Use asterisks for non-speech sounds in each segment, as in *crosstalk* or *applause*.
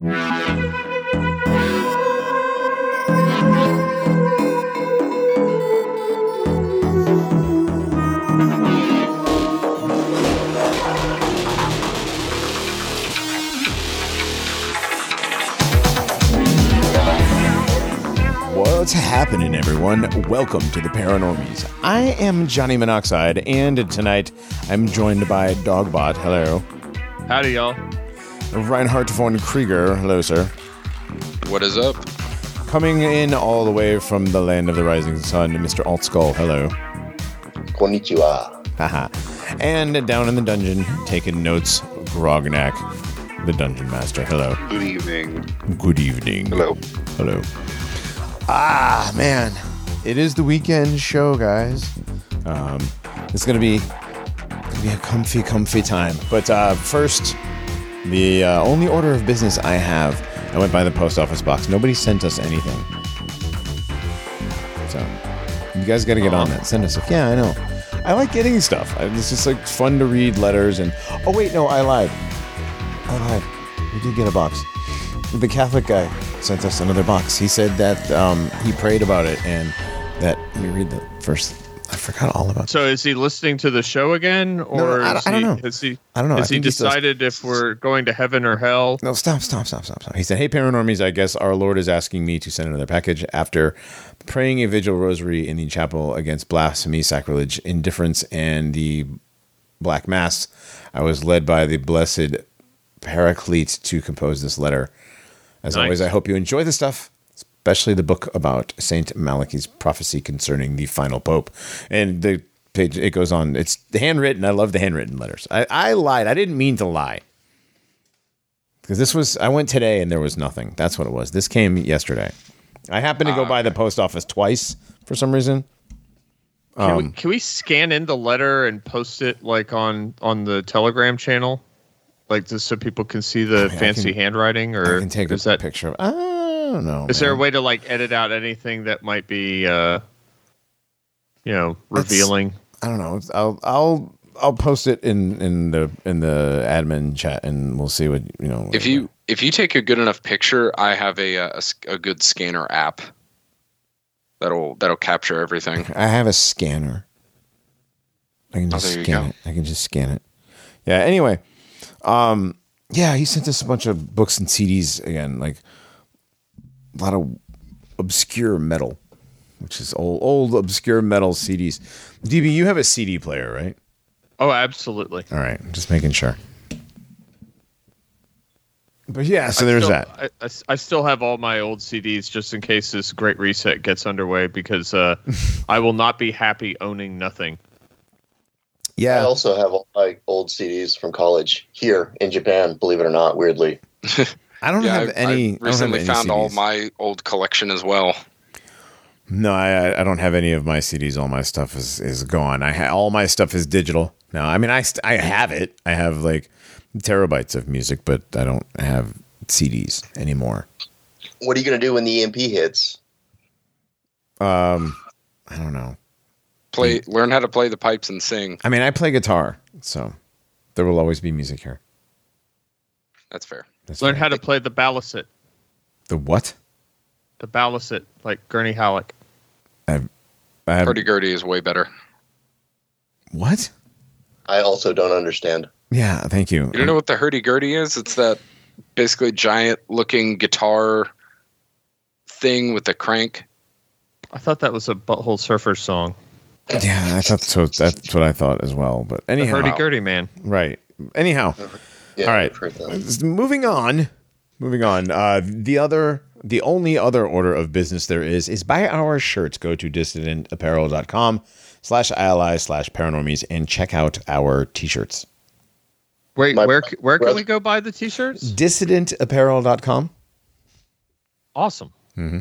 What's happening, everyone? Welcome to the Paranormies. I am Johnny Monoxide, and tonight I'm joined by Dogbot. Hello. Howdy, y'all. Reinhardt von Krieger. Hello, sir. What is up? Coming in all the way from the land of the rising sun, Mr. Altskull. Hello. Konnichiwa. Haha. and down in the dungeon, taking notes, Grognak, the dungeon master. Hello. Good evening. Good evening. Hello. Hello. Ah, man. It is the weekend show, guys. Um, it's going to be gonna be a comfy, comfy time. But uh, first, the uh, only order of business I have, I went by the post office box. Nobody sent us anything. So, you guys got to get on that. Send us stuff. Yeah, I know. I like getting stuff. I- It's just like fun to read letters and. Oh, wait, no, I lied. I lied. We did get a box. The Catholic guy sent us another box. He said that um, he prayed about it and that. Let me read the first. I forgot all about. So is he listening to the show again, or I don't- is I don't he, know. Has he, I don't know. I Has he decided if we're going to heaven or hell? No, stop, stop, stop, stop, stop. He said, Hey, paranormies, I guess our Lord is asking me to send another package after praying a vigil rosary in the chapel against blasphemy, sacrilege, indifference, and the Black Mass. I was led by the blessed Paraclete to compose this letter. As Nice. always, I hope you enjoy the stuff, especially the book about Saint Malachi's prophecy concerning the final pope. And the page it goes on. It's handwritten. I love the handwritten letters. I, I lied. I didn't mean to lie. Because this was, I went today and there was nothing. That's what it was. This came yesterday. I happened to go by the post office twice for some reason. Can, Um, we, can we scan in the letter and post it like on on the Telegram channel, like just so people can see the I fancy can- handwriting? Or I can take a that picture of I don't know. is there a way to like edit out anything that might be, uh, you know, revealing? I don't know. I'll I'll I'll post it in in the in the admin chat and we'll see what you know. If you if you take a good enough picture, I have a a good scanner app that'll that'll capture everything. I have a scanner. I can Oh, just there you scan it. I can just scan it. Yeah. Anyway, um, yeah, he sent us a bunch of books and CDs again, like a lot of obscure metal, which is old, old obscure metal CDs. DB, you have a CD player, right? Oh, absolutely. All right, just making sure. But yeah, so there's still, that. I still have all my old CDs just in case this great reset gets underway because uh, *laughs* I will not be happy owning nothing. Yeah. I also have like old CDs from college here in Japan. Believe it or not, weirdly. *laughs* I don't yeah, have I, any. I I don't have recently any found all my old collection as well. No, I I don't have any of my CDs. All my stuff is is gone. I ha- all my stuff is digital now. I mean, I st- I have it. I have like terabytes of music, but I don't have CDs anymore. What are you gonna do when the EMP hits? Um, I don't know. Play learn how to play the pipes and sing. I mean, I play guitar, so there will always be music here. That's fair. That's Learn fine. how to play the baliset. the what? The baliset, like Gurney Halleck. I have, I have Hurdy gurdy is way better. what? I also don't understand. Yeah, thank you. You don't know what the hurdy gurdy is? It's that basically giant looking guitar thing with the crank. I thought that was a Butthole Surfer song. Yeah, I thought so. That's what I thought as well. But The anyhow, Hurdy Gurdy man. right. Anyhow, Yeah, All right. I've heard that. S- moving on moving on uh the other the only other order of business there is is buy our shirts go to dissidentapparel.com slash ili slash paranormies and check out our t-shirts Wait, My where where can we go buy the t-shirts? dissidentapparel.com Awesome.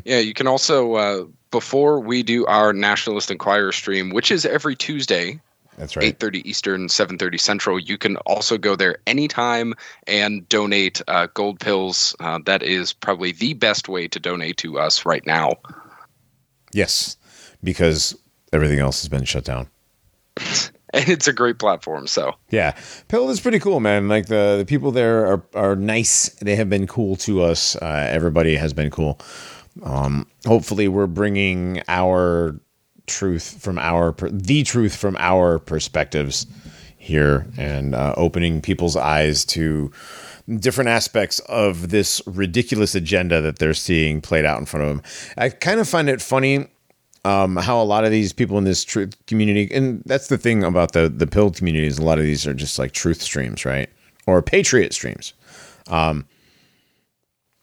Yeah, you can also uh, before we do our Nationalist Enquirer stream, which is every Tuesday, that's right eight thirty Eastern, seven thirty Central. You can also go there anytime and donate uh, gold pills. Uh, that is probably the best way to donate to us right now. yes because everything else has been shut down *laughs* and it's a great platform. So Yeah, Pill is pretty cool, man. Like the, the people there are are nice. They have been cool to us. Uh, everybody has been cool. Um, hopefully, we're bringing our truth from our the truth from our perspectives here and uh, opening people's eyes to different aspects of this ridiculous agenda that they're seeing played out in front of them. I kind of find it funny um, how a lot of these people in this truth community, and that's the thing about the the pilled community is a lot of these are just like truth streams, right, or patriot streams. Um,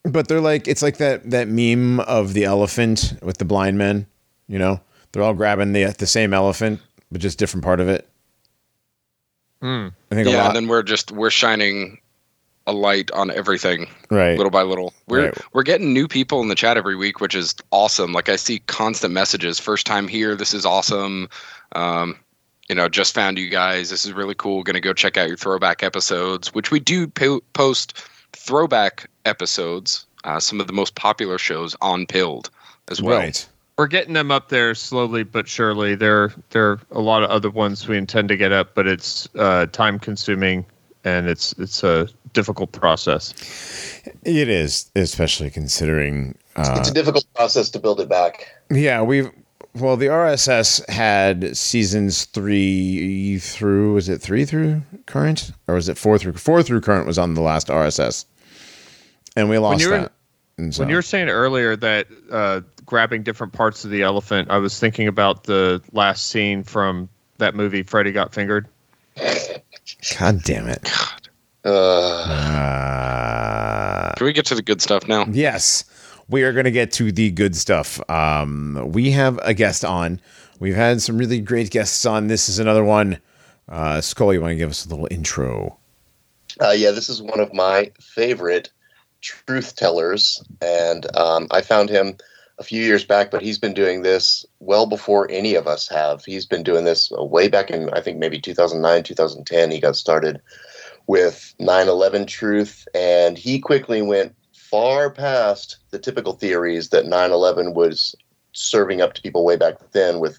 but they're like it's like that that meme of the elephant with the blind men. You know, they're all grabbing the the same elephant, but just different part of it. I think a yeah, lot, and then we're just we're shining a light on everything right. little by little. We're Right. we're getting new people in the chat every week, which is awesome. Like I see constant messages. First time here, this is awesome. Um, you know, just found you guys. This is really cool. Going to go check out your throwback episodes, which we do po- post throwback episodes. Uh, some of the most popular shows on Pilled as well. Right. We're getting them up there slowly but surely. There, there are a lot of other ones we intend to get up, but it's uh, time consuming and it's it's a difficult process. It is, especially considering. Uh, it's a difficult process to build it back. Yeah, we've well, the RSS had seasons three through was it three through current or was it four through four through current was on the last RSS, and we lost you were- that. And so- When you were saying earlier that uh, grabbing different parts of the elephant, I was thinking about the last scene from that movie, Freddy Got Fingered. God damn it! Uh, Uh, Can we get to the good stuff now? yes, we are going to get to the good stuff. Um, we have a guest on. We've had some really great guests on. This is another one. Uh, Skull, you want to give us a little intro? uh, yeah, this is one of my favorite truth tellers, and um, I found him a few years back, but he's been doing this well before any of us have. He's been doing this way back in, I think, maybe 2009, 2010. He got started with 9 11 truth, and he quickly went far past the typical theories that 9 11 was serving up to people way back then with.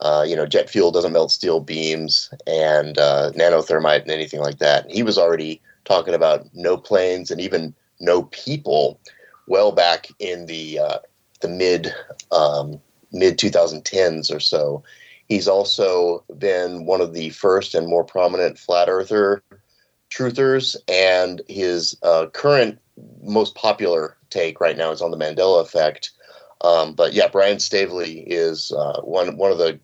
Uh, you know, jet fuel doesn't melt steel beams and uh, nanothermite and anything like that. He was already talking about no planes and even no people well back in the uh, the mid um, mid 2010s or so. He's also been one of the first and more prominent flat earther truthers, and his uh, current most popular take right now is on the Mandela effect. Um, but yeah, Brian Staveley is uh, one one of the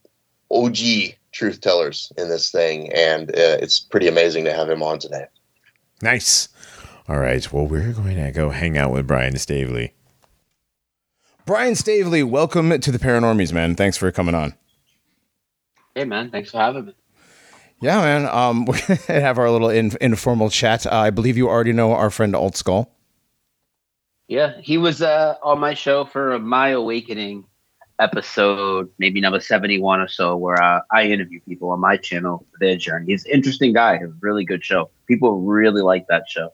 OG truth tellers in this thing, and uh, it's pretty amazing to have him on today. Nice. All right. Well, we're going to go hang out with Brian Staveley. Brian Staveley, welcome to the Paranormies, man. Thanks for coming on. Hey man, thanks for having me. Yeah, man. Um, *laughs* we're to have our little in, informal chat. Uh, I believe you already know our friend Alt Skull. Yeah, he was uh, on my show for My Awakening episode, maybe number 71 or so, where uh, I interview people on my channel for their journey. He's an interesting guy, a really good show. People really like that show.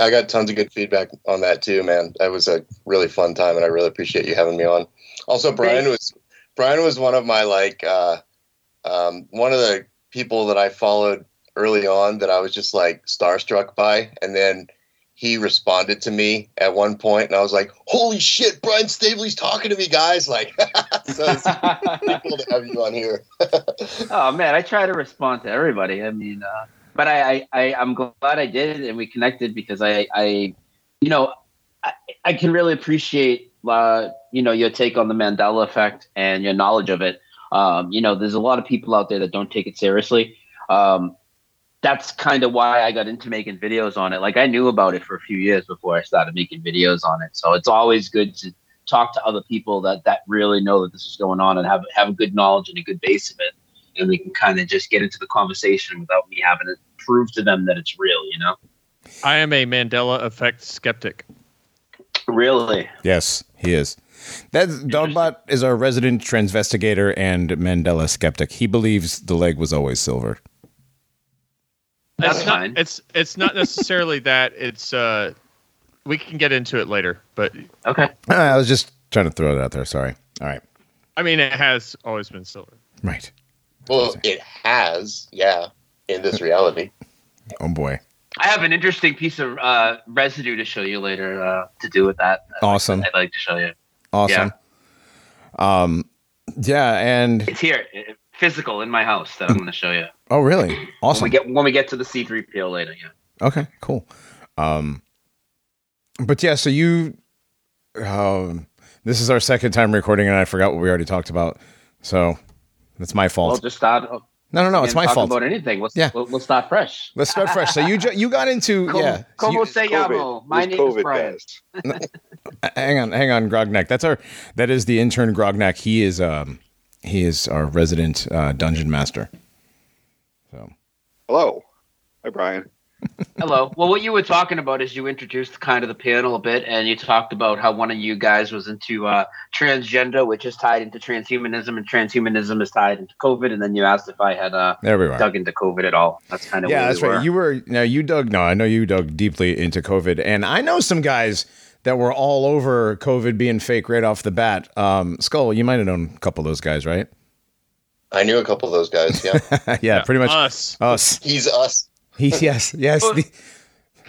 I got tons of good feedback on that too, man. That was a really fun time, and I really appreciate you having me on. Also, Brian was Brian was one of my like uh, um, one of the people that I followed early on that I was just like starstruck by, and then he responded to me at one point, and I was like, "Holy shit, Brian Staveley's talking to me, guys!" Like, *laughs* so it's cool to have you on here. *laughs* oh man, I try to respond to everybody. I mean, uh, but I, I, I, I'm glad I did, and we connected because I, I, you know, I, I can really appreciate, uh, you know, your take on the Mandela effect and your knowledge of it. Um, you know, there's a lot of people out there that don't take it seriously. Um, that's kind of why I got into making videos on it. Like I knew about it for a few years before I started making videos on it. So it's always good to talk to other people that that really know that this is going on and have have a good knowledge and a good base of it, and we can kind of just get into the conversation without me having to prove to them that it's real. You know, I am a Mandela effect skeptic. really. Yes, he is. That Dogbot is our resident transvestigator and Mandela skeptic. He believes the leg was always silver. That's it's not, fine. It's it's not necessarily *laughs* that. It's uh, we can get into it later, but Okay. Uh, I was just trying to throw it out there. Sorry. All right. I mean, it has always been silver. Right. Well, it has, yeah, in this reality. *laughs* Oh boy, I have an interesting piece of uh, residue to show you later uh, to do with that. awesome, I'd like to show you. awesome. Um, yeah, and It's here, uh, physical in my house that I'm going to show you. oh really? When Awesome. we get when we get to the C3 PO later, yeah. Okay, cool. Um, but yeah, so you, um, this is our second time recording, and I forgot what we already talked about. So that's my fault. Well, fault. just start. oh, no, no, no, it's my talk fault. About anything? Let's Yeah. we'll, we'll start fresh. Let's start fresh. So you ju- you got into *laughs* Como, yeah. so como you- se llamo? My This name is COVID, Brian. guys. *laughs* *laughs* hang on, hang on, Grognak. That's our that is the intern Grognak. He is um he is our resident uh, dungeon master. So Hello. Hi, Brian. Hello. Well, what you were talking about is you introduced kind of the panel a bit, and you talked about how one of you guys was into uh, transgender, which is tied into transhumanism, and transhumanism is tied into COVID. And then you asked if I had uh, there we are. dug into COVID at all. That's kind of yeah, that's we right. were. You were now you dug. No, I know you dug deeply into COVID, and I know some guys that were all over COVID being fake right off the bat. Um, Skull, you might have known a couple of those guys, right? I knew a couple of those guys. Yeah, *laughs* yeah, pretty much Us. us. he's us. He, *laughs* yes, yes, the-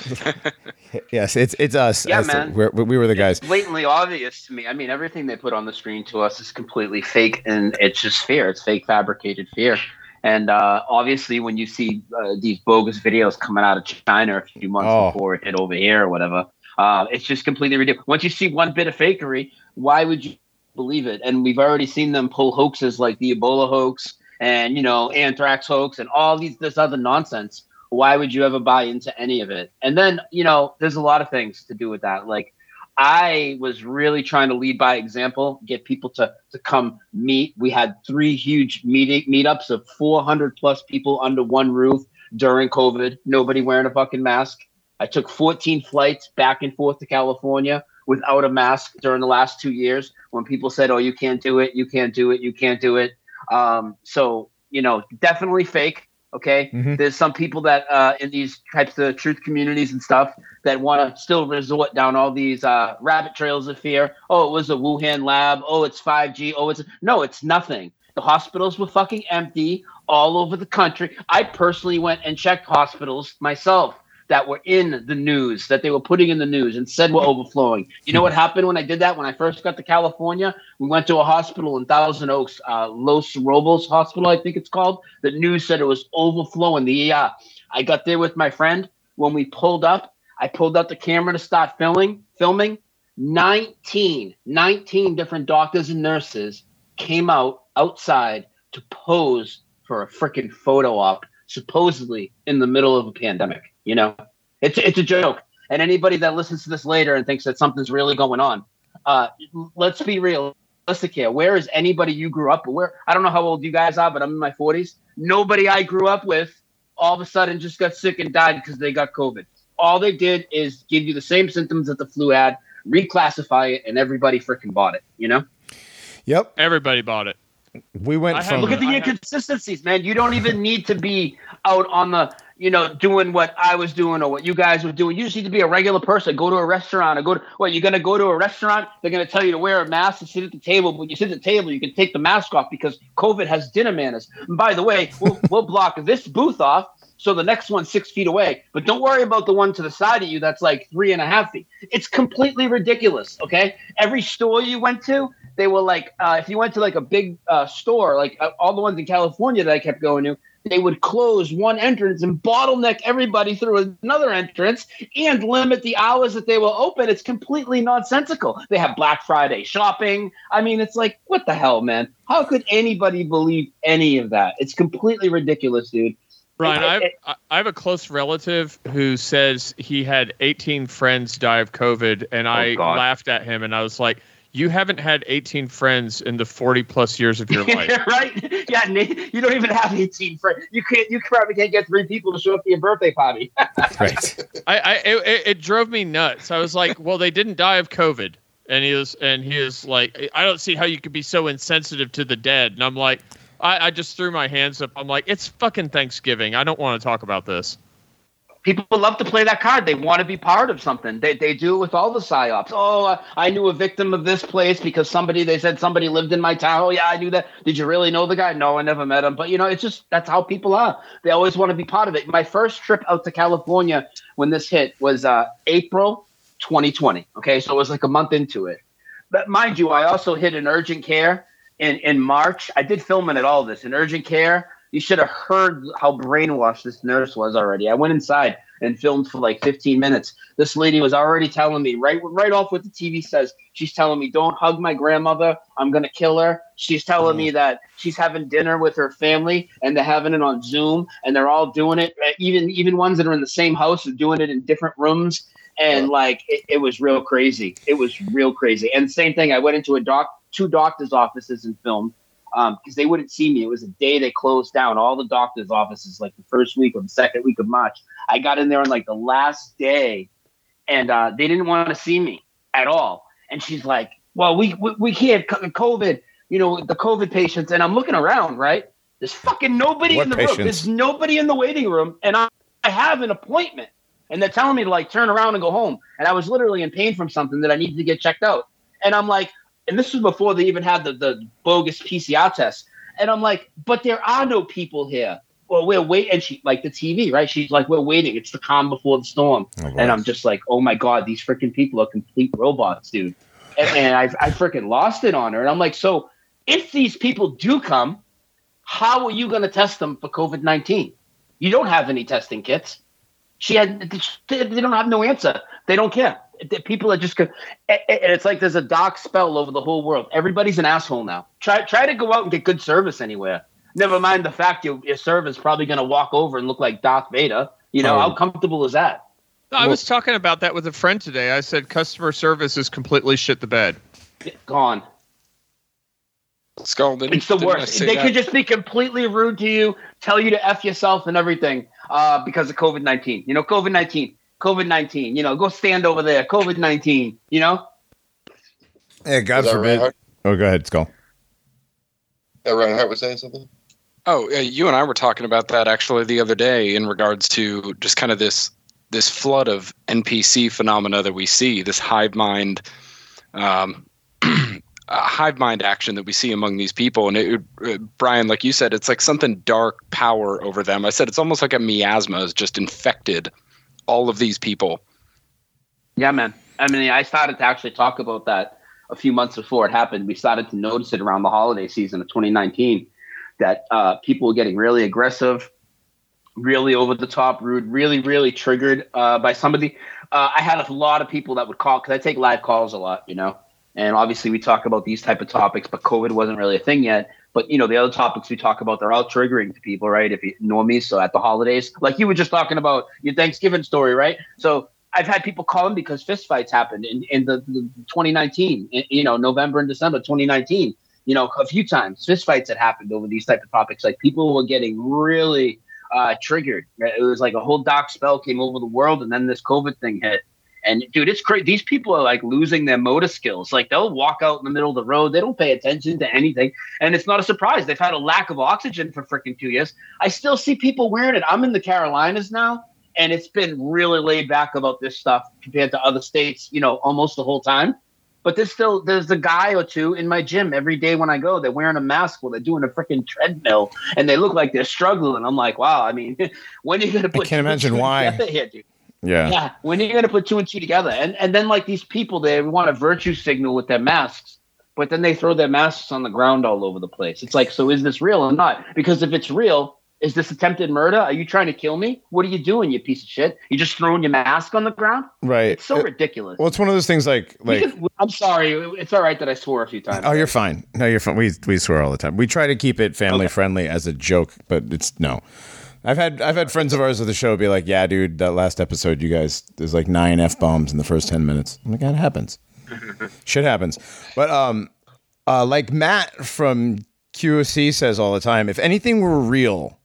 *laughs* yes. It's it's us. Yeah, man. We're, we were the guys. blatantly obvious to me. I mean, everything they put on the screen to us is completely fake, and it's just fear. It's fake, fabricated fear. And uh, obviously, when you see uh, these bogus videos coming out of China a few months Oh. before it hit over here or whatever, uh, it's just completely ridiculous. Once you see one bit of fakery, why would you believe it? And we've already seen them pull hoaxes like the Ebola hoax and you know anthrax hoax and all these this other nonsense. Why would you ever buy into any of it? And then you know, there's a lot of things to do with that, like. I was really trying to lead by example, get people to to come meet. We had three huge meeting meetups of 400 plus people under one roof during COVID. Nobody wearing a fucking mask. I took 14 flights back and forth to California without a mask during the last two years. When people said, "Oh, you can't do it, you can't do it, you can't do it," um, so you know, definitely fake. Okay, Mhm. there's some people that uh, in these types of truth communities and stuff that want to still resort down all these uh, rabbit trails of fear. Oh, it was a Wuhan lab. Oh, it's 5G. Oh, it's no, it's nothing. The hospitals were fucking empty all over the country. I personally went and checked hospitals myself that were in the news, that they were putting in the news and said were overflowing. You know what happened when I did that? When I first got to California, we went to a hospital in Thousand Oaks, uh, Los Robles Hospital, I think it's called. The news said it was overflowing. The ER. I got there with my friend. When we pulled up, I pulled out the camera to start filming. Filming. 19, 19 different doctors and nurses came out outside to pose for a freaking photo op, supposedly in the middle of a pandemic. You know, it's it's a joke. And anybody that listens to this later and thinks that something's really going on, uh, let's be realistic here. Where is anybody you grew up with? Where I don't know how old you guys are, but I'm in my 40s. Nobody I grew up with all of a sudden just got sick and died because they got COVID. All they did is give you the same symptoms that the flu had, reclassify it, and everybody freaking bought it. You know. Yep, Everybody bought it. We went I from Look at the inconsistencies, man. You don't even need to be out on the, you know, doing what I was doing or what you guys were doing. You just need to be a regular person. Go to a restaurant or go to what you're gonna go to a restaurant. They're gonna tell you to wear a mask and sit at the table. But when you sit at the table, you can take the mask off because COVID has dinner manners. And by the way, we'll, we'll *laughs* block this booth off. So the next one's six feet away. But don't worry about the one to the side of you that's like three and a half feet. It's completely ridiculous. Okay. Every store you went to, they were like, uh, if you went to like a big uh, store, like uh, all the ones in California that I kept going to, they would close one entrance and bottleneck everybody through another entrance and limit the hours that they will open. It's completely nonsensical. They have Black Friday shopping. I mean, it's like, what the hell, man? How could anybody believe any of that? It's completely ridiculous, dude. Brian, I- I have, I- I have a close relative who says he had 18 friends die of COVID, and oh, I God. laughed at him, and I was like, "You haven't had 18 friends in the 40 plus years of your *laughs* life." right? Yeah, you don't even have 18 friends. You can't. You probably can't get three people to show up to your birthday party. *laughs* right. I, I it, it- it drove me nuts. I was like, "Well, they didn't die of COVID," and he was, and he was like, "I don't see how you could be so insensitive to the dead." And I'm like, I, I just threw my hands up. I'm like, "It's fucking Thanksgiving. I don't want to talk about this." people love to play that card. They want to be part of something. They, they do it with all the psyops. Oh, I knew a victim of this place because somebody they said somebody lived in my town. Oh yeah, I knew that. Did you really know the guy? No, I never met him. But you know, it's just that's how people are. They always want to be part of it. My first trip out to California when this hit was uh, April 2020. Okay, so it was like a month into it. But mind you, I also hit an urgent care in in March. I did filming at all this in urgent care you should have heard how brainwashed this nurse was already. I went inside and filmed for like 15 minutes. This lady was already telling me right right off what the TV says. She's telling me, "Don't hug my grandmother. I'm gonna kill her." She's telling me that she's having dinner with her family and they're having it on Zoom and they're all doing it. uh, Even even ones that are in the same house are doing it in different rooms. And like it, it was real crazy. It was real crazy. And same thing. I went into a doc two doctors' offices and filmed because um, they wouldn't see me. It was a day they closed down all the doctors' offices, like the first week or the second week of March. I got in there on like the last day, and uh, they didn't want to see me at all. And she's like, "Well, we we, we can't COVID, you know, the COVID patients." And I'm looking around, right? There's fucking nobody What in the room. There's nobody in the waiting room, and I, I have an appointment, and they're telling me to like turn around and go home. And I was literally in pain from something that I needed to get checked out. And I'm like, and this was before they even had the, the bogus PCR test. And I'm like, but there are no people here. Well, we're waiting. And she, like the TV, right? She's like, we're waiting. It's the calm before the storm. Oh, and I'm just like, oh my God, these freaking people are complete robots, dude. And, and I, I freaking lost it on her. And I'm like, so if these people do come, how are you going to test them for COVID 19? You don't have any testing kits. She had, they they don't have no answer. They don't care. The People are just, go- and and it's like there's a dark spell over the whole world. Everybody's an asshole now. Try, try to go out and get good service anywhere. Never mind the fact your, your server's probably going to walk over and look like Darth Vader. You know, Oh. how comfortable is that? No, I was talking about that with a friend today. I said customer service is completely shit the bed. Gone. Skull, didn't, It's the didn't worst. They that? could just be completely rude to you, tell you to f yourself and everything uh, because of COVID nineteen. You know, COVID nineteen, COVID nineteen. You know, go stand over there. COVID nineteen. You know, Yeah, God Is that forbid. Reinhardt? Oh, go ahead, Skull. Uh, Reinhardt was saying something. Oh, uh, you and I were talking about that actually the other day in regards to just kind of this this flood of NPC phenomena that we see, this hive mind, um, *clears throat* uh, hive mind action that we see among these people. And it, uh, Brian, like you said, it's like something dark power over them. I said it's almost like a miasma is just infected all of these people. yeah, man. I mean, I started to actually talk about that a few months before it happened. We started to notice it around the holiday season of 2019 that uh, people were getting really aggressive, really over the top, rude, really, really triggered uh, by somebody. Uh, I had a lot of people that would call because I take live calls a lot, you know, and obviously we talk about these type of topics, but COVID wasn't really a thing yet. But you know, the other topics we talk about, they're all triggering to people, right? If you know me, so at the holidays, like you were just talking about your Thanksgiving story, right? So I've had people call calling because fistfights happened in, in the, the 2019, in, you know, November and December 2019. You know, a few times fistfights had happened over these type of topics. Like people were getting really uh, triggered. It was like a whole dark spell came over the world, and then this COVID thing hit. And dude, it's crazy. These people are like losing their motor skills. Like they'll walk out in the middle of the road. They don't pay attention to anything. And it's not a surprise. They've had a lack of oxygen for freaking two years. I still see people wearing it. I'm in the Carolinas now, and it's been really laid back about this stuff compared to other states, you know, almost the whole time. But there's still there's a guy or two in my gym every day when I go. They're wearing a mask while they're doing a freaking treadmill, and they look like they're struggling. I'm like, wow. I mean, *laughs* when are you gonna put? I can't imagine why. Here, dude? Yeah. Yeah, when are you going to put two and two together? And and then like these people, they want a virtue signal with their masks, but then they throw their masks on the ground all over the place. It's like, so is this real or not? Because if it's real, is this attempted murder? Are you trying to kill me? What are you doing, you piece of shit? You just throwing your mask on the ground? Right. It's so Uh, ridiculous. well, it's one of those things like like. can- I'm sorry. It's all right that I swore a few times. Oh, you're fine. No, you're fine. We we swear all the time. We try to keep it family Okay. friendly as a joke, but it's no. I've had I've had friends of ours of the show be like, "Yeah, dude, that last episode, you guys, there's like nine f bombs in the first ten minutes." I'm like, "That happens. *laughs* Shit happens." But um, uh, like Matt from QOC says all the time, if anything were real,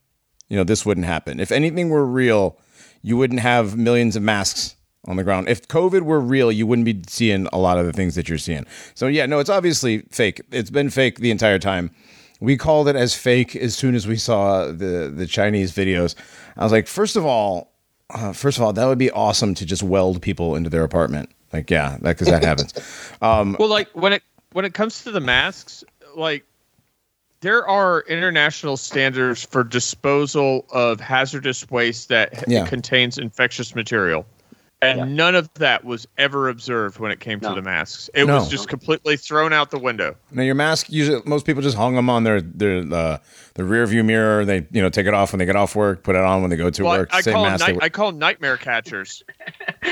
you know, this wouldn't happen. If anything were real, you wouldn't have millions of masks on the ground. If COVID were real, you wouldn't be seeing a lot of the things that you're seeing. So yeah, no, it's obviously fake. It's been fake the entire time. We called it as fake as soon as we saw the the Chinese videos. I was like, first of all, uh, first of all, that would be awesome to just weld people into their apartment. Like, yeah, that because that happens. *laughs* Um, Well, like when it when it comes to the masks, like there are international standards for disposal of hazardous waste that Yeah. contains infectious material. And Yeah. none of that was ever observed when it came to No. the masks. It No. was just completely thrown out the window. Now your mask usually most people just hung them on their their uh, the rear view mirror. They you know take it off when they get off work, put it on when they go to Well, work. I, I same call them mask. they night, wear. I call 'em nightmare catchers. *laughs*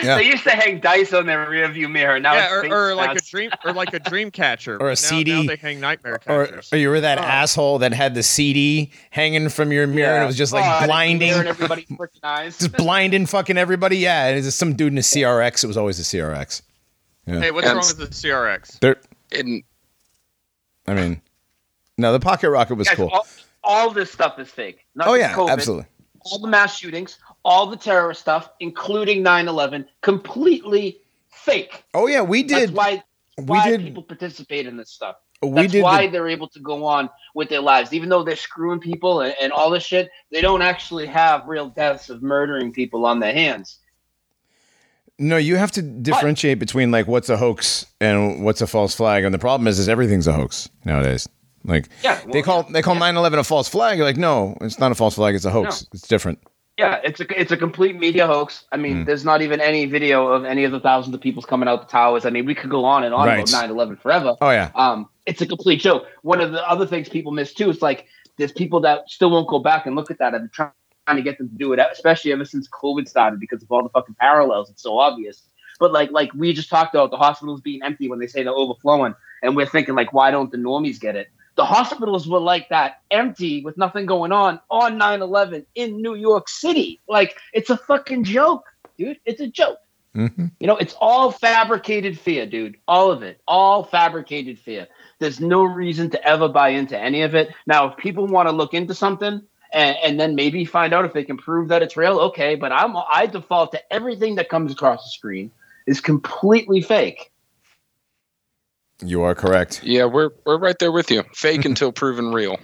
Yeah. They used to hang dice on their rearview mirror. Now yeah, or, or like a dream, or like a dream catcher. Or a now, CD. Now they hang nightmare catchers. or you were that asshole that had the CD hanging from your mirror and it was just like Oh, blinding, glaring everybody's freaking *laughs* eyes. just blinding fucking everybody. Yeah, and it's just some dude in a CRX. It was always a CRX. hey, what's And- wrong with the CRX? There, And I mean, no, the pocket rocket was Guys, cool. all, all this stuff is fake. Not Oh yeah, COVID, absolutely. All the mass shootings, all the terrorist stuff, including 9/11, completely fake. Oh yeah, we That's did. why We did. people participate in this stuff. We That's did. why the- they're able to go on with their lives, even though they're screwing people and, and all this shit. They don't actually have real deaths of murdering people on their hands. No, you have to differentiate between like what's a hoax and what's a false flag. And the problem is, is everything's a hoax nowadays. Like Yeah, they call they call yeah. 9/11 a false flag. You're like, no, it's not a false flag. It's a hoax. It's different. Yeah, it's a it's a complete media hoax. I mean, there's not even any video of any of the thousands of people coming out the towers. I mean, we could go on and on Right. about 9/11 forever. Oh yeah, Um, it's a complete joke. One of the other things people miss too is like there's people that still won't go back and look at that and trying to get them to do it, especially ever since COVID started because of all the fucking parallels. It's so obvious. But like like we just talked about the hospitals being empty when they say they're overflowing, and we're thinking like, why don't the normies get it? The hospitals were like that, empty with nothing going on on 9/11 in New York City. Like it's a fucking joke, dude. It's a joke. hmm You know, it's all fabricated fear, dude. All of it. All fabricated fear. There's no reason to ever buy into any of it. Now, if people want to look into something and, and then maybe find out if they can prove that it's real, okay. But I'm I default to everything that comes across the screen is completely fake. You are correct. yeah, we're we're right there with you. Fake *laughs* until proven real.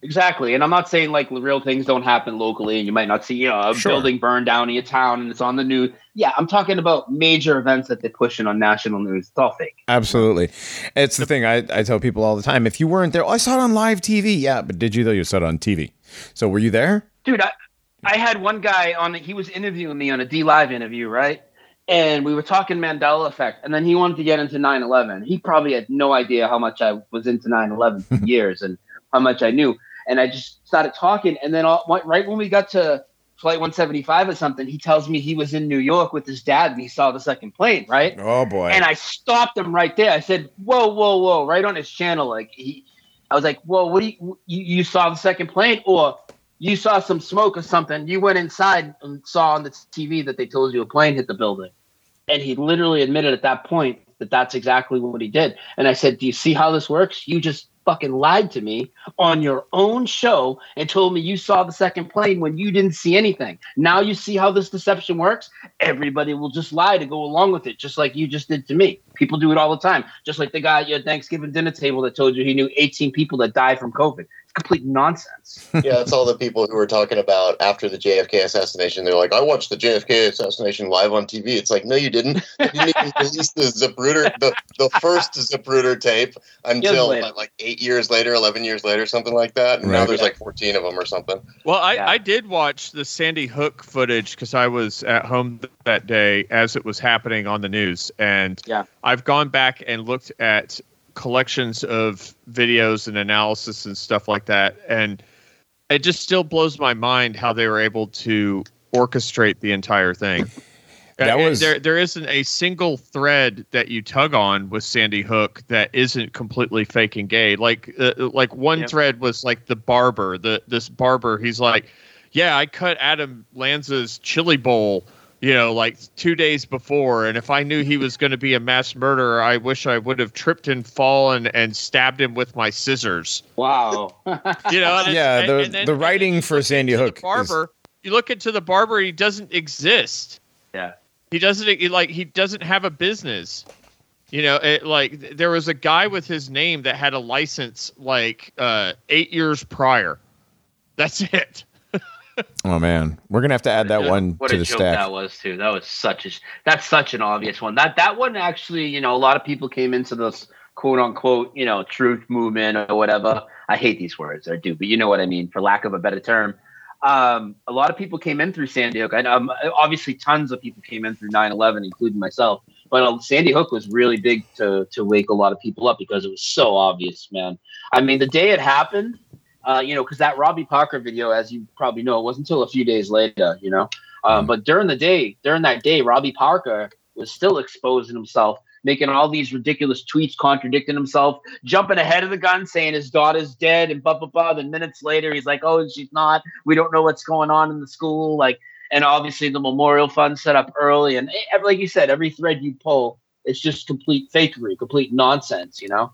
Exactly. And I'm not saying like real things don't happen locally and you might not see, you know, a Sure. building burn down in your town and it's on the news. Yeah, I'm talking about major events that they're pushing on national news. It's all fake. Absolutely, it's the thing I, I tell people all the time. If you weren't there, oh, I saw it on live TV. Yeah, but did you though? You saw it on TV. So were you there? dude I, I had one guy on he was interviewing me on a DLive interview right and we were talking mandela effect and then he wanted to get into 9-11 he probably had no idea how much i was into 9-11 for *laughs* years and how much i knew and i just started talking and then all, right when we got to flight 175 or something he tells me he was in new york with his dad and he saw the second plane right Oh boy. and I stopped him right there. I said, "Whoa, whoa, whoa!" Right on his channel, like he, I was like, "Whoa, what do you, you you saw the second plane, or you saw some smoke or something? You went inside and saw on the TV that they told you a plane hit the building." And he literally admitted at that point that that's exactly what he did. And I said, "Do you see how this works? You just fucking lied to me on your own show and told me you saw the second plane when you didn't see anything. Now you see how this deception works? Everybody will just lie to go along with it, just like you just did to me. People do it all the time. Just like the guy at your Thanksgiving dinner table that told you he knew 18 people that died from COVID. It's complete nonsense. *laughs* yeah, it's all the people who were talking about after the JFK assassination. They're like, I watched the JFK assassination live on TV. It's like, no, you didn't. You didn't even *laughs* release the Zapruder, the, the first Zapruder tape until later. like eight years later, 11 years later, something like that. And now Right. there's like 14 of them or something. Well, I, Yeah. I did watch the Sandy Hook footage because I was at home that day as it was happening on the news, and Yeah. I've gone back and looked at collections of videos and analysis and stuff like that, and it just still blows my mind how they were able to orchestrate the entire thing. That Uh, was- there. There isn't a single thread that you tug on with Sandy Hook that isn't completely fake and gay. Like, uh, like one Yeah. thread was like the barber. The this barber, he's like, "Yeah, I cut Adam Lanza's chili bowl." You know, like two days before, and if I knew he was going to be a mass murderer, I wish I would have tripped and fallen and stabbed him with my scissors. Wow. *laughs* You know, and Yeah, the- and then- the writing you for Sandy into the Hook is- barber. You look into the barber; he doesn't exist. yeah. He doesn't he, like he doesn't have a business. You know, it, like there was a guy with his name that had a license like uh, eight years prior. That's *laughs* it. Oh man, we're gonna have to add that one to a the joke stack. that was too. That was such a that's such an obvious one. That that one actually, you know, a lot of people came into this quote unquote, you know, truth movement or whatever. I hate these words, I do, but you know what I mean, for lack of a better term. Um, a lot of people came in through Sandy Hook. And um, obviously, tons of people came in through 9/11, including myself. But uh, Sandy Hook was really big to to wake a lot of people up because it was so obvious, man. I mean, the day it happened, uh, you know, because that Robbie Parker video, as you probably know, it wasn't until a few days later, you know. Um, but during the day, during that day, Robbie Parker was still exposing himself, making all these ridiculous tweets, contradicting himself, jumping ahead of the gun, saying his daughter's dead, and blah blah blah. Then minutes later, he's like, "Oh, she's not. We don't know what's going on in the school." Like, and obviously the memorial fund set up early, and eh, like you said, every thread you pull, it's just complete fakery, complete nonsense, you know.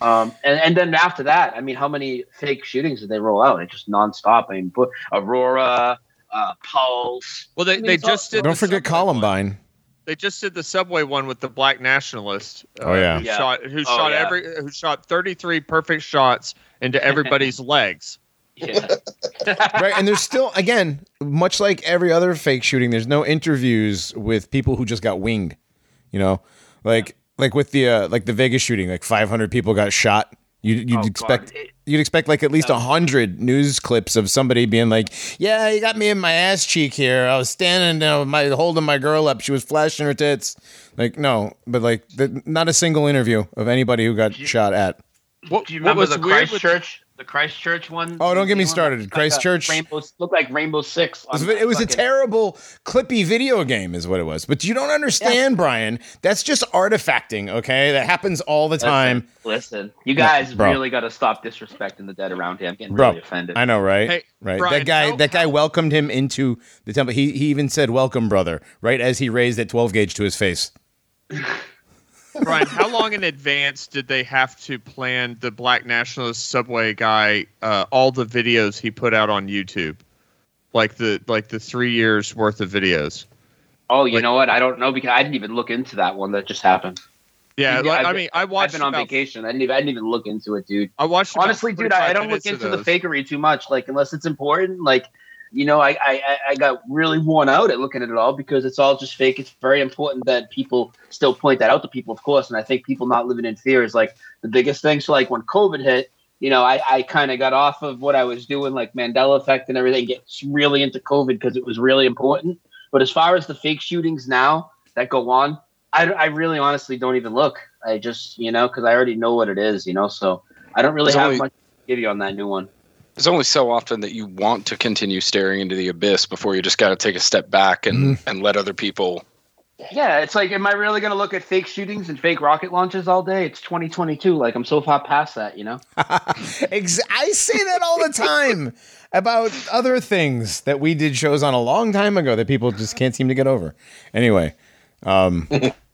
Um, and, and then after that, I mean, how many fake shootings did they roll out? It just nonstop. I mean, Aurora, uh, Pulse. Well, they, I mean, they it's all- just did. Don't forget Subway one. Columbine. They just did the subway one with the black nationalist. uh, Oh, yeah. who Yeah. shot who Oh, shot yeah. every who shot thirty three perfect shots into everybody's *laughs* legs. Yeah. *laughs* right and there's still again much like every other fake shooting there's no interviews with people who just got winged you know like like with the uh, like the vegas shooting like 500 people got shot. You, you'd Oh, expect It- you'd expect like at least a hundred news clips of somebody being like yeah you got me in my ass cheek here. I was standing there with my holding my girl up. She was flashing her tits. Like no but like the, not a single interview of anybody who got shot at. What, Do you what remember was the weird Christchurch? The Christchurch one. Oh, don't get me started. like a Christchurch- Rainbow looked like Rainbow Six. on It was a terrible, clippy video game, is what it was. But you don't understand, Brian. That's just artifacting, okay? That happens all the time. Listen, listen, you guys bro. really got to stop disrespecting the dead around here. I'm getting Bro, really offended. I know, right? Hey, right. Brian, that guy, how- that guy welcomed him into the temple. He he even said, "Welcome, brother," right as he raised that 12 gauge to his face. *laughs* Brian, how long in advance did they have to plan the black nationalist subway guy uh, all the videos he put out on YouTube? Like the like the three years worth of videos. oh, you like- know what? I don't know because I didn't even look into that one that just happened. Yeah, like, I've I mean, I I've watched been on about, vacation. I didn't even I didn't even look into it, dude. I watched Honestly, dude, I, I don't look into the fakery too much. Like unless it's important, like you know, I, I I- got really worn out at looking at it all because it's all just fake. It's very important that people still point that out to people, of course. And I think people not living in fear is like the biggest thing. So like when COVID hit, you know, I, I kind of got off of what I was doing, like Mandela effect and everything, get really into COVID because it was really important. But as far as the fake shootings now that go on, I, I really honestly don't even look. I just, you know, because I already know what it is, you know, so I don't really have only- much to give you on that new one. There's only so often that you want to continue staring into the abyss before you just got to take a step back and, and let other people. Yeah, it's like, am I really going to look at fake shootings and fake rocket launches all day? It's 2022. Like, I'm so far past that, you know? *laughs* I say that all the time about other things that we did shows on a long time ago that people just can't seem to get over. Anyway, um, *laughs*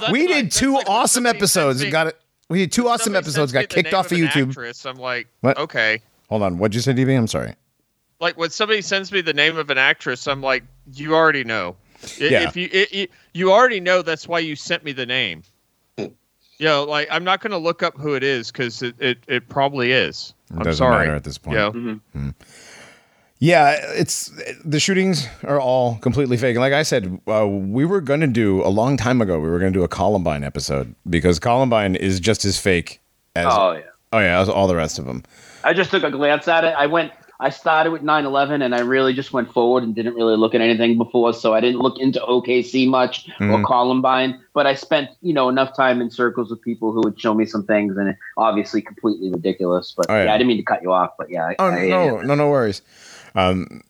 Well, we did two like awesome episodes. and Got it. We did two awesome episodes. Got kicked off of an YouTube. Actress, I'm like, What? okay. Hold on. What'd you say, DB? I'm sorry. Like when somebody sends me the name of an actress, I'm like, you already know. Yeah. If you it, it, you already know, that's why you sent me the name. you know, like I'm not going to look up who it is because it, it, it probably is. It I'm doesn't sorry. matter at this point. You know? Mm-hmm. Hmm. Yeah, it's the shootings are all completely fake. And like I said, uh, we were going to do a long time ago. We were going to do a Columbine episode because Columbine is just as fake as Oh, yeah. oh yeah, as all the rest of them. I just took a glance at it. I went, I started with 9 11 and I really just went forward and didn't really look at anything before. So I didn't look into OKC much or Mhm. Columbine, but I spent, you know, enough time in circles with people who would show me some things and obviously completely ridiculous. But Oh, yeah. yeah. I didn't mean to cut you off, but yeah. I, Oh I, no, no, no worries. Um,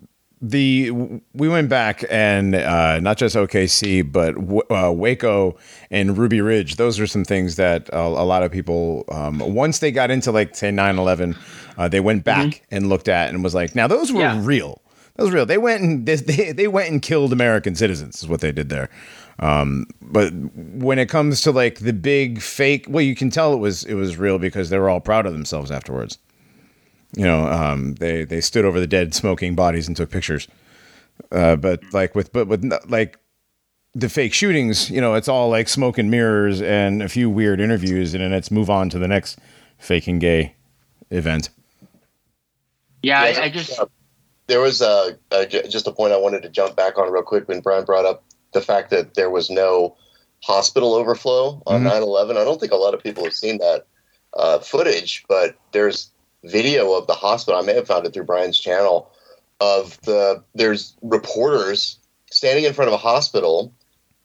the we went back and uh, not just OKC, but w- uh, Waco and Ruby Ridge. Those are some things that a, a lot of people, um, once they got into like say 9-11, uh, they went back and looked at and was like, now those were Yeah. real. Those were real. They went and they, they they went and killed American citizens. Is what they did there. Um, but when it comes to like the big fake, well, you can tell it was it was real because they were all proud of themselves afterwards. You know, um, they they stood over the dead, smoking bodies and took pictures. Uh, but like with but with like the fake shootings, you know, it's all like smoke and mirrors and a few weird interviews, and then it's move on to the next faking gay event. Yeah, Yeah, I, I just uh, there was a, a j- just a point I wanted to jump back on real quick when Brian brought up the fact that there was no hospital overflow on Mhm. 9/11. I don't think a lot of people have seen that uh, footage, but there's video of the hospital. I may have found it through Brian's channel of the there's reporters standing in front of a hospital.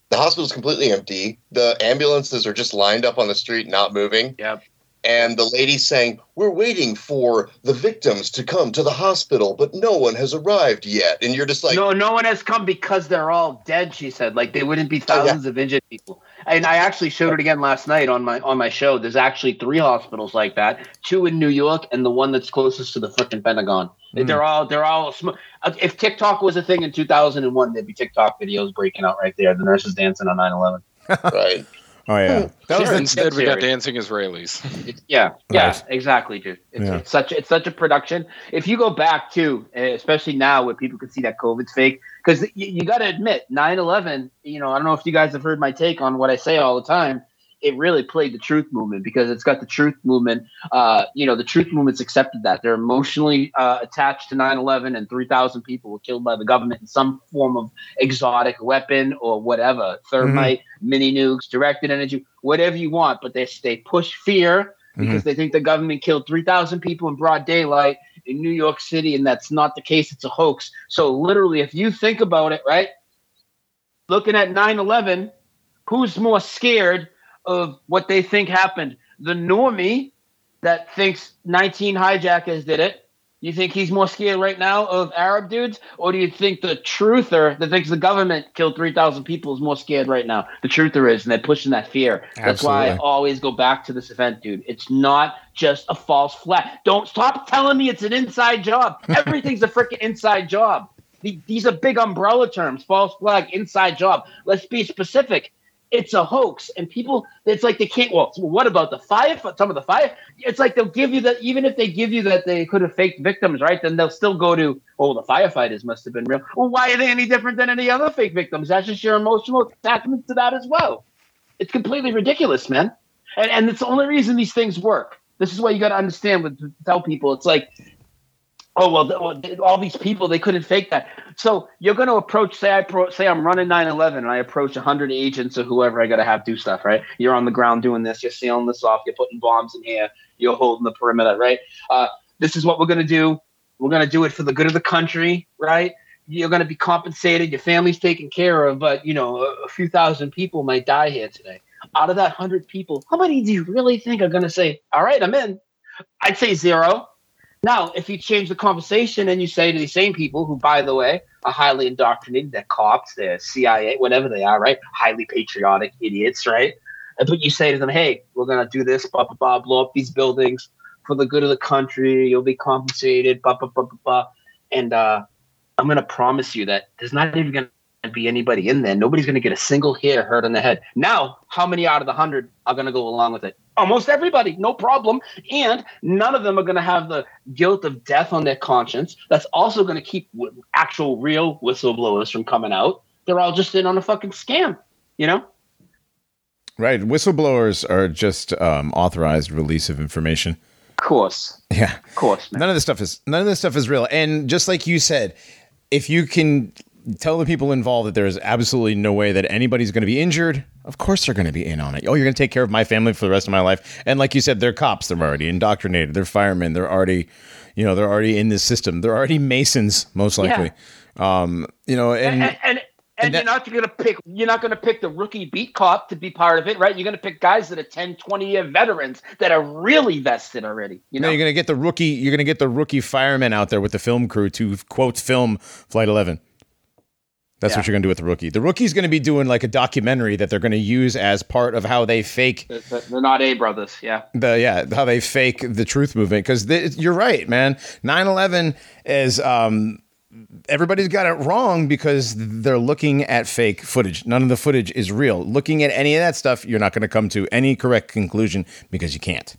The hospital's completely empty. The ambulances are just lined up on the street, not moving Yep. and the lady saying, "We're waiting for the victims to come to the hospital, but no one has arrived yet." And you're just like, no, no one has come because they're all dead. She said, like they wouldn't be Oh, yeah. thousands of injured people. And I actually showed it again last night on my on my show. There's actually three hospitals like that, two in New York, and the one that's closest to the freaking Pentagon. Hmm. They're all they're all. Sm- uh, if TikTok was a thing in 2001, there'd be TikTok videos breaking out right there. The nurses dancing on 9/11. *laughs* right? Oh yeah, that was Instead, we got dancing Israelis. It's, *laughs* yeah, yeah, Right. exactly, dude. It's, Yeah. it's such it's such a production. If you go back to, uh, especially now where people can see that COVID's fake, because you, you got to admit, 9/11. You know, I don't know if you guys have heard my take on what I say all the time. It really played the truth movement because it's got the truth movement. Uh, you know, the truth movement's accepted that they're emotionally uh, attached to 9/11, and 3,000 people were killed by the government in some form of exotic weapon or whatever, thermite, mini nukes, directed energy, whatever you want. But they they push fear because they think the government killed 3,000 people in broad daylight in New York City, and that's not the case. It's a hoax. So, literally, if you think about it, right, looking at 9 11, who's more scared of what they think happened? The normie that thinks 19 hijackers did it. You think he's more scared right now of Arab dudes, or do you think the truther that thinks the government killed 3,000 people is more scared right now? The truther is, and they're pushing that fear. That's why I always go back to this event, dude. It's not just a false flag. Don't stop telling me it's an inside job. *laughs* Everything's a freaking inside job. These are big umbrella terms false flag, inside job. Let's be specific. It's a hoax. And people, it's like they can't. Well, what about the fire? Some of the fire. It's like they'll give you that, even if they give you that they could have faked victims, right? Then they'll still go to, oh, the firefighters must have been real. Well, why are they any different than any other fake victims? That's just your emotional attachment to that as well. It's completely ridiculous, man. And, and it's the only reason these things work. This is what you got to understand to tell people. It's like, oh well, all these people they couldn't fake that. So you're going to approach. Say I pro, say I'm running 9/11 and I approach 100 agents or whoever I got to have do stuff. Right? You're on the ground doing this. You're sealing this off. You're putting bombs in here. You're holding the perimeter. Right? Uh, this is what we're going to do. We're going to do it for the good of the country. Right? You're going to be compensated. Your family's taken care of. But you know, a, a few thousand people might die here today. Out of that hundred people, how many do you really think are going to say, "All right, I'm in"? I'd say zero. Now, if you change the conversation and you say to these same people, who, by the way, are highly indoctrinated, they're cops, they're CIA, whatever they are, right? Highly patriotic idiots, right? But you say to them, hey, we're going to do this, blah, blah, blah, blow up these buildings for the good of the country. You'll be compensated, blah, blah, blah, blah, blah. And uh, I'm going to promise you that there's not even going be anybody in there. Nobody's going to get a single hair hurt on the head. Now, how many out of the 100 are going to go along with it? Almost everybody, no problem. And none of them are going to have the guilt of death on their conscience. That's also going to keep actual real whistleblowers from coming out. They're all just in on a fucking scam, you know? right. Whistleblowers are just um, authorized release of information. Of course. Yeah. Of course, man. None of this stuff is none of this stuff is real. And just like you said, if you can tell the people involved that there is absolutely no way that anybody's going to be injured, of course they're going to be in on it. Oh, you're going to take care of my family for the rest of my life. And like you said, they're cops. They're already indoctrinated. They're firemen. They're already, you know, they're already in this system. They're already masons, most likely. Um, you know, and, and and, and, and you're not going to pick you're not going to pick the rookie beat cop to be part of it right you're going to pick guys that are 10 20 year veterans that are really vested already you you know know, you're going to get the rookie. You're going to get the rookie firemen out there with the film crew to quote film Flight 11. That's Yeah. what you're going to do with the rookie. The rookie's going to be doing like a documentary that they're going to use as part of how they fake They're- they're not a brothers yeah the yeah how they fake the truth movement because you're right, man. 9/11 is um everybody's got it wrong because they're looking at fake footage. None of the footage is real. Looking at any of that stuff, you're not going to come to any correct conclusion because you can't.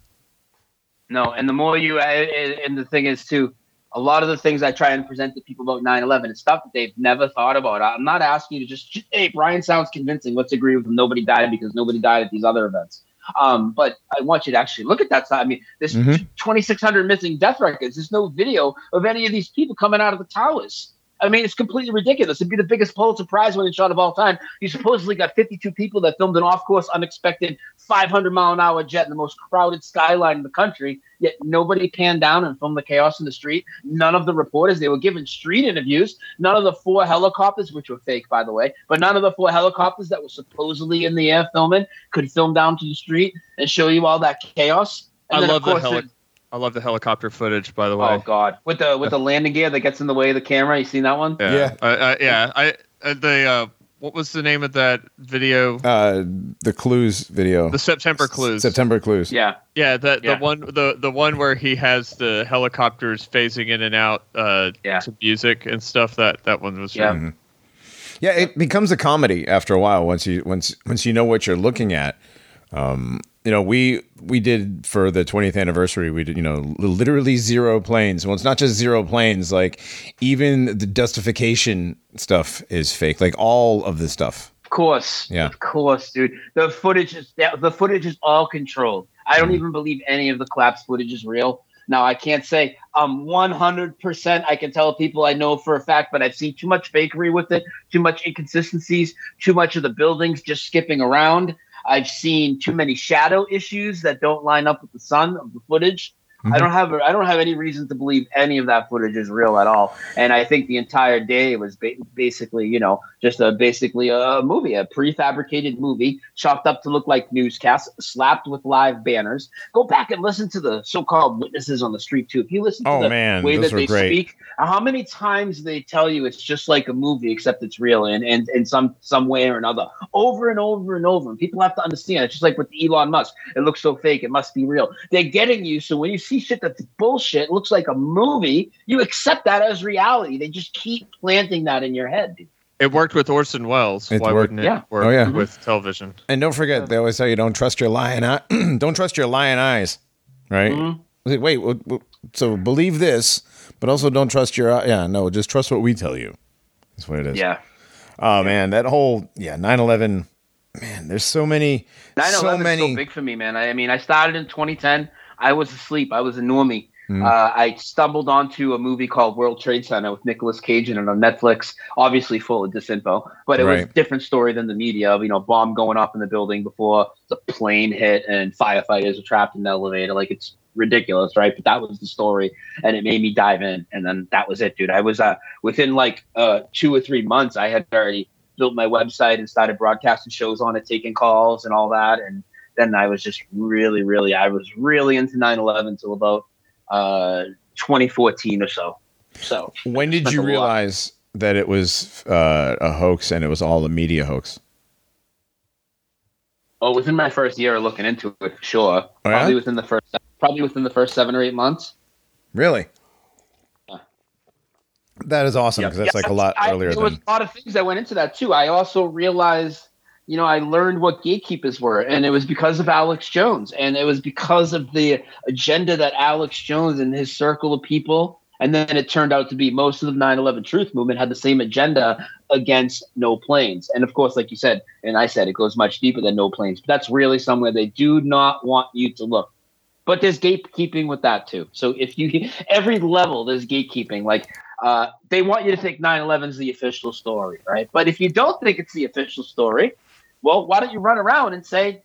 No, and the more you, and the thing is too, a lot of the things I try and present to people about 9/11 is stuff that they've never thought about. I'm not asking you to just, hey, Brian sounds convincing. Let's agree with him. Nobody died because nobody died at these other events. Um, but I want you to actually look at that side. I mean, there's Mhm. 2,600 missing death records. There's no video of any of these people coming out of the towers. I mean, it's completely ridiculous. It'd be the biggest Pulitzer Prize winning shot of all time. You supposedly got 52 people that filmed an off course, unexpected 500 mile an hour jet in the most crowded skyline in the country. Yet nobody panned down and filmed the chaos in the street. None of the reporters, they were given street interviews. None of the four helicopters, which were fake, by the way, but none of the four helicopters that were supposedly in the air filming could film down to the street and show you all that chaos. And I love the course, heli- the- I love the helicopter footage. By the way, Oh God, with the with the landing gear that gets in the way of the camera. You seen that one? yeah, Yeah. I, I, yeah. I uh, the uh, what was the name of that video? Uh, the clues video. The September Clues. September clues. Yeah. Yeah, the Yeah. the one the the one where he has the helicopters phasing in and out uh, Yeah. to music and stuff. That that one was Yeah. really- Yeah, it becomes a comedy after a while once you once once you know what you're looking at. Um, you know, we we did for the 20th anniversary. We did, you know, literally zero planes. Well, it's not just zero planes. Like even the dustification stuff is fake. Like all of the stuff. Of course. Yeah. Of course, dude. The footage is the footage is all controlled. I don't even believe any of the collapse footage is real. Now I can't say um 100% I can tell people I know for a fact, but I've seen too much fakery with it, too much inconsistencies, too much of the buildings just skipping around. I've seen too many shadow issues that don't line up with the sun of the footage. I don't mm-hmm. have I don't have any reason to believe any of that footage is real at all. And I think the entire day was ba- basically, you know, just a basically a movie, a prefabricated movie, chopped up to look like newscasts, slapped with live banners. Go back and listen to the so-called witnesses on the street too. If you listen to Oh, the man, way that they great. speak, how many times they tell you it's just like a movie except it's real and and in some some way or another, over and over and over. And people have to understand. It's just like with Elon Musk. It looks so fake. It must be real. They're getting you. So when you see shit that's bullshit, looks like a movie, you accept that as reality. They just keep planting that in your head. dude. It worked with Orson Welles. It Why worked- wouldn't it Yeah. work Oh, yeah. with television? And don't forget, they always tell you don't trust your lion eye. *clears throat* don't trust your lion eyes, right? Mhm. Wait, wait, what- what- so believe this, but also don't trust your eye. Yeah, no, just trust what we tell you. That's what it is. Yeah. Oh man, that whole yeah 9/11. Man, there's so many, 9 so 11 is many. so big for me, man. I, I mean, I started in 2010. I was asleep. I was a normie. Mm. Uh, I stumbled onto a movie called World Trade Center with Nicolas Cage in it on Netflix, obviously full of disinfo, but it was a different story than the media of, you know, bomb going off in the building before the plane hit and firefighters were trapped in the elevator. Like, it's ridiculous, right? But that was the story, and it made me dive in. And then that was it, dude. I was, uh, within like uh, two or three months, I had already built my website and started broadcasting shows on it, taking calls and all that. And then I was just really, really, I was really into 9 11 until about uh, 2014 or so. So, when did you a lot. realize that it was uh, a hoax and it was all a media hoax? oh, within my first year of looking into it, for sure. Oh, yeah? Probably within the first, probably within the first seven or eight months. Really? Yeah. That is awesome because that's like a lot I- earlier There was a lot of things that went into that too. I also realized, you know, I learned what gatekeepers were, and it was because of Alex Jones, and it was because of the agenda that Alex Jones and his circle of people. And then it turned out to be most of the 9 11 truth movement had the same agenda against no planes. And of course, like you said, and I said, it goes much deeper than no planes. But that's really somewhere they do not want you to look. But there's gatekeeping with that too. So if you, every level, there's gatekeeping. Like uh, they want you to think 9/11 is the official story, right? But if you don't think it's the official story, well, why don't you run around and say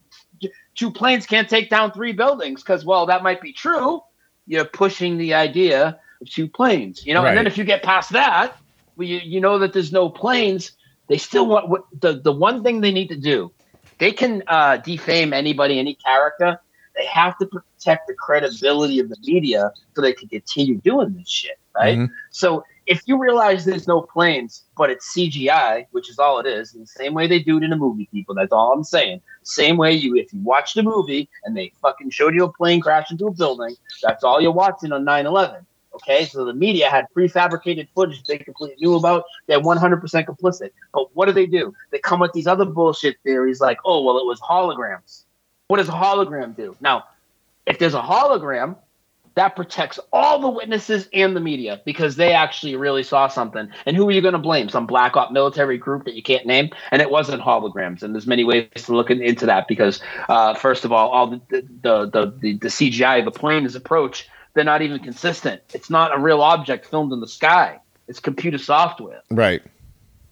two planes can't take down three buildings? Because well, that might be true. You're pushing the idea of two planes, you know. And then if you get past that, well, you, you know that there's no planes. They still want what the the one thing they need to do. They can uh, defame anybody, any character. They have to protect the credibility of the media so they can continue doing this shit, right? Mhm. So if you realize there's no planes, but it's CGI, which is all it is, in the same way they do it in a movie, people. That's all I'm saying. Same way you, if you watch the movie and they fucking showed you a plane crash into a building, that's all you're watching on 9/11. Okay, so the media had prefabricated footage they completely knew about. They're 100% complicit. But what do they do? They come with these other bullshit theories like, oh, well, it was holograms. What does a hologram do? Now, if there's a hologram, that protects all the witnesses and the media because they actually really saw something. And who are you going to blame? Some black op military group that you can't name? And it wasn't holograms. And there's many ways to look in, into that because, uh, first of all, all the the, the the the CGI of the plane is approach. They're not even consistent. It's not a real object filmed in the sky. It's computer software. Right.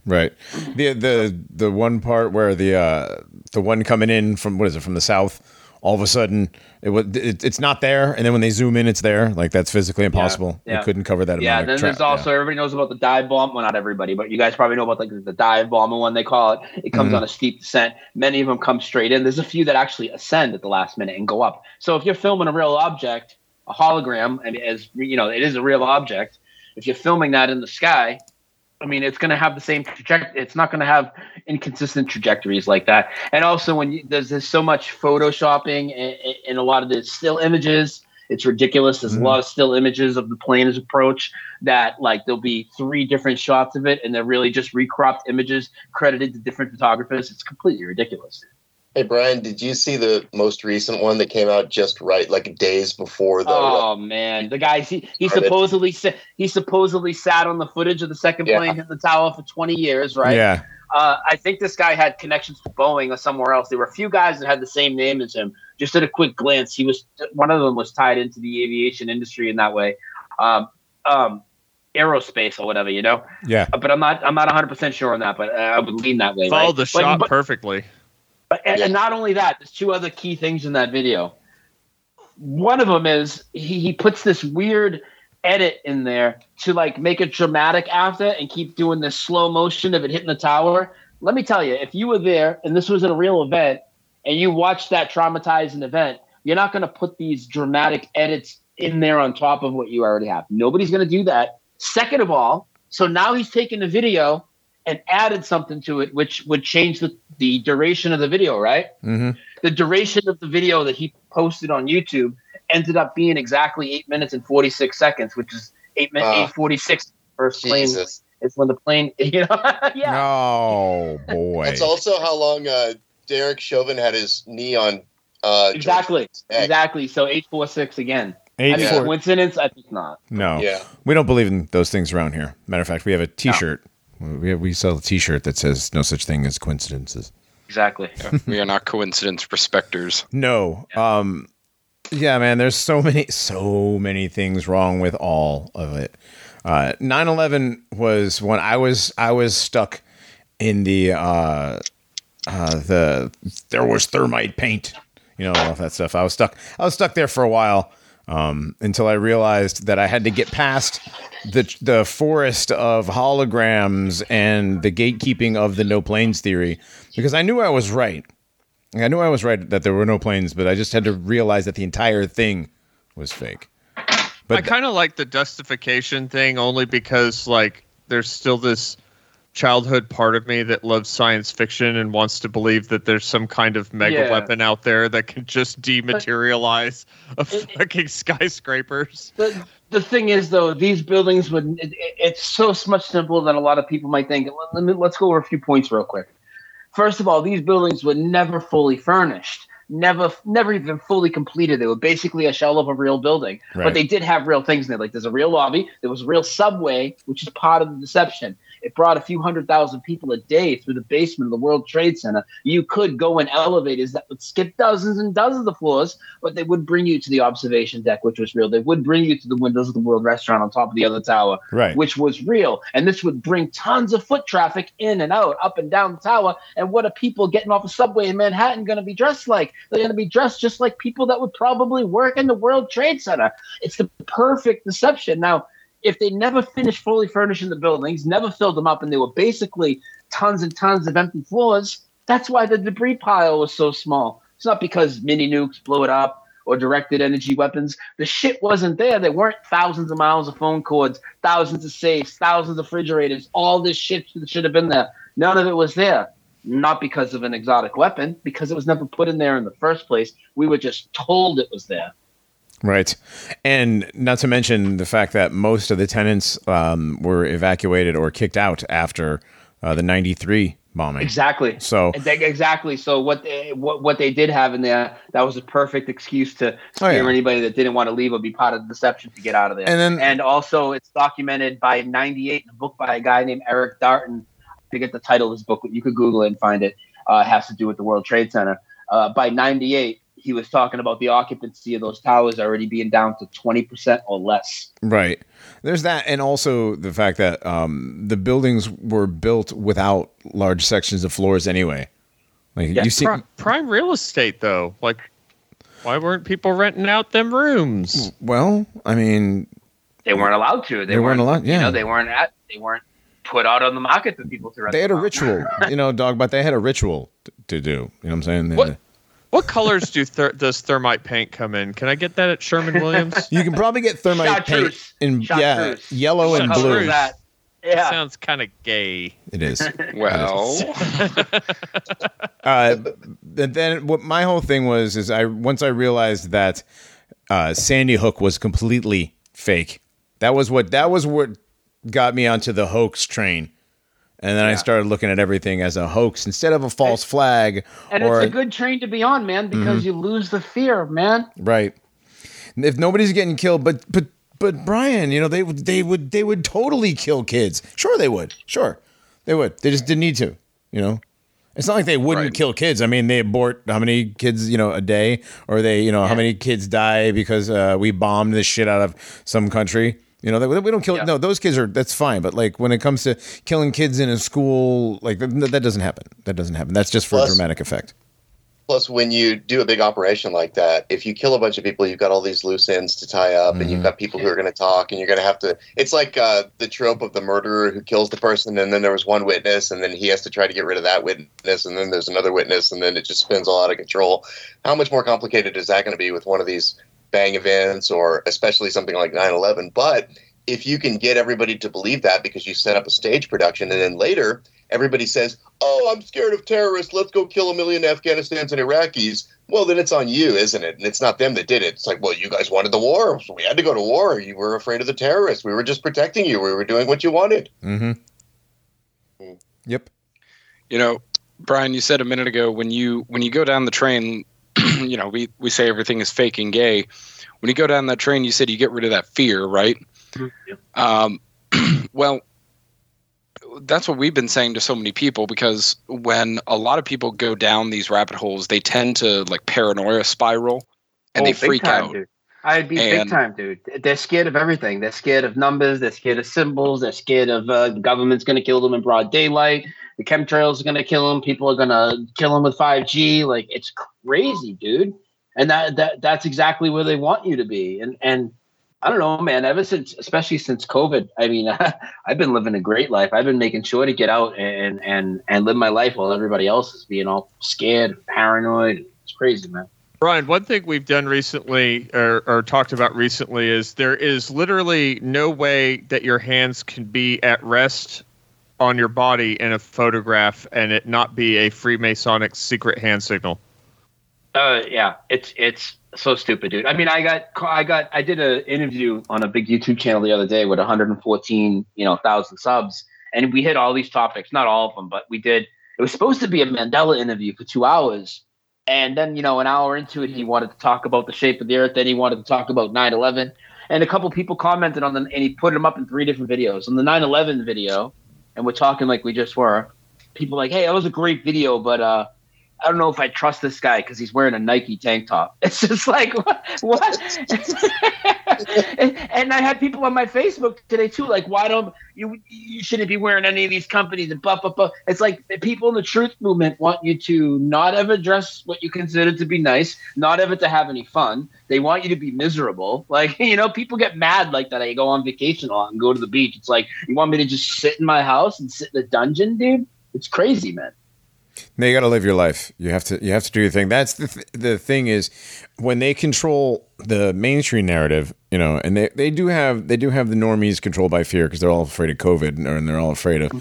Right. The the the one part where the uh the one coming in from what is it from the south all of a sudden it was it, it's not there and then when they zoom in it's there like that's physically impossible yeah. they couldn't cover that Yeah, then of there's tra- also everybody knows about the dive bomb. Well, not everybody, but you guys probably know about like the dive bomber one they call it. It comes Mhm. on a steep descent. Many of them come straight in. There's a few that actually ascend at the last minute and go up. So if you're filming a real object, a hologram, and as you know, it is a real object. If you're filming that in the sky, I mean, it's going to have the same trajectory. It's not going to have inconsistent trajectories like that. And also, when you, there's, there's so much photoshopping in, in a lot of the still images, it's ridiculous. There's Mhm. a lot of still images of the plane's approach that, like, there'll be three different shots of it, and they're really just recropped images credited to different photographers. It's completely ridiculous. Hey Brian, did you see the most recent one that came out just right, like days before the? Oh man, the guy he, he Started. supposedly sa- he supposedly sat on the footage of the second Yeah. plane hit the tower for 20 years, right? yeah Uh, I think this guy had connections to Boeing or somewhere else. There were a few guys that had the same name as him. Just at a quick glance, he was one of them was tied into the aviation industry in that way, um, um, aerospace or whatever, you know. yeah Uh, But I'm not I'm not 100 percent sure on that, but uh, I would lean that way. Followed right? the But- shot but- perfectly. But, and, and not only that, there's two other key things in that video. One of them is he, he puts this weird edit in there to like make it dramatic after and keep doing this slow motion of it hitting the tower. Let me tell you, if you were there and this was a real event and you watched that traumatizing event, you're not going to put these dramatic edits in there on top of what you already have. Nobody's going to do that. Second of all, so now he's taken the video and added something to it, which would change the, the duration of the video, right? hmm The duration of the video that he posted on YouTube ended up being exactly eight minutes and 46 seconds, which is eight minutes, Ah. eight 46 first plane Jesus. is when the plane, *laughs* you know, *laughs* yeah. oh boy That's also how long uh, Derek Chauvin had his knee on. Uh, Exactly. Exactly. So 846 again. Eight I mean, four- coincidence? I think not. no Yeah. we don't believe in those things around here matter of fact we have a t-shirt we, have, we sell a t-shirt that says no such thing as coincidences Exactly. *laughs* we are not coincidence respecters. No. Um yeah, man, there's so many so many things wrong with all of it. Uh 9/11 was when I was I was stuck in the uh uh the there was thermite paint, you know, all that stuff. I was stuck I was stuck there for a while um until I realized that I had to get past the the forest of holograms and the gatekeeping of the no planes theory because I knew I was right. I knew I was right that there were no planes, but I just had to realize that the entire thing was fake. But I kind of like the dustification thing only because like there's still this childhood part of me that loves science fiction and wants to believe that there's some kind of mega Yeah. weapon out there that can just dematerialize a It- fucking skyscrapers. the, the thing is though these buildings would it, it- it's so much simpler than a lot of people might think Let- let me, let's go over a few points real quick first of all these buildings were never fully furnished never never even fully completed they were basically a shell of a real building Right. but they did have real things in there like there's a real lobby there was a real subway which is part of the deception it brought a few hundred thousand people a day through the basement of the world trade center you could go in elevators that would skip dozens and dozens of floors but they would bring you to the observation deck, which was real. They would bring you to the windows of the World Restaurant on top of the other tower, right. which was real. And this would bring tons of foot traffic in and out, up and down the tower. And what are people getting off a subway in Manhattan going to be dressed like? They're going to be dressed just like people that would probably work in the World Trade Center. It's the perfect deception. Now, if they never finished fully furnishing the buildings, never filled them up, and they were basically tons and tons of empty floors, that's why the debris pile was so small. It's not because mini nukes blew it up or directed energy weapons. The shit wasn't there. There weren't thousands of miles of phone cords, thousands of safes, thousands of refrigerators. All this shit should- should have been there. None of it was there. Not because of an exotic weapon, because it was never put in there in the first place. We were just told it was there. Right. And not to mention the fact that most of the tenants um, were evacuated or kicked out after uh, the 93 bombing. Exactly. So Exactly. So what they what what they did have in there that was a perfect excuse to scare Oh, yeah. anybody that didn't want to leave or be part of the deception to get out of there. And then- and also it's documented by '98 in a book by a guy named Eric Darton. I forget the title of his book, but you could Google it and find it. Uh, it has to do with the World Trade Center. Uh, by '98, he was talking about the occupancy of those towers already being down to 20 percent or less. Right. There's that, and also the fact that um, the buildings were built without large sections of floors anyway. Like Yeah. you see, Pri- prime real estate though. Like, why weren't people renting out them rooms? well, I mean, They weren't allowed to. They, They weren't allowed- yeah. You know, they weren't at. They weren't put out on the market for people to rent. they had a ritual, you know, dog, but they had a ritual t- to do. You know what I'm saying? They What? Had a- What colors do ther- does thermite paint come in? Can I get that at Sherman Williams? *laughs* You can probably get thermite paint Chartreuse. in yeah, Chartreuse. yellow and blue. that? Yeah. Sounds kind of gay. It is. *laughs* Well, *laughs* uh, then what my whole thing was is I once I realized that uh, Sandy Hook was completely fake. That was what that was what got me onto the hoax train. And then I started looking at everything as a hoax instead of a false flag And or it's a good train to be on, man, because you lose the fear, man. right. If nobody's getting killed, but but but Brian, you know they would they would they would totally kill kids. Sure, they would. Sure, they would. They just didn't need to. You know, it's not like they wouldn't Right. kill kids. I mean, they abort how many kids you know a day, or they you know how many kids die because uh, we bombed the shit out of some country. You know, they- we don't kill. Yeah. No, those kids are that's fine. But like when it comes to killing kids in a school, like th- that doesn't happen. That doesn't happen. That's just for Plus- dramatic effect. Plus, when you do a big operation like that, if you kill a bunch of people, you've got all these loose ends to tie up, and you've got people who are going to talk, and you're going to have to. It's like uh, the trope of the murderer who kills the person, and then there was one witness, and then he has to try to get rid of that witness, and then there's another witness, and then it just spins all out of control. How much more complicated is that going to be with one of these bang events, or especially something like 9 11? But if you can get everybody to believe that because you set up a stage production, and then later everybody says, "Oh, I'm scared of terrorists. Let's go kill a million Afghanistans and Iraqis." Well, then it's on you, isn't it? And it's not them that did it. It's like, well, you guys wanted the war, so we had to go to war. You were afraid of the terrorists. We were just protecting you. We were doing what you wanted. Mm-hmm. Yep. you know, Brian, you said a minute ago when you when you go down the train, *clears throat* you know, we we say everything is fake and gay. When you go down that train, you said you get rid of that fear, right? Um, *clears throat* well, that's what we've been saying to so many people because when a lot of people go down these rabbit holes, they tend to like paranoia spiral and Oh, they freak time, out. Dude. I'd be And- big time, dude. They're scared of everything. They're scared of numbers. They're scared of symbols. They're scared of uh, the government's going to kill them in broad daylight. The chemtrails are going to kill them. People are going to kill them with 5G. Like it's crazy, dude. And that that that's exactly where they want you to be. And and I don't know, man. Ever since, especially since COVID, I mean, *laughs* I've been living a great life. I've been making sure to get out and and and live my life while everybody else is being all scared, paranoid. It's crazy, man. Brian, one thing we've done recently or, or talked about recently is there is literally no way that your hands can be at rest on your body in a photograph and it not be a Freemasonic secret hand signal. Uh, yeah, it's it's so stupid, dude. I mean, I got I got I did an interview on a big YouTube channel the other day with 114 you know thousand subs, and we hit all these topics. Not all of them, but we did. It was supposed to be a Mandela interview for two hours, and then you know an hour into it, he wanted to talk about the shape of the earth. Then he wanted to talk about 9/11, and a couple people commented on them, and he put them up in three different videos. On the 9/11 video, and we're talking like we just were. People like, hey, that was a great video, but uh. I don't know if I trust this guy because he's wearing a Nike tank top. *laughs* It's just like what? what? *laughs* and, I had people on my Facebook today too, like, why don't you? You shouldn't be wearing any of these companies and blah blah blah. It's like people in the truth movement want you to not ever dress what you consider to be nice, not ever to have any fun. They want you to be miserable. *laughs* Like you know, people get mad like that. I go on vacation a lot and go to the beach. It's like you want me to just sit in my house and sit in the dungeon, dude. It's crazy, man. No, you got to live your life. You have to. You have to do your thing. That's the th- the thing is when they control the mainstream narrative, you know, and they, they do have they do have the normies controlled by fear because they're all afraid of COVID and they're all afraid of,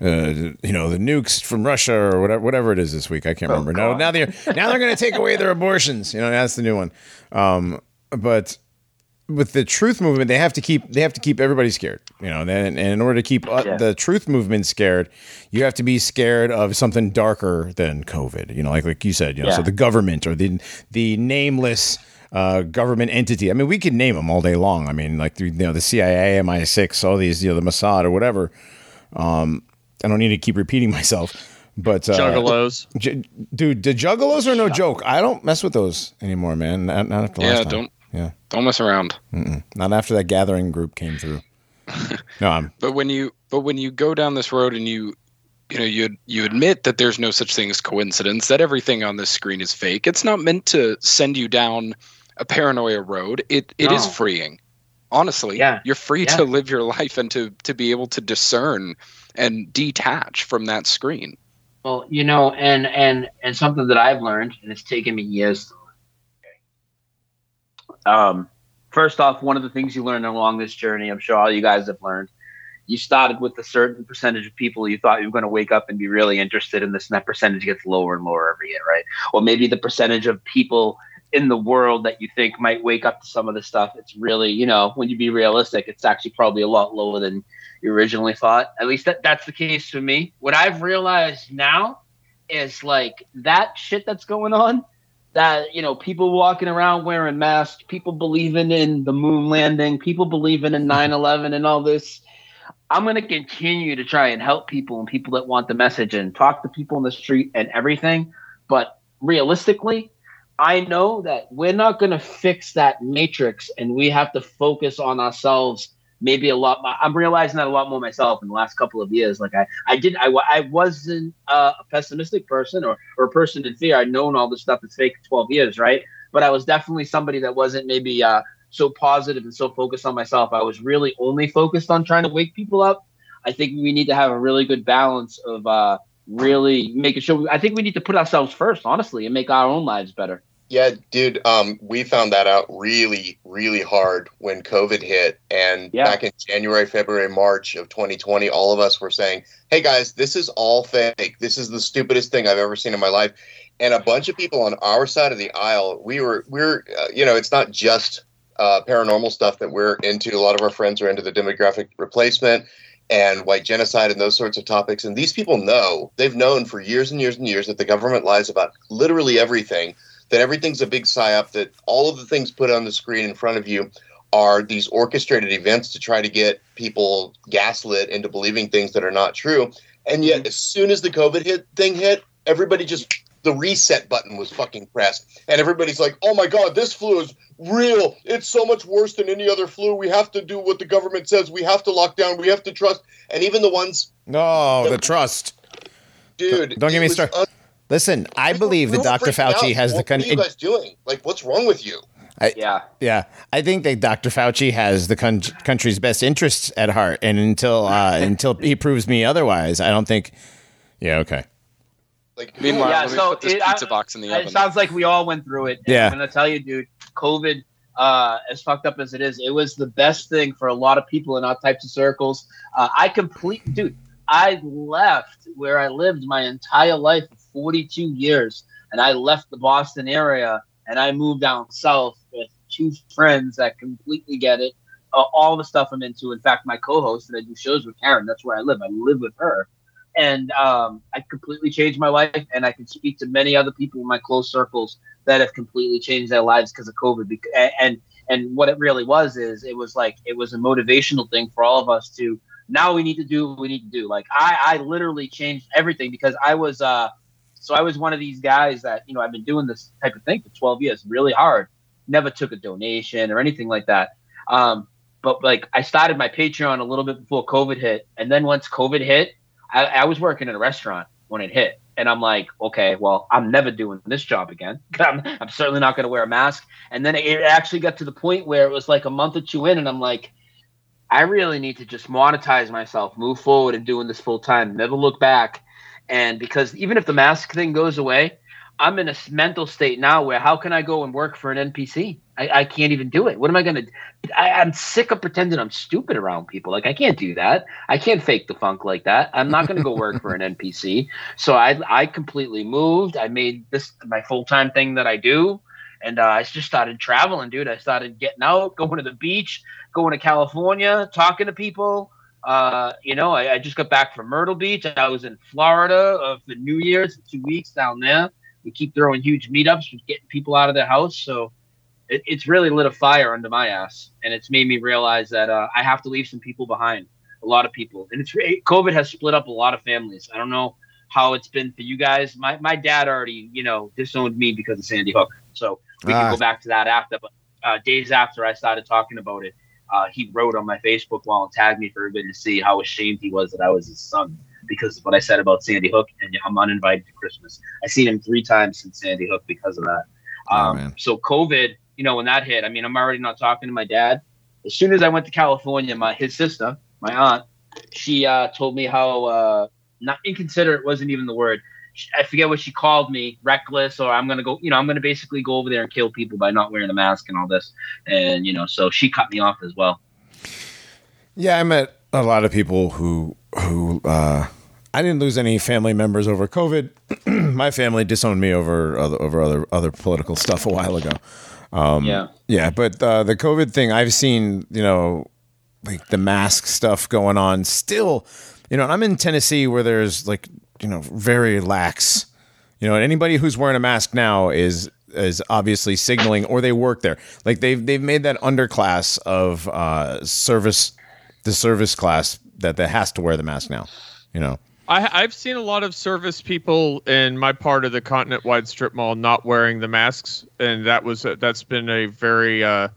uh, you know, the nukes from Russia or whatever whatever it is this week. I can't remember. Now now they're now they're going to take away their abortions. You know, that's the new one. Um, but with the truth movement, they have to keep they have to keep everybody scared. You know, and, and in order to keep uh, Yeah. the truth movement scared, you have to be scared of something darker than COVID. You know, like like you said, you know, so the government or the the nameless. Uh, government entity. I mean, we could name them all day long. I mean, like you know, the CIA, MI6, all these, you know, the Mossad or whatever. Um, I don't need to keep repeating myself, but uh, Juggalos. J- dude, the Juggalos are no joke. I don't mess with those anymore, man. Not, not after Yeah, last time. don't- Yeah, Don't mess around. not after that gathering group came through. *laughs* no, I'm. But when you but when you go down this road and you you know you you admit that there's no such thing as coincidence, that everything on this screen is fake. It's not meant to send you down a paranoia road. It it is No. freeing. Honestly, Yeah. you're free Yeah. to live your life and to to be able to discern and detach from that screen. Well, you know, and and and something that I've learned, and it's taken me years. Um, first off, one of the things you learned along this journey, I'm sure all you guys have learned, you started with a certain percentage of people you thought you were going to wake up and be really interested in this, and that percentage gets lower and lower every year, right? Or maybe the percentage of people in the world that you think might wake up to some of this stuff, it's really, you know, when you be realistic, it's actually probably a lot lower than you originally thought. At least that, that's the case for me. What I've realized now is like that shit that's going on. That you know, people walking around wearing masks, people believing in the moon landing, people believing in 9-11 and all this. I'm gonna continue to try and help people and people that want the message and talk to people in the street and everything. But realistically, I know that we're not going to fix that matrix and we have to focus on ourselves maybe a lot. I'm realizing that a lot more myself in the last couple of years. Like I, I did, I, I wasn't uh, a pessimistic person or, or a person in fear. I'd known all this stuff is fake for 12 years, right? But I was definitely somebody that wasn't maybe uh, so positive and so focused on myself. I was really only focused on trying to wake people up. I think we need to have a really good balance of uh, really making sure. I think we need to put ourselves first, honestly, and make our own lives better. Yeah, dude. Um, we found that out really, really hard when COVID hit, and Yeah. back in January, February, March of 2020, all of us were saying, "Hey guys, this is all fake. This is the stupidest thing I've ever seen in my life." And a bunch of people on our side of the aisle, we were, we're, uh, you know, it's not just uh, paranormal stuff that we're into. A lot of our friends are into the demographic replacement and white genocide and those sorts of topics. And these people know, they've known for years and years and years that the government lies about literally everything, that everything's a big psyop, that all of the things put on the screen in front of you are these orchestrated events to try to get people gaslit into believing things that are not true. And yet, mm-hmm. as soon as the COVID hit thing hit, everybody just the reset button was fucking pressed, and everybody's like, "Oh my god, this flu is real. It's so much worse than any other flu. We have to do what the government says. We have to lock down. We have to trust." And even the ones, No, *laughs* the trust. dude, Don't get me started. un- Listen, I people- believe that we Dr. Fauci out. has the What, con- what are you guys doing? Like, what's wrong with you? Yeah. Yeah, I think that Dr. Fauci has the con- country's best interests at heart, and until uh, *laughs* until he proves me otherwise, I don't think. Yeah, okay. Like, Meanwhile, Yeah, let me so put this it- I- pizza box in the oven. It sounds like we all went through it. And Yeah. I'm gonna tell you, dude, COVID, uh, as fucked up as it is, it was the best thing for a lot of people in all types of circles. Uh, I complete, dude. I left where I lived my entire life, 42 years, and I left the Boston area and I moved down south with two friends that completely get it. Uh, all the stuff I'm into. In fact, my co-host that I do shows with Karen. That's where I live. I live with her and um, I completely changed my life. And I can speak to many other people in my close circles that have completely changed their lives because of COVID. And and what it really was is it was like it was a motivational thing for all of us to now we need to do what we need to do. Like I I literally changed everything because I was uh so I was one of these guys that you know I've been doing this type of thing for 12 years, really hard. Never took a donation or anything like that. Um, but like I started my Patreon a little bit before COVID hit, and then once COVID hit, I, I was working in a restaurant when it hit, and I'm like, okay, well, I'm never doing this job again. *laughs* I'm, I'm certainly not going to wear a mask. And then it actually got to the point where it was like a month or two in, and I'm like, I really need to just monetize myself, move forward, and doing this full time, never look back. And because even if the mask thing goes away, I'm in a mental state now where how can I go and work for an NPC? I, I can't even do it. What am I going to? I'm sick of pretending I'm stupid around people. Like I can't do that. I can't fake the funk like that. I'm not going to go work for an *laughs* NPC. So I I completely moved. I made this my full time thing that I do, And uh, I just started traveling, dude. I started getting out, going to the beach, going to California, talking to people. Uh, you know, I, I, just got back from Myrtle Beach. I was in Florida uh, for New Year's, two weeks down there. We keep throwing huge meetups, getting people out of their house. So it, it's really lit a fire under my ass, and it's made me realize that uh, I have to leave some people behind. A lot of people, and it's COVID has split up a lot of families. I don't know how it's been for you guys. My my dad already, you know, disowned me because of Sandy Hook. So we ah. can go back to that after. But uh, days after I started talking about it, uh, he wrote on my Facebook wall and tagged me for everybody to see how ashamed he was that I was his son because of what I said about Sandy Hook, and I'm uninvited to Christmas. I've seen him three times since Sandy Hook because of that. Oh, um, oh, so COVID, you know, when that hit, I mean, I'm already not talking to my dad. As soon as I went to California, my his sister, my aunt, she uh, told me how uh, not inconsiderate wasn't even the word. I forget what she called me, reckless, or I'm gonna go. You know, I'm gonna basically go over there and kill people by not wearing a mask and all this. And you know, so she cut me off as well. Yeah, I met a lot of people who who uh, I didn't lose any family members over COVID. *clears throat* My family disowned me over other, over other other political stuff a while ago. Um, yeah, yeah, but uh, the COVID thing, I've seen, you know, like the mask stuff going on. Still, you know, I'm in Tennessee where there's like you know very lax. You know, anybody who's wearing a mask now is is obviously signaling, or they work there. Like they've they've made that underclass of uh, service, the service class that that has to wear the mask now. You know. I, have seen a lot of service people in my part of the continent wide strip mall not wearing the masks, and that was a, that's been a very uh,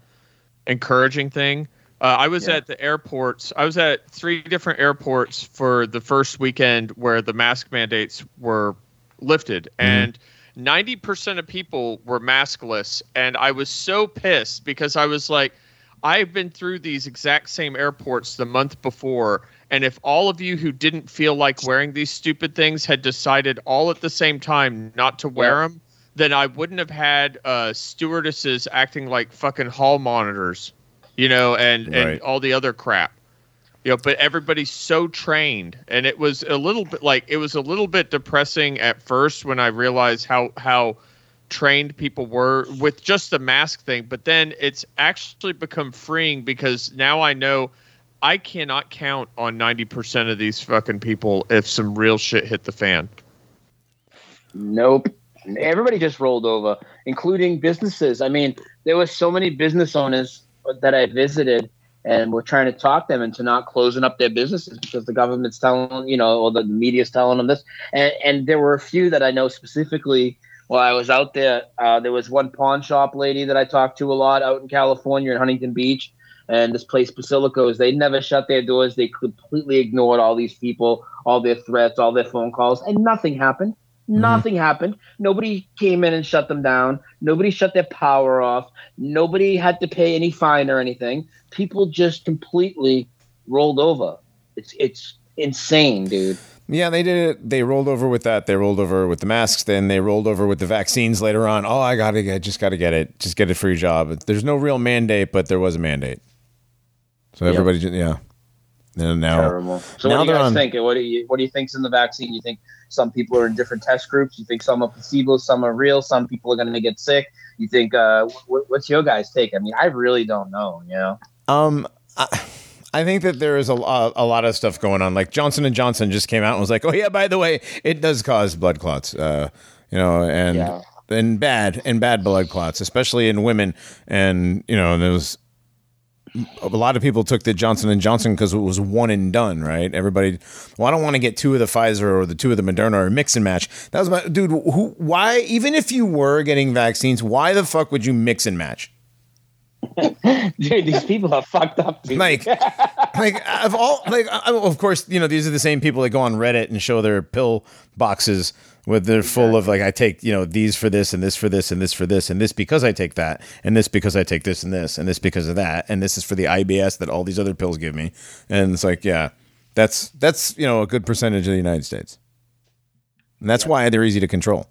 encouraging thing. Uh, I was yeah. at the airports. I was at three different airports for the first weekend where the mask mandates were lifted, mm-hmm. and ninety percent of people were maskless, and I was so pissed because I was like, I've been through these exact same airports the month before, and if all of you who didn't feel like wearing these stupid things had decided all at the same time not to wear yeah. them, then I wouldn't have had uh, stewardesses acting like fucking hall monitors you know, and right. and all the other crap. You know, but everybody's so trained, and it was a little bit like it was a little bit depressing at first when I realized how how trained people were with just the mask thing. But then it's actually become freeing because now I know I cannot count on ninety percent of these fucking people if some real shit hit the fan. Nope. Everybody just rolled over, including businesses. I mean, there were so many business owners that I visited, and we're trying to talk them into not closing up their businesses because the government's telling, you know, or the media's telling them this. And, and there were a few that I know specifically. While I was out there, uh, there was one pawn shop lady that I talked to a lot out in California in Huntington Beach, and this place Basilico's. They never shut their doors. They completely ignored all these people, all their threats, all their phone calls, and nothing happened. Mm-hmm. Nothing happened. Nobody came in and shut them down. Nobody shut their power off. Nobody had to pay any fine or anything. People just completely rolled over. It's it's insane, dude. Yeah, they did it. They rolled over with that. They rolled over with the masks. Then they rolled over with the vaccines later on. Oh, I gotta get, just gotta get it. Just get it for your job. There's no real mandate, but there was a mandate. So everybody, yep. just, yeah. And now, Terrible. So now what do you guys on, think? What do you what do you think's in the vaccine? You think some people are in different test groups? You think some are placebo, some are real, some people are going to get sick? You think uh, what's your guys' take? I mean, I really don't know. You know. Um. I, I think that there is a, a lot of stuff going on. Like Johnson and Johnson just came out and was like, "Oh yeah, by the way, it does cause blood clots." Uh, you know, and yeah. and bad and bad blood clots, especially in women. And you know, was a lot of people took the Johnson and Johnson because it was one and done, right? Everybody, well, I don't want to get two of the Pfizer or the two of the Moderna or mix and match. That was my dude. Who? Why? Even if you were getting vaccines, why the fuck would you mix and match? *laughs* dude, these people are fucked up. Dude. Like, like of all, like, of course, you know, these are the same people that go on Reddit and show their pill boxes with they're full of like I take you know these for this and this for this and this for this and this because I take that and this because I take this and this and this because of that and this is for the IBS that all these other pills give me and it's like yeah that's that's you know a good percentage of the United States and that's yeah. why they're easy to control.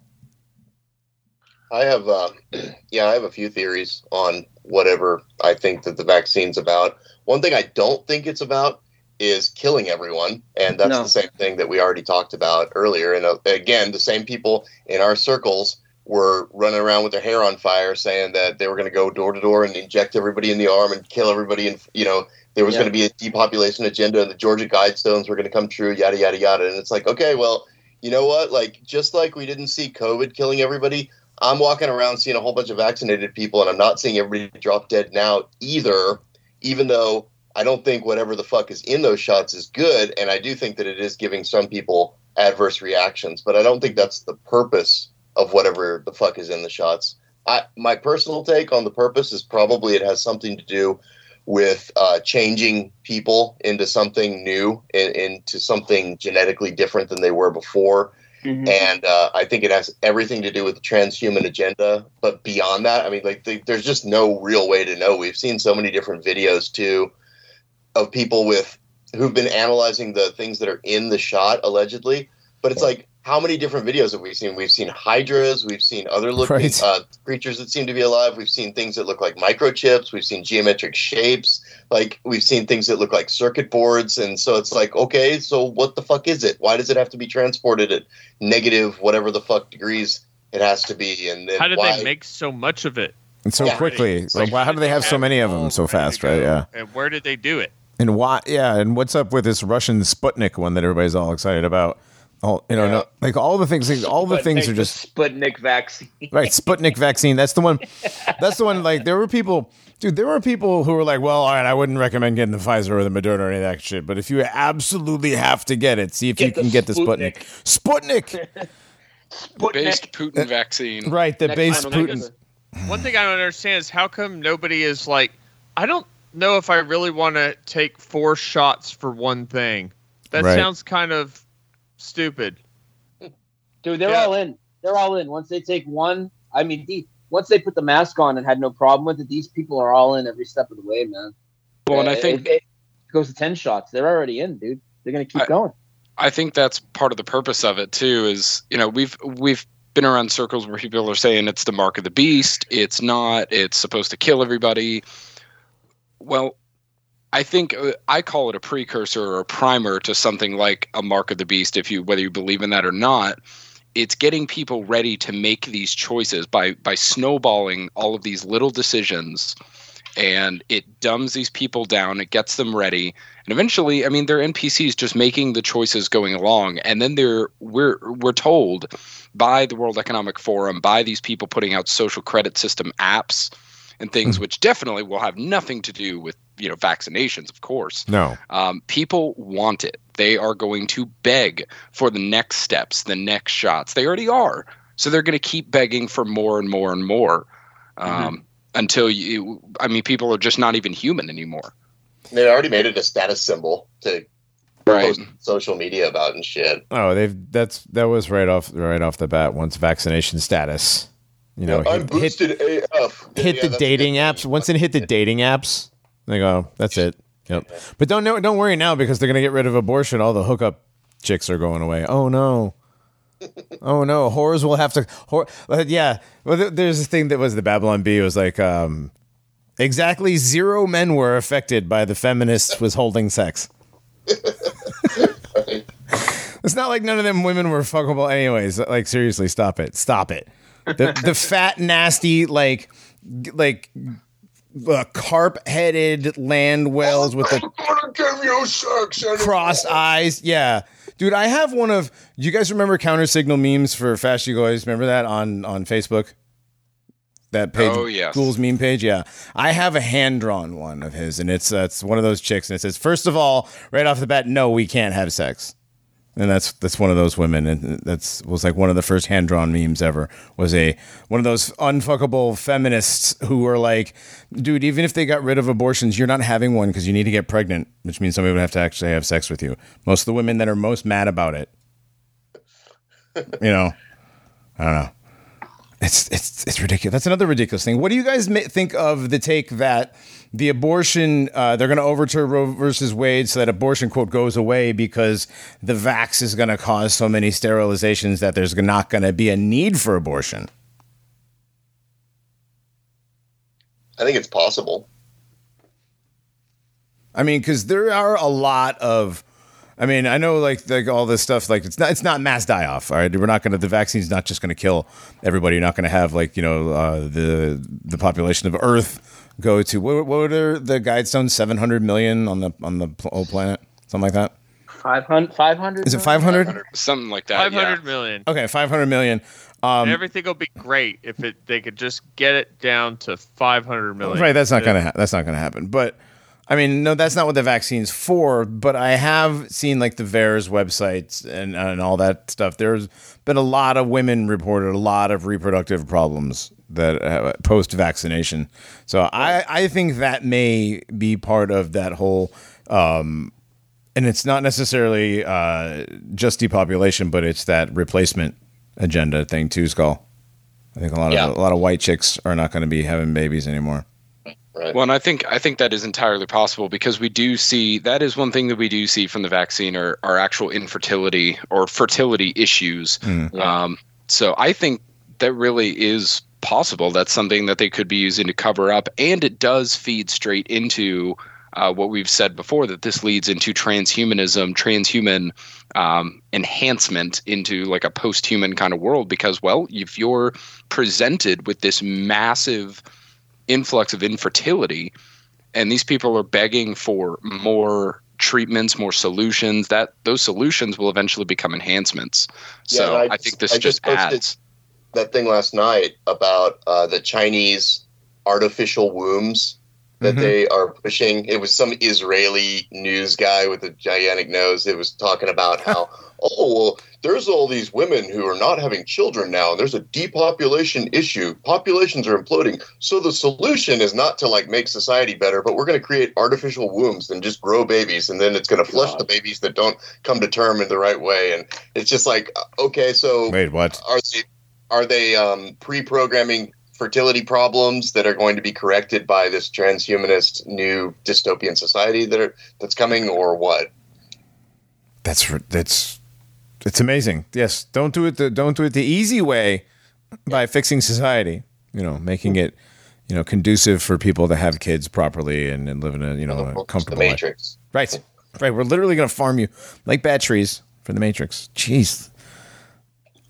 I have uh, *clears throat* yeah I have a few theories on whatever I think that the vaccine's about. One thing I don't think it's about is killing everyone, and that's no. the same thing that we already talked about earlier. And uh, again, the same people in our circles were running around with their hair on fire, saying that they were going to go door to door and inject everybody in the arm and kill everybody, and you know there was Yeah. going to be a depopulation agenda, and the Georgia Guidestones were going to come true, yada yada yada. And it's like, okay, well, you know what? Like, just like we didn't see COVID killing everybody, I'm walking around seeing a whole bunch of vaccinated people, and I'm not seeing everybody drop dead now either. Even though I don't think whatever the fuck is in those shots is good, and I do think that it is giving some people adverse reactions, but I don't think that's the purpose of whatever the fuck is in the shots. I, my personal take on the purpose is probably it has something to do with uh, changing people into something new, in, into something genetically different than they were before. Mhm. And uh, I think it has everything to do with the transhuman agenda. But beyond that, I mean, like, the, there's just no real way to know. We've seen so many different videos too of people with who've been analyzing the things that are in the shot allegedly. But it's like, how many different videos have we seen? We've seen hydras, we've seen other looking Right. uh, creatures that seem to be alive. We've seen things that look like microchips. We've seen geometric shapes. Like we've seen things that look like circuit boards. And so it's like, okay, so what the fuck is it? Why does it have to be transported at negative whatever the fuck degrees it has to be? And then How did why? they make so much of it? And so Yeah. quickly. It's Like, why, how do they have so many of them so fast, right? Yeah. And where did they do it? And why? Yeah. And what's up with this Russian Sputnik one that everybody's all excited about? All you know, Yeah. no, like all the things, like, all the things are just Sputnik vaccine. right. Sputnik vaccine. That's the one. That's the one. Like there were people, dude. There were people who were like, "Well, all right, I wouldn't recommend getting the Pfizer or the Moderna or any of that shit. But if you absolutely have to get it, see if you Get the can get the Sputnik. Sputnik, The *laughs* based Putin uh, vaccine. right? The Next base Putin. One thing I don't understand is how come nobody is like, I don't know if I really want to take four shots for one thing. That Right. sounds kind of stupid. Dude, they're Yeah. all in. They're all in. Once they take one, I mean, the, once they put the mask on and had no problem with it, these people are all in every step of the way, man. Well, and I It- think it, it goes to ten shots. They're already in, dude. They're gonna keep I- going. I think that's part of the purpose of it too. Is you know we've we've been around circles where people are saying it's the mark of the beast. It's not. It's supposed to kill everybody. Well, I think uh, I call it a precursor or a primer to something like a mark of the beast. If you whether you believe in that or not, it's getting people ready to make these choices by by snowballing all of these little decisions and it dumbs these people down it gets them ready and eventually i mean they're npcs just making the choices going along and then they're we're we're told by the world economic forum by these people putting out social credit system apps and things which definitely will have nothing to do with you know vaccinations of course No, um, people want it. They are going to beg for the next steps, the next shots. They already are. So they're going to keep begging for more and more and more um, until you. I mean, people are just not even human anymore. They already made it a status symbol to Right. post social media about and shit. oh, they've that's that was right off right off the bat. Once vaccination status, you know, I'm hit, hit, AF. hit Yeah, the dating apps. Once it hit the dating apps, they go, that's it. Yep. But don't know, don't worry now because they're gonna get rid of abortion. All the hookup chicks are going away. Oh no. *laughs* Oh no, whores will have to. Whore, uh, yeah, well, th- there's this thing that was the Babylon Bee. Was like um, exactly zero men were affected by the feminists was holding sex. *laughs* It's not like none of them women were fuckable, anyways. Like seriously, stop it, stop it. The the fat, nasty, like like uh, carp headed land whales with the gonna give you sex crossed eyes. Yeah. Dude, I have one of you guys remember counter signal memes for Fast You Guys? Remember that on on Facebook? That page, Oh, yes. Ghoul's meme page. Yeah, I have a hand drawn one of his, and it's uh, it's one of those chicks, and it says, first of all, right off the bat, no, we can't have sex, and that's that's one of those women, and that's was like one of the first hand drawn memes ever. Was a one of those unfuckable feminists who were like, dude, even if they got rid of abortions, you're not having one because you need to get pregnant, which means somebody would have to actually have sex with you. Most of the women that are most mad about it, you know, I don't know. It's it's it's ridiculous. That's another ridiculous thing. What do you guys think of the take that the abortion uh, they're going to overturn Roe versus Wade so that abortion quote goes away because the vax is going to cause so many sterilizations that there's not going to be a need for abortion. I think it's possible. I mean, because there are a lot of I mean, I know like like all this stuff. Like it's not it's not mass die off. All right, we're not going to. The vaccine's not just going to kill everybody. You're not going to have like you know uh, the the population of Earth go to what, what are the guidestones? Seven hundred million on the on the pl- whole planet, something like that. 500 500 Is it five hundred? Something like that. Five yeah. hundred million. Okay, five hundred million. Um, and everything will be great if it they could just get it down to 500 million. Right, that's not gonna ha- that's not gonna happen. But I mean, no, that's not what the vaccine's for. But I have seen like the VAERS websites and and all that stuff. There's been a lot of women reported a lot of reproductive problems that uh, post vaccination. So I I think that may be part of that whole. Um, and it's not necessarily uh, just depopulation, but it's that replacement agenda thing too, Skull. I think a lot Yeah. of a lot of white chicks are not going to be having babies anymore. Right. Well, and I think I think that is entirely possible because we do see that is one thing that we do see from the vaccine are, are actual infertility or fertility issues. Um, so I think that really is possible. That's something that they could be using to cover up, and it does feed straight into uh, what we've said before that this leads into transhumanism, transhuman um, enhancement into like a post-human kind of world. Because well, if you're presented with this massive influx of infertility and these people are begging for more treatments more solutions that those solutions will eventually become enhancements Yeah, so and I, I think this I just just adds that thing last night about uh, the Chinese artificial wombs that Mhm. they are pushing. It was some Israeli news guy with a gigantic nose that was talking about how, *laughs* oh, well, there's all these women who are not having children now, and there's a depopulation issue. Populations are imploding. So the solution is not to like make society better, but we're going to create artificial wombs and just grow babies, and then it's going to flush God. the babies that don't come to term in the right way. And it's just like, okay, so Wait, what? are they are they um, pre-programming fertility problems that are going to be corrected by this transhumanist new dystopian society that are that's coming, or what? That's that's it's amazing. Yes, don't do it. The, don't do it the easy way by fixing society. You know, making it you know conducive for people to have kids properly and, and live in a you know a the comfortable life. Matrix. Right, right. We're literally going to farm you like bad trees for the Matrix. Jeez.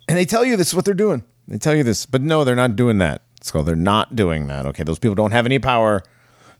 And they tell you this is what they're doing. They tell you this, but no, they're not doing that. So they're not doing that. Okay, those people don't have any power.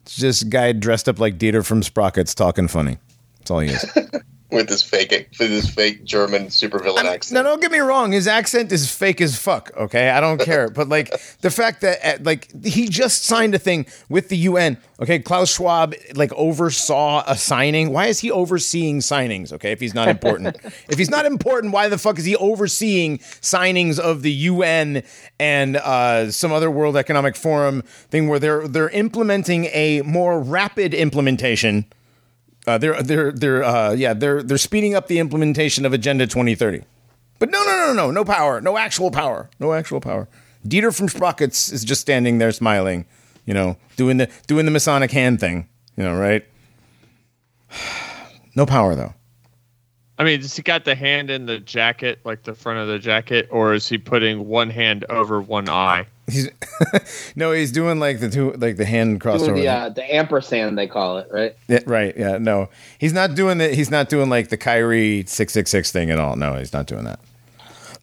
It's just a guy dressed up like Dieter from Sprockets talking funny. That's all he is. *laughs* with this fake with this fake German supervillain accent. No, don't get me wrong. His accent is fake as fuck. Okay, I don't care. But like *laughs* the fact that uh, like he just signed a thing with the UN. Okay, Klaus Schwab like oversaw a signing. Why is he overseeing signings? Okay, if he's not important, *laughs* if he's not important, why the fuck is he overseeing signings of the UN and uh, some other World Economic Forum thing where they're they're implementing a more rapid implementation? Uh, they're they're they're uh, yeah they're they're speeding up the implementation of Agenda 2030. But no no no no no power no actual power no actual power. Dieter from Sprockets is just standing there smiling, you know, doing the doing the Masonic hand thing, you know, right? *sighs* No power though. I mean, has he got the hand in the jacket, like the front of the jacket, or is he putting one hand over one eye? He's *laughs* no, he's doing like the two like the hand Doing crossover. the uh, the ampersand they call it, right? Yeah, right. Yeah. No, he's not doing the. He's not doing like the Kyrie six six six thing at all. No, he's not doing that.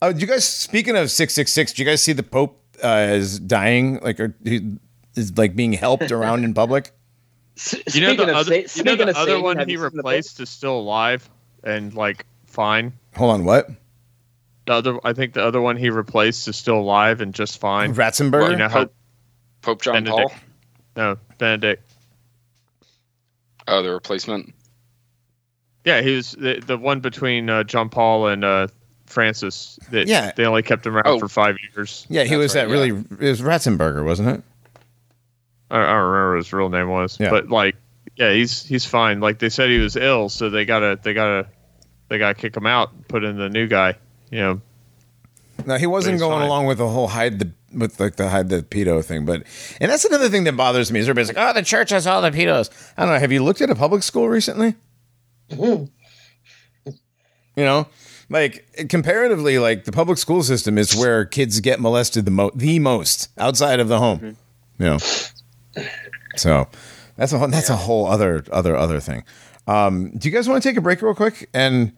Oh, do you guys? Speaking of six six six, do you guys see the Pope uh, is dying? Like, or he is like being helped around in public. *laughs* S- You know the of other, Sa- you know the other one he you seen the replaced is still alive and like fine. Hold on, what? The other, I think the other one he replaced is still alive and just fine. Ratzenberger. You know how? Pope John Benedict. Paul. No, Benedict. Oh, the replacement. Yeah, he was the, the one between uh, John Paul and uh, Francis. That Yeah. they only kept him around Oh. for five years. yeah, he That's was right, that really. It was Ratzenberger, wasn't it? I, I don't remember what his real name was, Yeah. but like, yeah, he's he's fine. Like they said he was ill, so they gotta they gotta they gotta kick him out, put in the new guy. You know, No, he wasn't going fine. along with the whole hide the with like the hide the pedo thing. But and that's another thing that bothers me is everybody's like, oh, the church has all the pedos. I don't know. Have you looked at a public school recently? Mm-hmm. you know, like comparatively, like the public school system is where kids get molested the mo- the most outside of the home. Mm-hmm. You know, so that's a whole- that's a whole other other other thing. Um, do you guys want to take a break real quick? And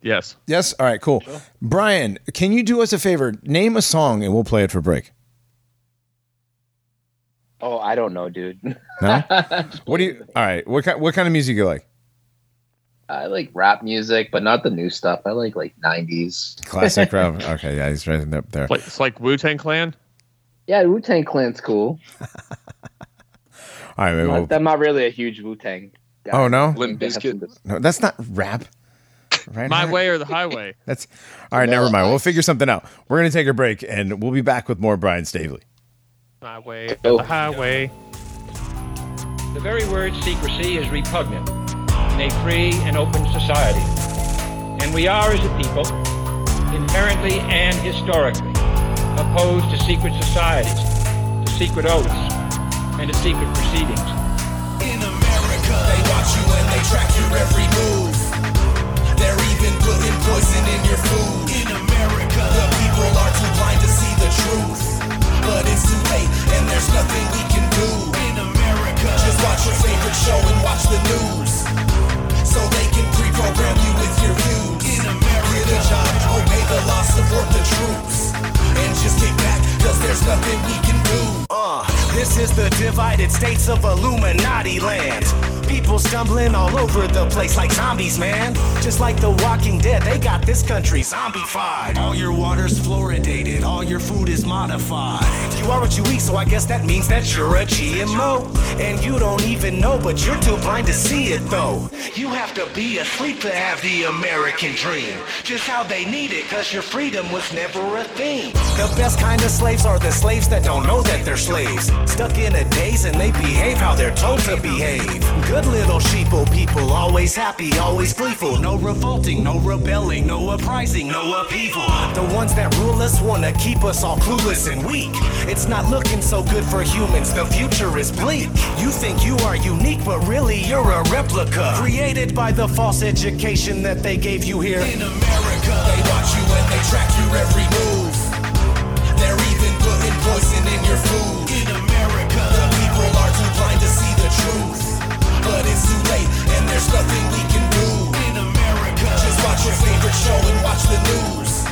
Yes. yes, all right, cool. Brian, can you do us a favor? Name a song and we'll play it for break. Oh, I don't know, dude. No? *laughs* what do you? All right, what kind? What kind of music you like? I like rap music, but not the new stuff. I like like '90s. Classic *laughs* rap. Okay, yeah, he's right up there. Like, it's like Wu Tang Clan. Yeah, Wu Tang Clan's cool. *laughs* All right, maybe we'll, Not- I'm not really a huge Wu Tang. oh no, Limp Bizkit. no, that's not rap. Right? My All right. way or the highway. *laughs* That's all right. Never mind. We'll figure something out. We're gonna take a break, and we'll be back with more Brian Staveley. My way or Oh. the highway. The very word secrecy is repugnant in a free and open society. And we are, as a people, inherently and historically opposed to secret societies, to secret oaths, and to secret proceedings. In America, they watch you and they track your every move. They're even putting poison in your food. In America, the people are too blind to see the truth. But it's too late, and there's nothing we can do. In America, just watch your favorite show and watch the news. So they can pre-program you with your views. In America, get a job, obey the law, support the troops. And just kick back, cause there's nothing we can do. Uh, this is the divided states of Illuminati land. People stumbling all over the place like zombies, man. Just like the Walking Dead, they got this country zombified. All your water's fluoridated, all your food is modified. You are what you eat, so I guess that means that you're a GMO. And you don't even know, but you're too blind to see it though. You have to be asleep to have the American dream. Just how they need it, cause your freedom was never a thing. The best kind of slaves are the slaves that don't know that they're slaves. Stuck in a daze and they behave how they're told to behave. Good little sheeple people, always happy, always gleeful. No revolting, no rebelling, no uprising, no upheaval. The ones that rule us wanna keep us all clueless and weak. It's not looking so good for humans, the future is bleak. You think you are unique, but really you're a replica. Created by the false education that they gave you here. In America, they watch you and they track your every move. They're even putting poison in your food. But it's too late, and there's nothing we can do. In America, just watch your favorite show and watch the news.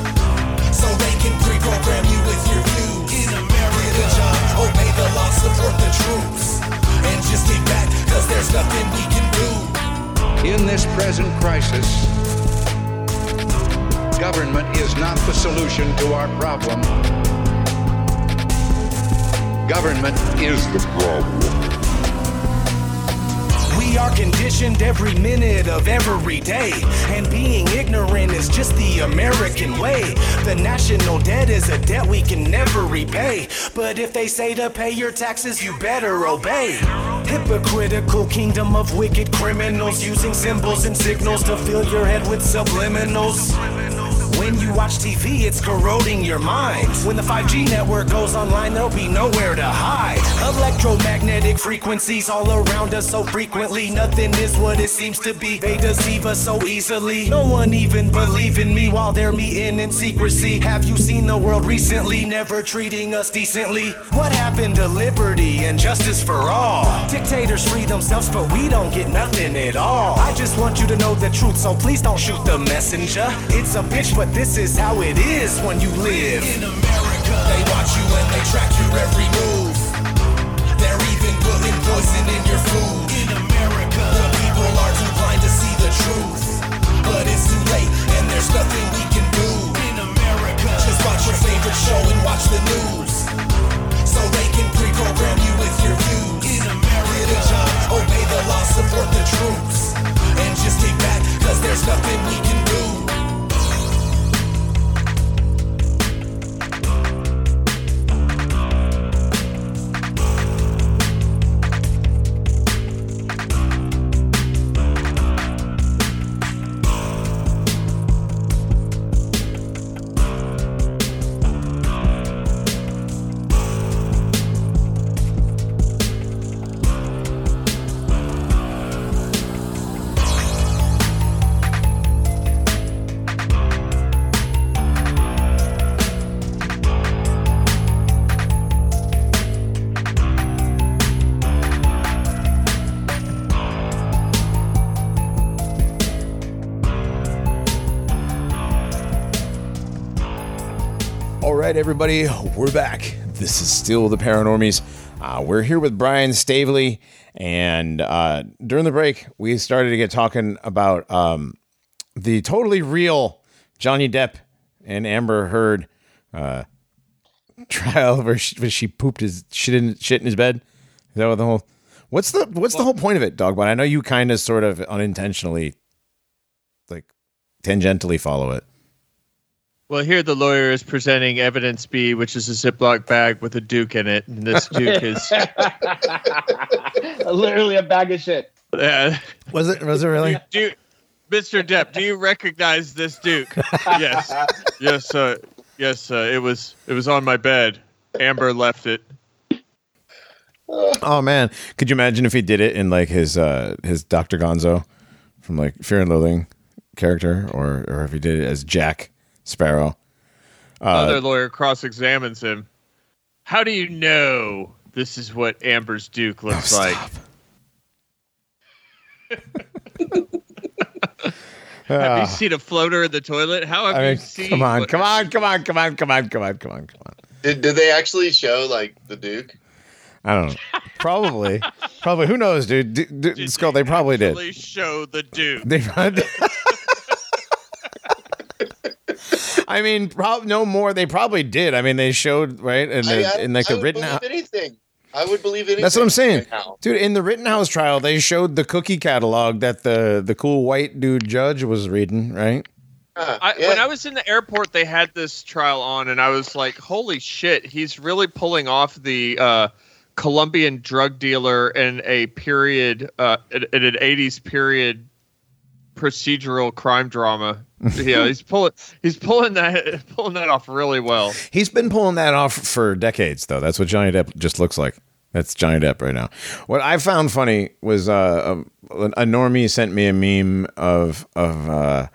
So they can pre-program you with your views. In America, get a job, obey the law, support the troops. And just kick back, cause there's nothing we can do. In this present crisis, government is not the solution to our problem. Government is the problem. We are conditioned every minute of every day. And being ignorant is just the American way. The national debt is a debt we can never repay. But if they say to pay your taxes, you better obey. Hypocritical kingdom of wicked criminals using symbols and signals to fill your head with subliminals. When you watch TV, it's corroding your mind. When the 5G network goes online, there'll be nowhere to hide. Electromagnetic frequencies all around us so frequently. Nothing is what it seems to be. They deceive us so easily. No one even believe in me while they're meeting in secrecy. Have you seen the world recently? Never treating us decently. What happened to liberty and justice for all? Dictators free themselves, but we don't get nothing at all. I just want you to know the truth, so please don't shoot the messenger. It's a bitch, but this is how it is when you live. In America, they watch you and they track your every move. They're even putting poison in your food. In America, the people are too blind to see the truth. But it's too late, and there's nothing we can do. In America, just watch your favorite show and watch the news. So they can pre-program you with your views. In America, get a job, obey the law, support the troops. And just kick back, cause there's nothing we can do. Right, everybody, we're back. This is still the Paranormies. Uh, we're here with Brian Staveley, and uh, during the break, we started to get talking about um, the totally real Johnny Depp and Amber Heard uh, trial where she, where she pooped his shit in shit in his bed. Is that what the whole? What's the what's the whole point of it, Dogbot? I know you kind of sort of unintentionally, like, tangentially follow it. Well, here the lawyer is presenting evidence B, which is a Ziploc bag with a Duke in it, and this Duke *laughs* is Literally a bag of shit. Yeah. Was it? Was it really? do you, Mr. Depp, do you recognize this Duke? yes, yes, uh, yes. Uh, it was it was on my bed. Amber left it. Oh man, could you imagine if he did it in like his uh his Doctor Gonzo from like Fear and Loathing character, or or if he did it as Jack Sparrow? Other lawyer cross examines him. How do you know this is what Amber's Duke looks like? *laughs* Have you seen a floater in the toilet? How have Ah. I mean, you seen? come on, come on, come on, come on, come on, come on, come on, come on. Did, did they actually show like the Duke? I don't know. Probably, probably. Who knows, dude? D- d- Did Skull. They probably did. show the Duke. They. *laughs* I mean, prob- no more. They probably did. I mean, they showed right in, I- the, I- in like I the would written. believe Out- anything. I would believe anything. That's what I'm saying, right dude. In the Rittenhouse trial, they showed the cookie catalog that the the cool white dude judge was reading, right? Uh, I, yeah. When I was in the airport, they had this trial on, and I was like, "Holy shit! He's really pulling off the uh, Colombian drug dealer in a period, uh, in, in an '80s period procedural crime drama." *laughs* yeah, he's pulling, he's pulling that, *laughs* pulling that off really well. He's been pulling that off for decades, though. That's what Johnny Depp just looks like. That's Johnny Depp right now. What I found funny was uh, a, a normie sent me a meme of of uh,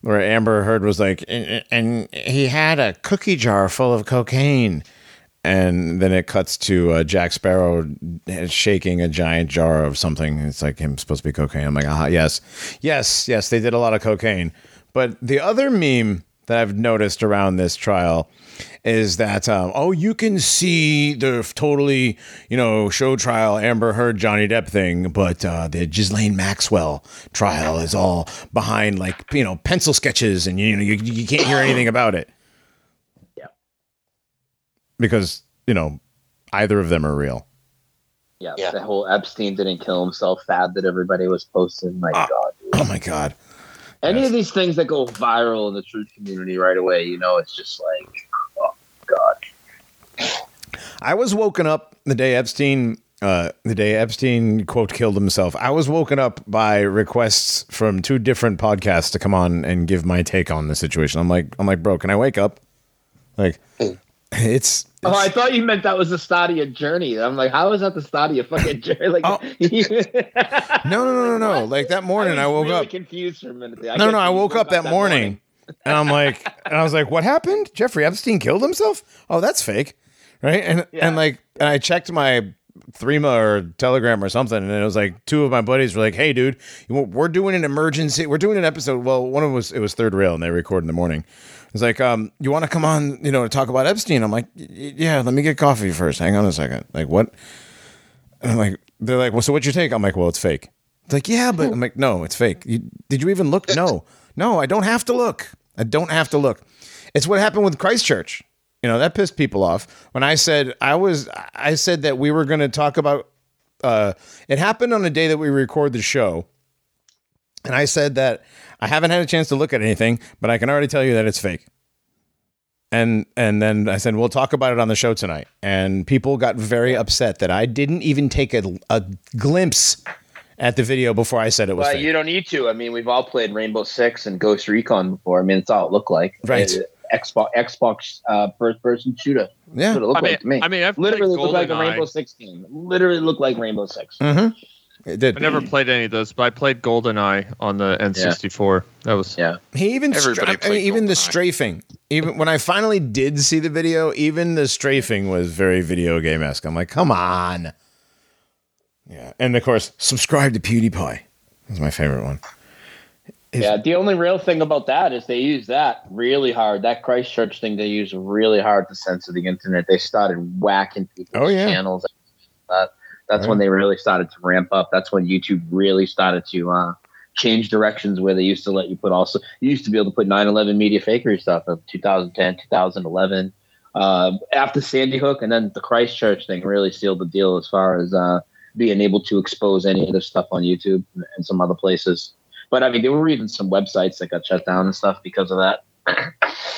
where Amber Heard was like, and, and he had a cookie jar full of cocaine. And then it cuts to uh, Jack Sparrow shaking a giant jar of something. It's like him supposed to be cocaine. I'm like, ah, yes, yes, yes. They did a lot of cocaine. But the other meme that I've noticed around this trial is that um, oh, you can see the totally you know show trial Amber Heard Johnny Depp thing, but uh, the Ghislaine Maxwell trial is all behind like you know pencil sketches, and you know you, you can't hear anything about it. Yeah. because you know either of them are real. Yeah, Yeah. the whole Epstein didn't kill himself fad that everybody was posting. My Ah. God, dude. Oh my god. any yes. of these things that go viral in the truth community right away, you know, it's just like, oh God. I was woken up the day Epstein, uh, the day Epstein quote killed himself. I was woken up by requests from two different podcasts to come on and give my take on the situation. I'm like, I'm like, bro, can I wake up? Like, it's. Oh, I thought you meant that was the start of your journey. I'm like, how is that the start of your fucking journey? *laughs* Like, Oh. *laughs* no, no, no, no, no. Like that morning, I, was woke really up. confused for a minute. there. No, no, I woke up that morning, and I'm like, and I was like, what happened? Jeffrey Epstein killed himself? Oh, that's fake, right? And Yeah. and like, and I checked my Threema or Telegram or something, and it was like two of my buddies were like, "Hey, dude, we're doing an emergency. We're doing an episode. Well, one of them was it was Third Rail, and they record in the morning. It's like, um, you want to come on, you know, to talk about Epstein? I'm like, "Y- y- yeah, let me get coffee first. Hang on a second. Like, what? And I'm like, they're like, well, so what's your take? I'm like, well, it's fake. It's like, yeah, but I'm like, no, it's fake. You, did you even look? No, no, I don't have to look. I don't have to look. It's what happened with Christchurch. You know, that pissed people off when I said I was. I said that we were going to talk about. Uh, it happened on the day that we record the show, and I said that I haven't had a chance to look at anything, but I can already tell you that it's fake. And and then I said we'll talk about it on the show tonight, and people got very upset that I didn't even take a, a glimpse at the video before I said it was Well, fake. you don't need to. I mean, we've all played Rainbow Six and Ghost Recon before. I mean, it's all it looked like. Right. Uh, Xbox Xbox uh, first person shooter. Yeah. That's what it looked I mean, like to me. I mean, I've literally looked like a Rainbow Six game. Literally looked like Rainbow Six. Mm-hmm. It did. I never mm. played any of those, but I played GoldenEye on the N64. That was Yeah. He even stra- I mean, played even the strafing. Even when I finally did see the video, even the strafing was very video game esque. I'm like, come on. Yeah, and of course, subscribe to PewDiePie. That's my favorite one. Yeah, the only real thing about that is they use that really hard. That Christchurch thing they use really hard to censor the internet. They started whacking people's Oh, yeah. channels. That, that's Right. when they really started to ramp up. That's when YouTube really started to uh, change directions where they used to let you put also you used to be able to put 9/11 media fakery stuff of 2010, 2011. Um, after Sandy Hook and then the Christchurch thing really sealed the deal as far as uh, being able to expose any of this stuff on YouTube and some other places. But I mean, there were even some websites that got shut down and stuff because of that.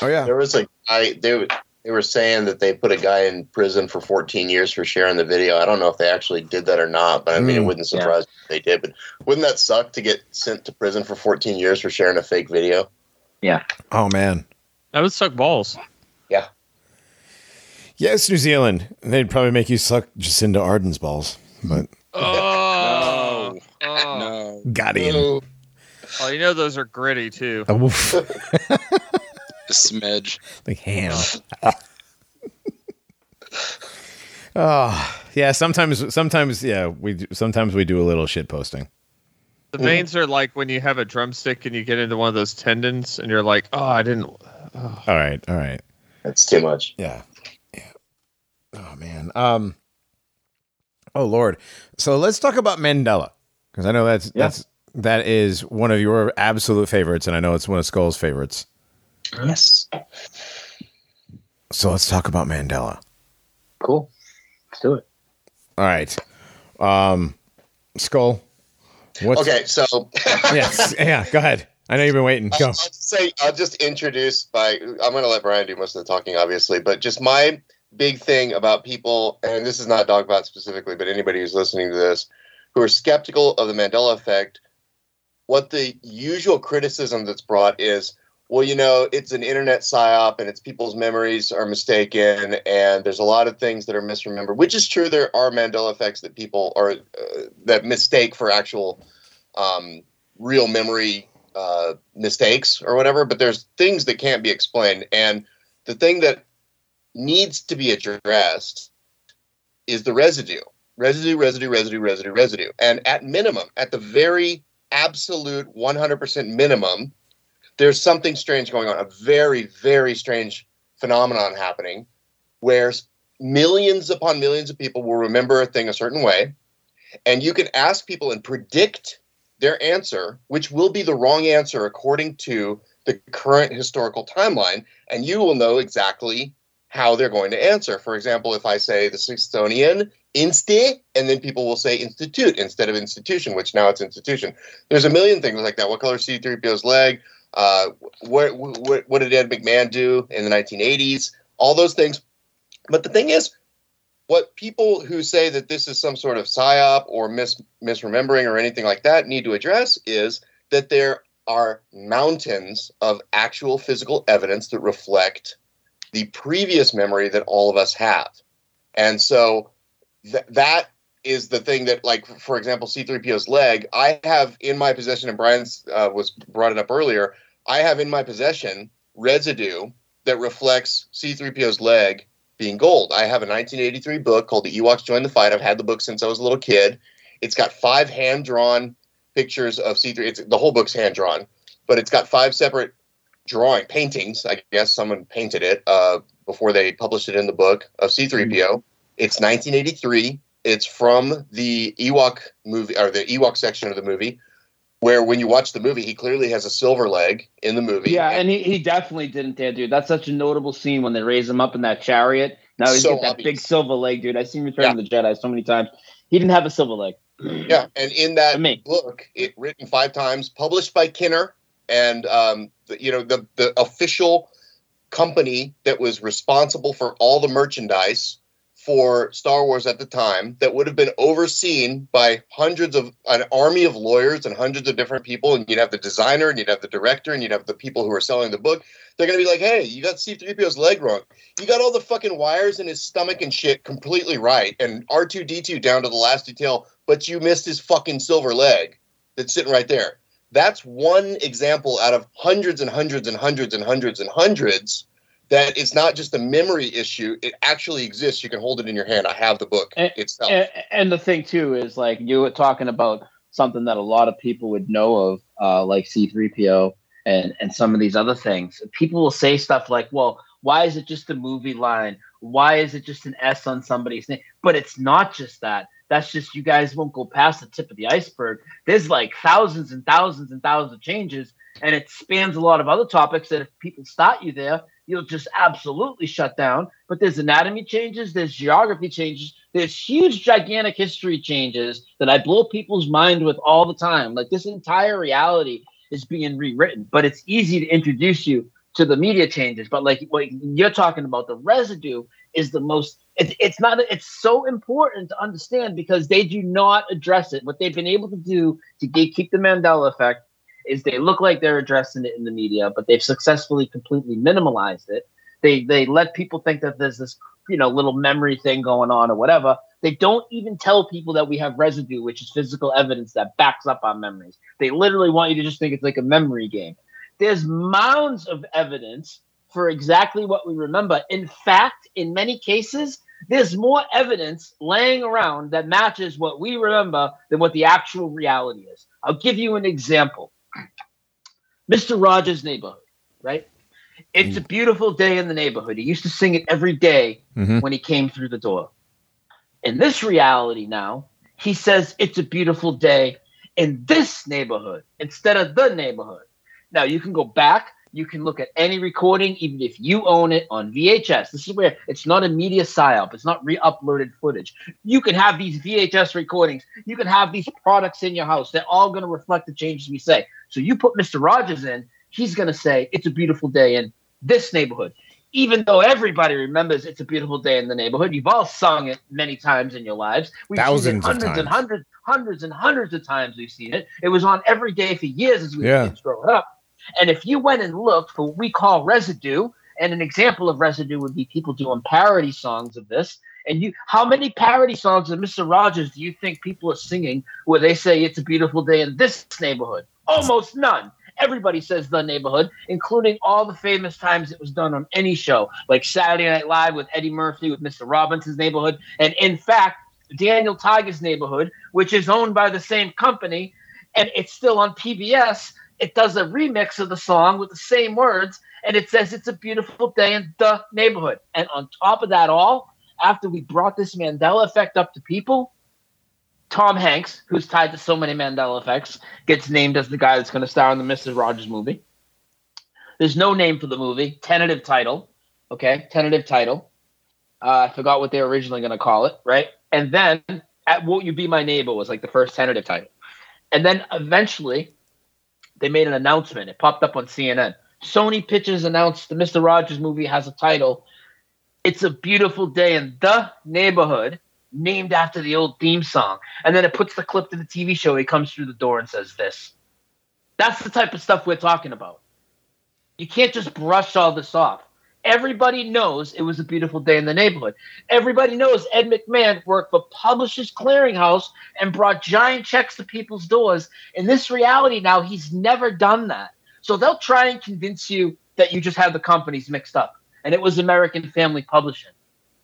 Oh yeah. There was a guy. They were- they were saying that they put a guy in prison for 14 years for sharing the video. I don't know if they actually did that or not, but I mean, it Mm. wouldn't Yeah. surprise me if they did. But wouldn't that suck to get sent to prison for 14 years for sharing a fake video? Yeah. Oh man. That would suck balls. Yeah. Yes, New Zealand. They'd probably make you suck Jacinda Ardern's balls. But Oh, *laughs* No. oh. No. got him. Oh, Oh, you know those are gritty too. *laughs* A woof. Smidge. like ham. oh *laughs* yeah. Sometimes, sometimes, yeah. We sometimes we do a little shit posting. The veins are like when you have a drumstick and you get into one of those tendons, and you're like, "Oh, I didn't." All right, all right. that's too much. Yeah. Yeah. Oh man. Um Oh lord. So let's talk about Mandela because I know that's Yeah. that's that is one of your absolute favorites and I know it's one of Skull's favorites. Yes. So let's talk about Mandela. Cool. Let's do it. All right. Um Skull. What's Okay, so *laughs* Yes. Yeah, go ahead. I know you've been waiting. I'll, Go. I'll just say I'll just introduce by I'm going to let Brian do most of the talking, obviously, but just my big thing about people, and this is not Dogbot specifically, but anybody who's listening to this, who are skeptical of the Mandela effect, what the usual criticism that's brought is, well, you know, it's an internet psyop and it's people's memories are mistaken, and there's a lot of things that are misremembered, which is true. There are Mandela effects that people are uh, that mistake for actual um, real memory uh, mistakes or whatever, but there's things that can't be explained. And the thing that needs to be addressed is the residue. Residue, residue, residue, residue, residue. And at minimum, at the very absolute 100% minimum, there's something strange going on, a very, very strange phenomenon happening where millions upon millions of people will remember a thing a certain way. And you can ask people and predict their answer, which will be the wrong answer according to the current historical timeline, and you will know exactly how they're going to answer. For example, if I say the Smithsonian insti, and then people will say institute instead of institution, which now it's institution. There's a million things like that. What color is C3PO's leg? Uh, what, what, what did Ed McMahon do in the 1980s? All those things. But the thing is, what people who say that this is some sort of psyop or mis- misremembering or anything like that need to address is that there are mountains of actual physical evidence that reflect the previous memory that all of us have. And so th- that is the thing that, like, for example, C3PO's leg, I have in my possession, and Brian's uh, was brought it up earlier, I have in my possession residue that reflects C3PO's leg being gold. I have a 1983 book called The Ewoks Join the Fight. I've had the book since I was a little kid. It's got five hand drawn pictures of C3. It's the whole book's hand drawn, but it's got five separate drawing paintings. I guess someone painted it uh, before they published it in the book of C3PO. It's 1983. It's from the Ewok movie or the Ewok section of the movie, where when you watch the movie, he clearly has a silver leg in the movie. Yeah, and he, he definitely didn't there, dude. That's such a notable scene when they raise him up in that chariot. Now he's So got that obvious. big silver leg, dude. I've seen Return of the Jedi so many times. He didn't have a silver leg. Yeah, and in that book, it written five times, published by Kenner, and um, the, you know the the official company that was responsible for all the merchandise for Star Wars at the time, that would have been overseen by hundreds of an army of lawyers and hundreds of different people, and you'd have the designer, and you'd have the director, and you'd have the people who are selling the book. They're gonna be like, "Hey, you got C-3PO's leg wrong. You got all the fucking wires in his stomach and shit completely right, and R2D2 down to the last detail, but you missed his fucking silver leg that's sitting right there." That's one example out of hundreds and hundreds and hundreds and hundreds and hundreds that it's not just a memory issue. It actually exists. You can hold it in your hand. I have the book And- itself. And, and the thing too is like you were talking about something that a lot of people would know of, uh, like C3PO and and some of these other things. People will say stuff like, "Well, why is it just a movie line? Why is it just an S on somebody's name?" But it's not just that. That's just you guys won't go past the tip of the iceberg. There's like thousands and thousands and thousands of changes, and it spans a lot of other topics that if people start you there, you'll just absolutely shut down. But there's anatomy changes, there's geography changes, there's huge, gigantic history changes that I blow people's mind with all the time. Like this entire reality is being rewritten, but it's easy to introduce you to the media changes. But like what you're talking about, the residue is the most. It's it's not. It's so important to understand because they do not address it. What they've been able to do to keep the Mandela effect is they look like they're addressing it in the media, but they've successfully completely minimalized it. They they let people think that there's this you know little memory thing going on or whatever. They don't even tell people that we have residue, which is physical evidence that backs up our memories. They literally want you to just think it's like a memory game. There's mounds of evidence for exactly what we remember. In fact, in many cases, there's more evidence laying around that matches what we remember than what the actual reality is. I'll give you an example. Mr. Rogers' neighborhood, right? It's a beautiful day in the neighborhood. He used to sing it every day Mhm. when he came through the door. In this reality now, he says it's a beautiful day in this neighborhood instead of the neighborhood. Now you can go back, you can look at any recording, even if you own it on VHS. This is where it's not a media psyop, it's not re-uploaded footage. You can have these VHS recordings, you can have these products in your house. They're all going to reflect the changes we say. So you put Mr. Rogers in, he's going to say it's a beautiful day in this neighborhood. Even though everybody remembers it's a beautiful day in the neighborhood, you've all sung it many times in your lives. We've seen it Thousands of hundreds and times. hundreds, hundreds and hundreds of times. We've seen it. It was on every day for years as we Yeah. kids growing up. And if you went and looked for what we call residue, and an example of residue would be people doing parody songs of this. And you, how many parody songs of Mr. Rogers do you think people are singing where they say it's a beautiful day in this neighborhood? Almost none. Everybody says the neighborhood, including all the famous times it was done on any show, like Saturday Night Live with Eddie Murphy with Mr. Robinson's neighborhood, and in fact, Daniel Tiger's neighborhood, which is owned by the same company, and it's still on PBS. It does a remix of the song with the same words, and it says it's a beautiful day in the neighborhood. And on top of that, all after we brought this Mandela effect up to people, Tom Hanks, who's tied to so many Mandela effects, gets named as the guy that's going to star in the Mrs. Rogers movie. There's no name for the movie, tentative title. Okay, tentative title. Uh, I forgot what they were originally going to call it, right? And then at Won't You Be My Neighbor was like the first tentative title. And then eventually they made an announcement. It popped up on CNN. Sony Pictures announced the Mr. Rogers movie has a title. It's a beautiful day in the neighborhood, named after the old theme song. And then it puts the clip to the TV show. He comes through the door and says this. That's the type of stuff we're talking about. You can't just brush all this off. Everybody knows it was a beautiful day in the neighborhood. Everybody knows Ed McMahon worked for Publishers Clearinghouse and brought giant checks to people's doors. In this reality now, he's never done that. So they'll try and convince you that you just have the companies mixed up and it was American Family Publishing.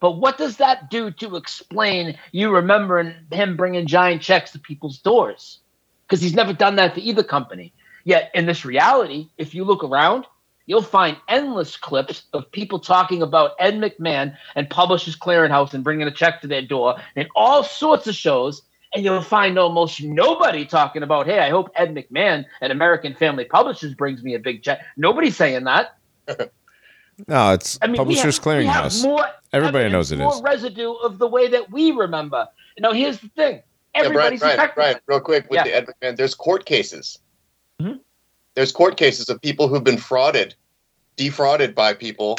But what does that do to explain you remembering him bringing giant checks to people's doors? Because he's never done that to either company. Yet in this reality, if you look around, you'll find endless clips of people talking about Ed McMahon and Publishers Clearinghouse and bringing a check to their door and all sorts of shows. And you'll find almost nobody talking about, hey, I hope Ed McMahon and American Family Publishers brings me a big check. Nobody's saying that. *laughs* No, it's I mean, we Publishers have- we have Clearinghouse. more Everybody evidence, knows it more is. residue of the way that we remember. Now, here's the thing: Yeah, Brian, everybody's Brian, affected. Brian, real quick with Yeah. the Ed McMahon, there's court cases. Mhm. There's court cases of people who've been frauded, defrauded by people,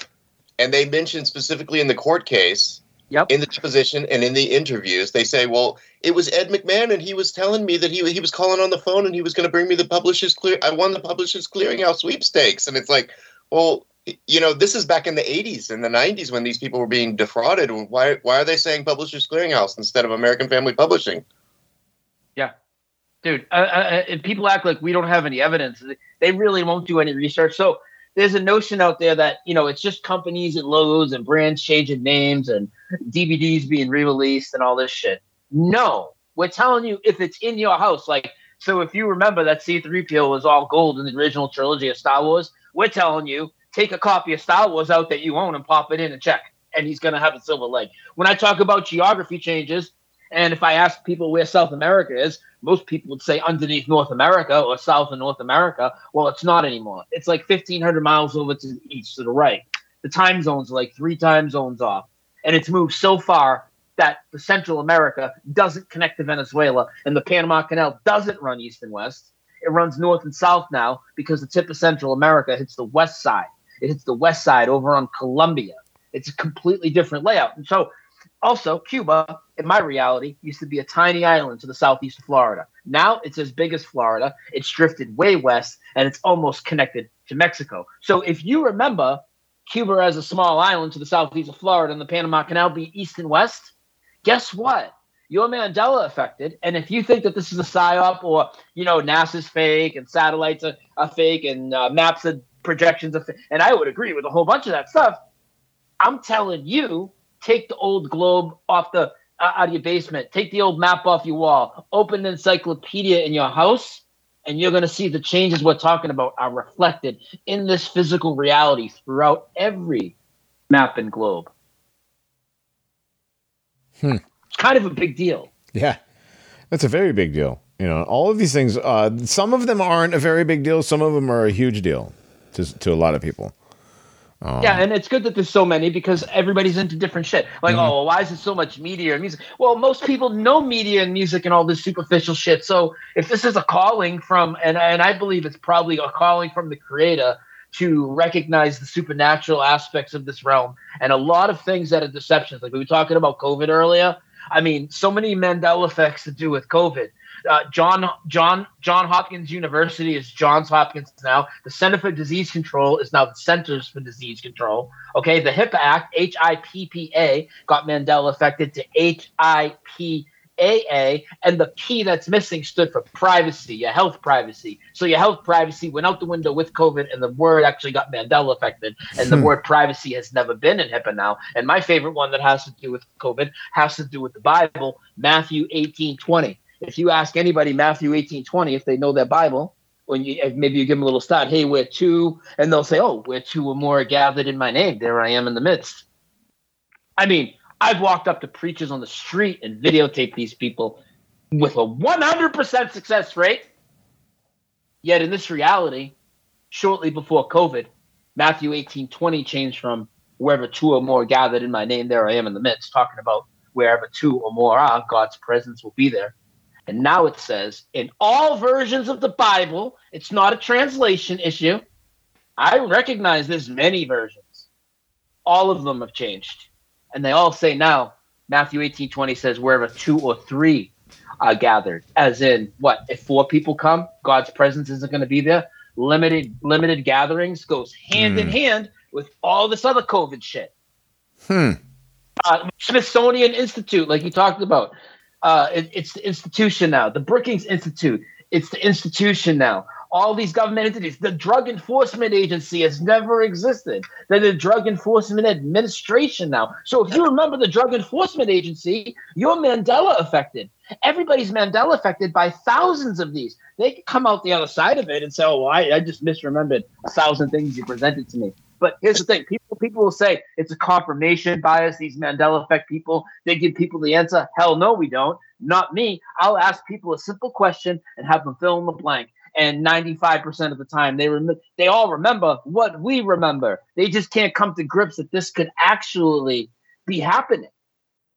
and they mention specifically in the court case, Yep. in the deposition and in the interviews, they say, "Well, it was Ed McMahon, and he was telling me that he he was calling on the phone, and he was going to bring me the publishers clear. I won the publishers clearinghouse sweepstakes, and it's like, well." You know, this is back in the '80s and the '90s when these people were being defrauded. Why? Why are they saying Publishers Clearinghouse instead of American Family Publishing? Dude. Uh, uh, uh, people act like we don't have any evidence. They really won't do any research. So there's a notion out there that you know it's just companies and logos and brands changing names and DVDs being re-released and all this shit. No, We're telling you if it's in your house. Like, so if you remember that C3PO was all gold in the original trilogy of Star Wars, we're telling you take a copy of Star Wars out that you own and pop it in and check. And he's to have a silver leg. When I talk about geography changes, and if I ask people where South America is, most people would say underneath North America or south of North America. Well, it's not anymore. It's like 1,500 miles over to the east, to the right. The time zones are like three time zones off. And it's moved so far that the Central America doesn't connect to Venezuela and the Panama Canal doesn't run east and west. It runs north and south now because the tip of Central America hits the west side. It hits the west side over on Colombia. It's a completely different layout. And so also, Cuba, in my reality, used to be a tiny island to the southeast of Florida. Now it's as big as Florida. It's drifted way west and it's almost connected to Mexico. So if you remember Cuba as a small island to the southeast of Florida and the Panama Canal being east and west, guess what? You're Mandela affected. And if you think that this is a psyop or, you know, NASA's fake and satellites are, are fake and uh, maps and projections are and I would agree with a whole bunch of that stuff, I'm telling you take the old globe off the uh, out of your basement, take the old map off your wall, open the encyclopedia in your house, and you're going to see the changes we're talking about are reflected in this physical reality throughout every map and globe. Hmm. It's kind of a big deal. Yeah, that's a very big deal. You know, all of these things. Uh, some of them aren't a very big deal. Some of them are a huge deal to to a lot of people. Um, yeah, and it's good that there's so many because everybody's into different shit. Like, Mhm. oh, well, why is it so much media and music? Well, most people know media and music and all this superficial shit. So if this is a calling from, and and I believe it's probably a calling from the creator to recognize the supernatural aspects of this realm and a lot of things that are deceptions. Like we were talking about COVID earlier. I mean, so many Mandela effects to do with COVID. Uh, John John John Hopkins University is Johns Hopkins now. The Center for Disease Control is now the Centers for Disease Control. Okay, the HIPAA Act (HIPPA) got Mandela affected to HIPAA, and the P that's missing stood for privacy, your health privacy. So your health privacy went out the window with COVID, and the word actually got Mandela affected. And the Hmm. word privacy has never been in HIPAA now. And my favorite one that has to do with COVID has to do with the Bible, Matthew eighteen twenty. If you ask anybody Matthew eighteen twenty if they know their Bible, when you maybe you give them a little stat, hey, we're two, and they'll say, oh, we're two or more gathered in my name. There I am in the midst. I mean, I've walked up to preachers on the street and videotaped these people with a 100% success rate. Yet in this reality, shortly before COVID, Matthew 18 20 changed from wherever two or more gathered in my name, there I am in the midst, talking about wherever two or more are, God's presence will be there. And now it says in all versions of the Bible, it's not a translation issue. I recognize there's many versions. All of them have changed. And they all say now, Matthew 18 20 says, wherever two or three are gathered. As in, what? If four people come, God's presence isn't going to be there. Limited limited gatherings goes hand in Hmm. hand with all this other COVID shit Hmm. uh, Smithsonian Institute, like you talked about. Uh, it- it's the institution now. The Brookings Institute, it's the institution now. All these government entities. The Drug Enforcement Agency has never existed. They're the Drug Enforcement Administration now. So if you remember the Drug Enforcement Agency, you're Mandela affected. Everybody's Mandela affected by thousands of these. They come out the other side of it and say, "Oh, well, I, I just misremembered a thousand things you presented to me." But here's the thing: people people will say it's a confirmation bias. These Mandela effect people, they give people the answer. Hell no, we don't. Not me. I'll ask people a simple question and have them fill in the blank. And 95% of the time, they rem- they all remember what we remember. They just can't come to grips that this could actually be happening.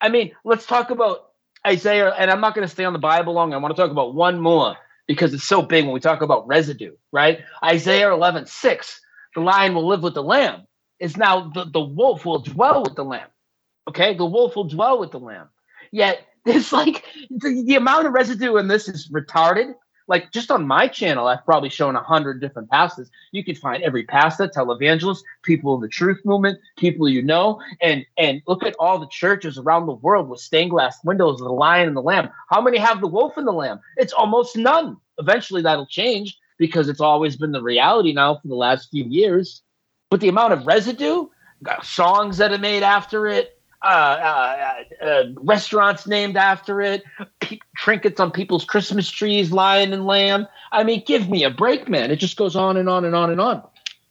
I mean, let's talk about Isaiah, and I'm not going to stay on the Bible long. I want to talk about one more because it's so big when we talk about residue, right? Isaiah 11, 6, the lion will live with the lamb, It's now the, the wolf will dwell with the lamb. Okay, the wolf will dwell with the lamb. Yet *laughs* there's like the, the amount of residue in this is retarded. Like just on my channel, I've probably shown a hundred different pastors. You can find every pastor, televangelist, people in the truth movement, people you know, and and look at all the churches around the world with stained glass windows, of the lion and the lamb. How many have the wolf and the lamb? It's almost none. Eventually that'll change because it's always been the reality now for the last few years. But the amount of residue, songs that are made after it, uh, uh, uh, restaurants named after it, trinkets on people's Christmas trees, lion and lamb. I mean, give me a break, man. It just goes on and on and on and on.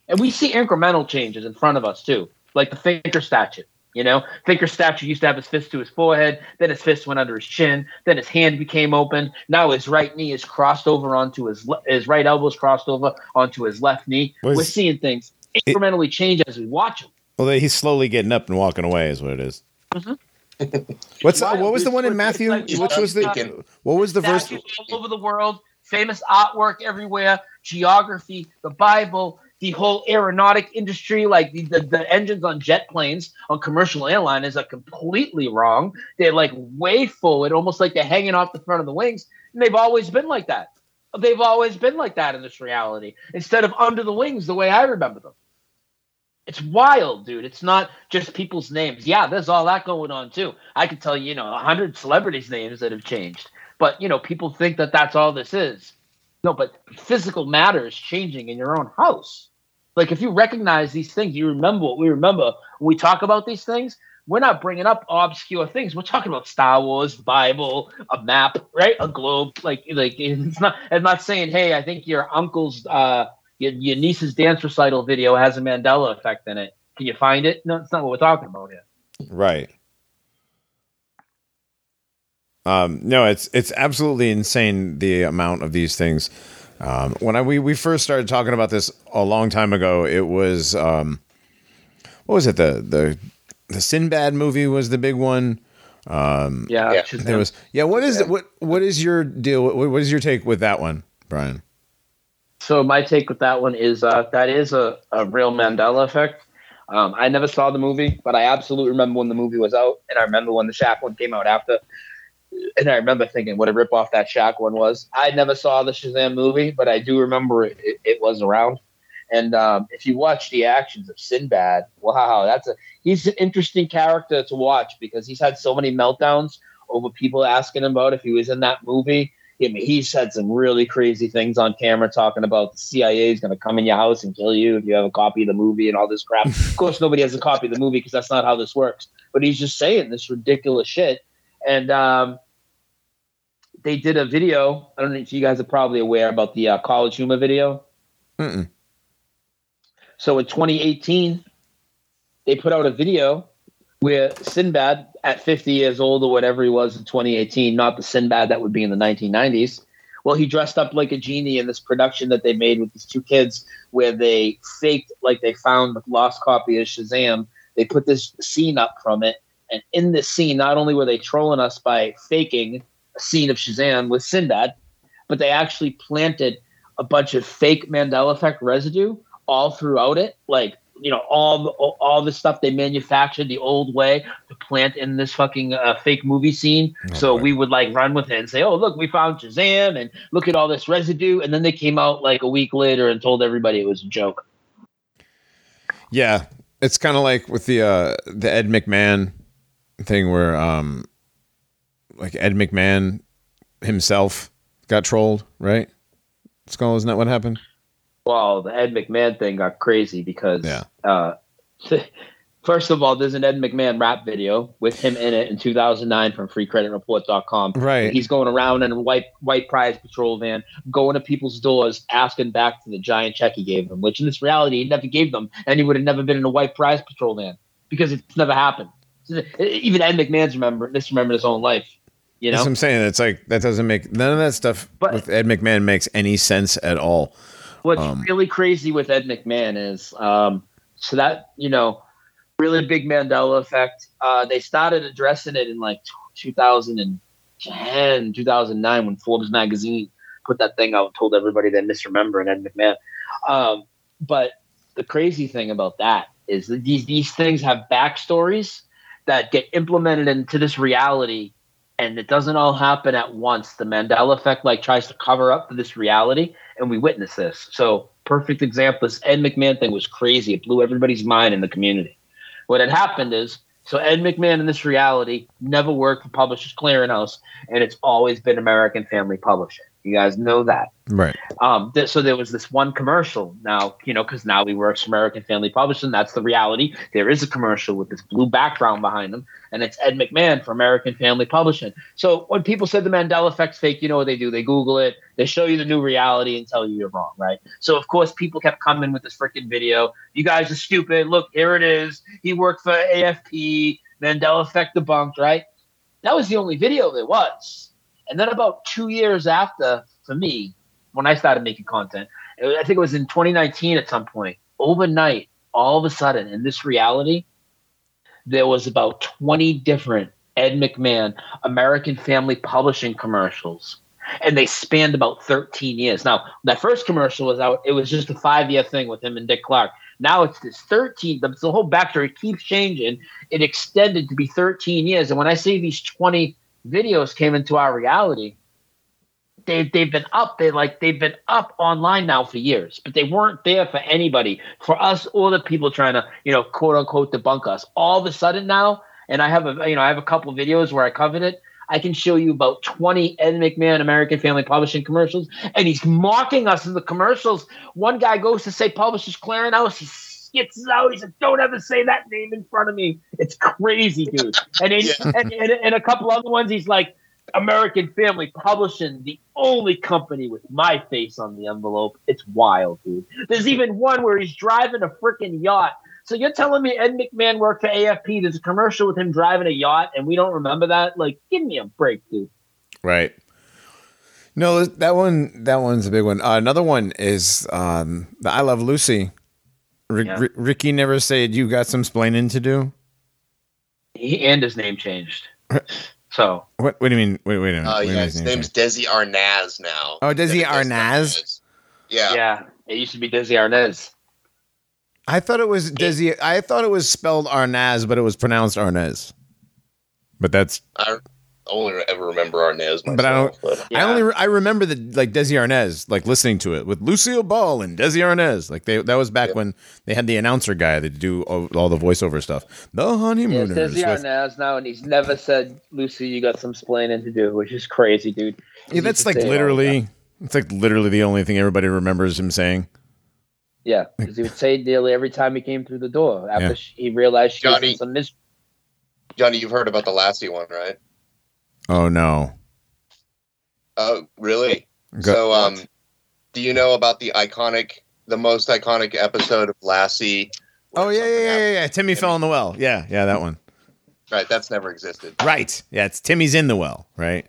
And we see incremental changes in front of us too, like the Thinker statue. You know, Thinker statue used to have his fist to his forehead, then his fist went under his chin, then his hand became open. Now his right knee is crossed over onto his le- his right elbow is crossed over onto his left knee. Was- We're seeing things incrementally change as we watch him. Well, he's slowly getting up and walking away, is what it is. Mm-hmm. *laughs* What's Wild. what was the one in Matthew? Which was the what was the verse? all over the world, famous artwork everywhere, geography, the Bible, the whole aeronautic industry, like the, the, the engines on jet planes, on commercial airliners are completely wrong. They're like way forward, almost like they're hanging off the front of the wings. And they've always been like that. They've always been like that in this reality, instead of under the wings the way I remember them. It's wild, dude. It's not just people's names. Yeah, there's all that going on too. I could tell you, you know, a hundred celebrities' names that have changed. But you know, people think that that's all this is. No, but physical matter is changing in your own house. Like if you recognize these things, you remember what we remember when we talk about these things. We're not bringing up obscure things. We're talking about Star Wars, Bible, a map, right? A globe. Like, like it's not. I'm not saying, hey, I think your uncle's, uh, your, your niece's dance recital video has a Mandela effect in it. Can you find it? No, it's not what we're talking about here. Right. Um, no, it's it's absolutely insane the amount of these things. Um, when I we, we first started talking about this a long time ago, it was um, what was it the the the Sinbad movie was the big one. Um, Yeah, Yeah. There was yeah. What is Yeah. what what is your deal? What, what is your take with that one, Brian? So my take with that one is uh, that is a, a real Mandela effect. Um, I never saw the movie, but I absolutely remember when the movie was out, and I remember when the Shaq one came out after. And I remember thinking what a rip off that Shaq one was. I never saw the Shazam movie, but I do remember it, it, was around. And um, if you watch the actions of Sinbad, wow, that's a he's an interesting character to watch because he's had so many meltdowns over people asking him about if he was in that movie. I mean, he said some really crazy things on camera talking about the CIA is going to come in your house and kill you if you have a copy of the movie and all this crap. *laughs* of course, nobody has a copy of the movie because that's not how this works. But he's just saying this ridiculous shit. And um, they did a video. I don't know if you guys are probably aware about the uh, College Humor video. Mm-mm. So in 2018, they put out a video where Sinbad, at 50 years old or whatever he was in 2018, not the Sinbad that would be in the 1990s, well, he dressed up like a genie in this production that they made with these two kids where they faked like they found the lost copy of Shazam. They put this scene up from it. And in this scene, not only were they trolling us by faking scene of Shazam with Sinbad, but they actually planted a bunch of fake Mandela effect residue all throughout it, like you know all the, all the stuff they manufactured the old way to plant in this fucking uh, fake movie scene. so we would like run with it and say, "Oh, look, we found Shazam," and look at all this residue. And then they came out like a week later and told everybody it was a joke. Yeah, it's kind of like with the uh, the Ed McMahon thing, where um, like Ed McMahon himself got trolled, right? Skull, isn't that what happened? Well, the Ed McMahon thing got crazy because, Yeah. uh, *laughs* first of all, there's an Ed McMahon rap video with him in it in 2009 from FreeCreditReport.com. Right. He's going around in a white white prize patrol van, going to people's doors, asking back for the giant check he gave them. Which in this reality, he never gave them, and he would have never been in a white prize patrol van because it's never happened. Even Ed McMahon's remember misremembered his own life. You know, That's what I'm saying. It's like that doesn't make none of that stuff But- with Ed McMahon makes any sense at all. What's Um, really crazy with Ed McMahon is um, so that you know, really big Mandela effect. Uh, they started addressing it in like 2010, 2009 when Forbes magazine put that thing out and told everybody they're misremembering Ed McMahon. Um, but the crazy thing about that is that these these things have backstories that get implemented into this reality and it doesn't all happen at once. The Mandela effect like tries to cover up for this reality, and we witness this. So, perfect example. This Ed McMahon thing was crazy. It blew everybody's mind in the community. What had happened is, so Ed McMahon in this reality never worked for Publishers Clearinghouse, and it's always been American Family Publishing. You guys know that. Right. Um, th- so there was this one commercial now, you know, because now we work for American Family Publishing. That's the reality. There is a commercial with this blue background behind them, and it's Ed McMahon for American Family Publishing. So when people said the Mandela effect's fake, you know what they do? They Google it, they show you the new reality, and tell you you're wrong, right? So of course people kept coming with this freaking video. You guys are stupid. Look, here it is. He worked for AFP. Mandela effect debunked, right? That was the only video there was. And then about two years after, for me, when I started making content, I think it was in 2019 at some point, overnight, all of a sudden, in this reality, there was about 20 different Ed McMahon American Family Publishing commercials. And they spanned about 13 years. Now, that first commercial was out, it was just a five year thing with him and Dick Clark. Now it's this 13, the, the whole backstory keeps changing. It extended to be 13 years. And when I say these 20 videos came into our reality, they they've been up. They like they've been up online now for years, but they weren't there for anybody, for us or the people trying to you know quote unquote debunk us. All of a sudden now, and I have a you know I have a couple videos where I covered it. I can show you about 20 Ed McMahon American Family Publishing commercials, and he's mocking us in the commercials. One guy goes to say Publishers Clearinghouse, he skits out. He said, "Don't ever say that name in front of me." It's crazy, dude. And in, and, and, and a couple other ones, he's like, "American Family Publishing, the only company with my face on the envelope." It's wild, dude. There's even one where he's driving a freaking yacht. So you're telling me Ed McMahon worked for AFP? There's a commercial with him driving a yacht, and we don't remember that? Like, give me a break, dude. Right. No, that one. That one's a big one. Uh, another one is um, the I Love Lucy. R- Yeah. R- Ricky never said you got some splaining to do. He and his name changed. *laughs* So What? What do you mean? Wait, wait a minute. Uh, What do you yeah, mean his name name's Desi Arnaz now. Oh, Desi Instead of Arnaz? Yeah. yeah, it used to be Desi Arnaz. I thought it was Desi. I thought it was spelled Arnaz, but it was pronounced Arnaz. But that's. I only ever remember Arnez. myself. But I don't. but- I only. re- I remember the like Desi Arnaz, like listening to it with Lucille Ball and Desi Arnaz. Like they. That was back when they had the announcer guy that do all, all the voiceover stuff. The Yeah, honeymooners. Desi with- Arnaz now, and he's never said, "Lucy, you got some splaining to do," which is crazy, dude. yeah, that's like say it all the literally. It's like literally the only thing everybody remembers him saying. Yeah, because he would say nearly every time he came through the door after Yeah. she, he realized she was Johnny. in some mis- Johnny, you've heard about the Lassie one, right? Oh no. Oh, really? Go- so, um, do you know about the iconic, the most iconic episode of Lassie? Oh yeah, yeah, yeah, yeah, yeah. Timmy fell in the well. Yeah, yeah, that one. Right, that's never existed. Right. Yeah, it's Timmy's in the well. Right.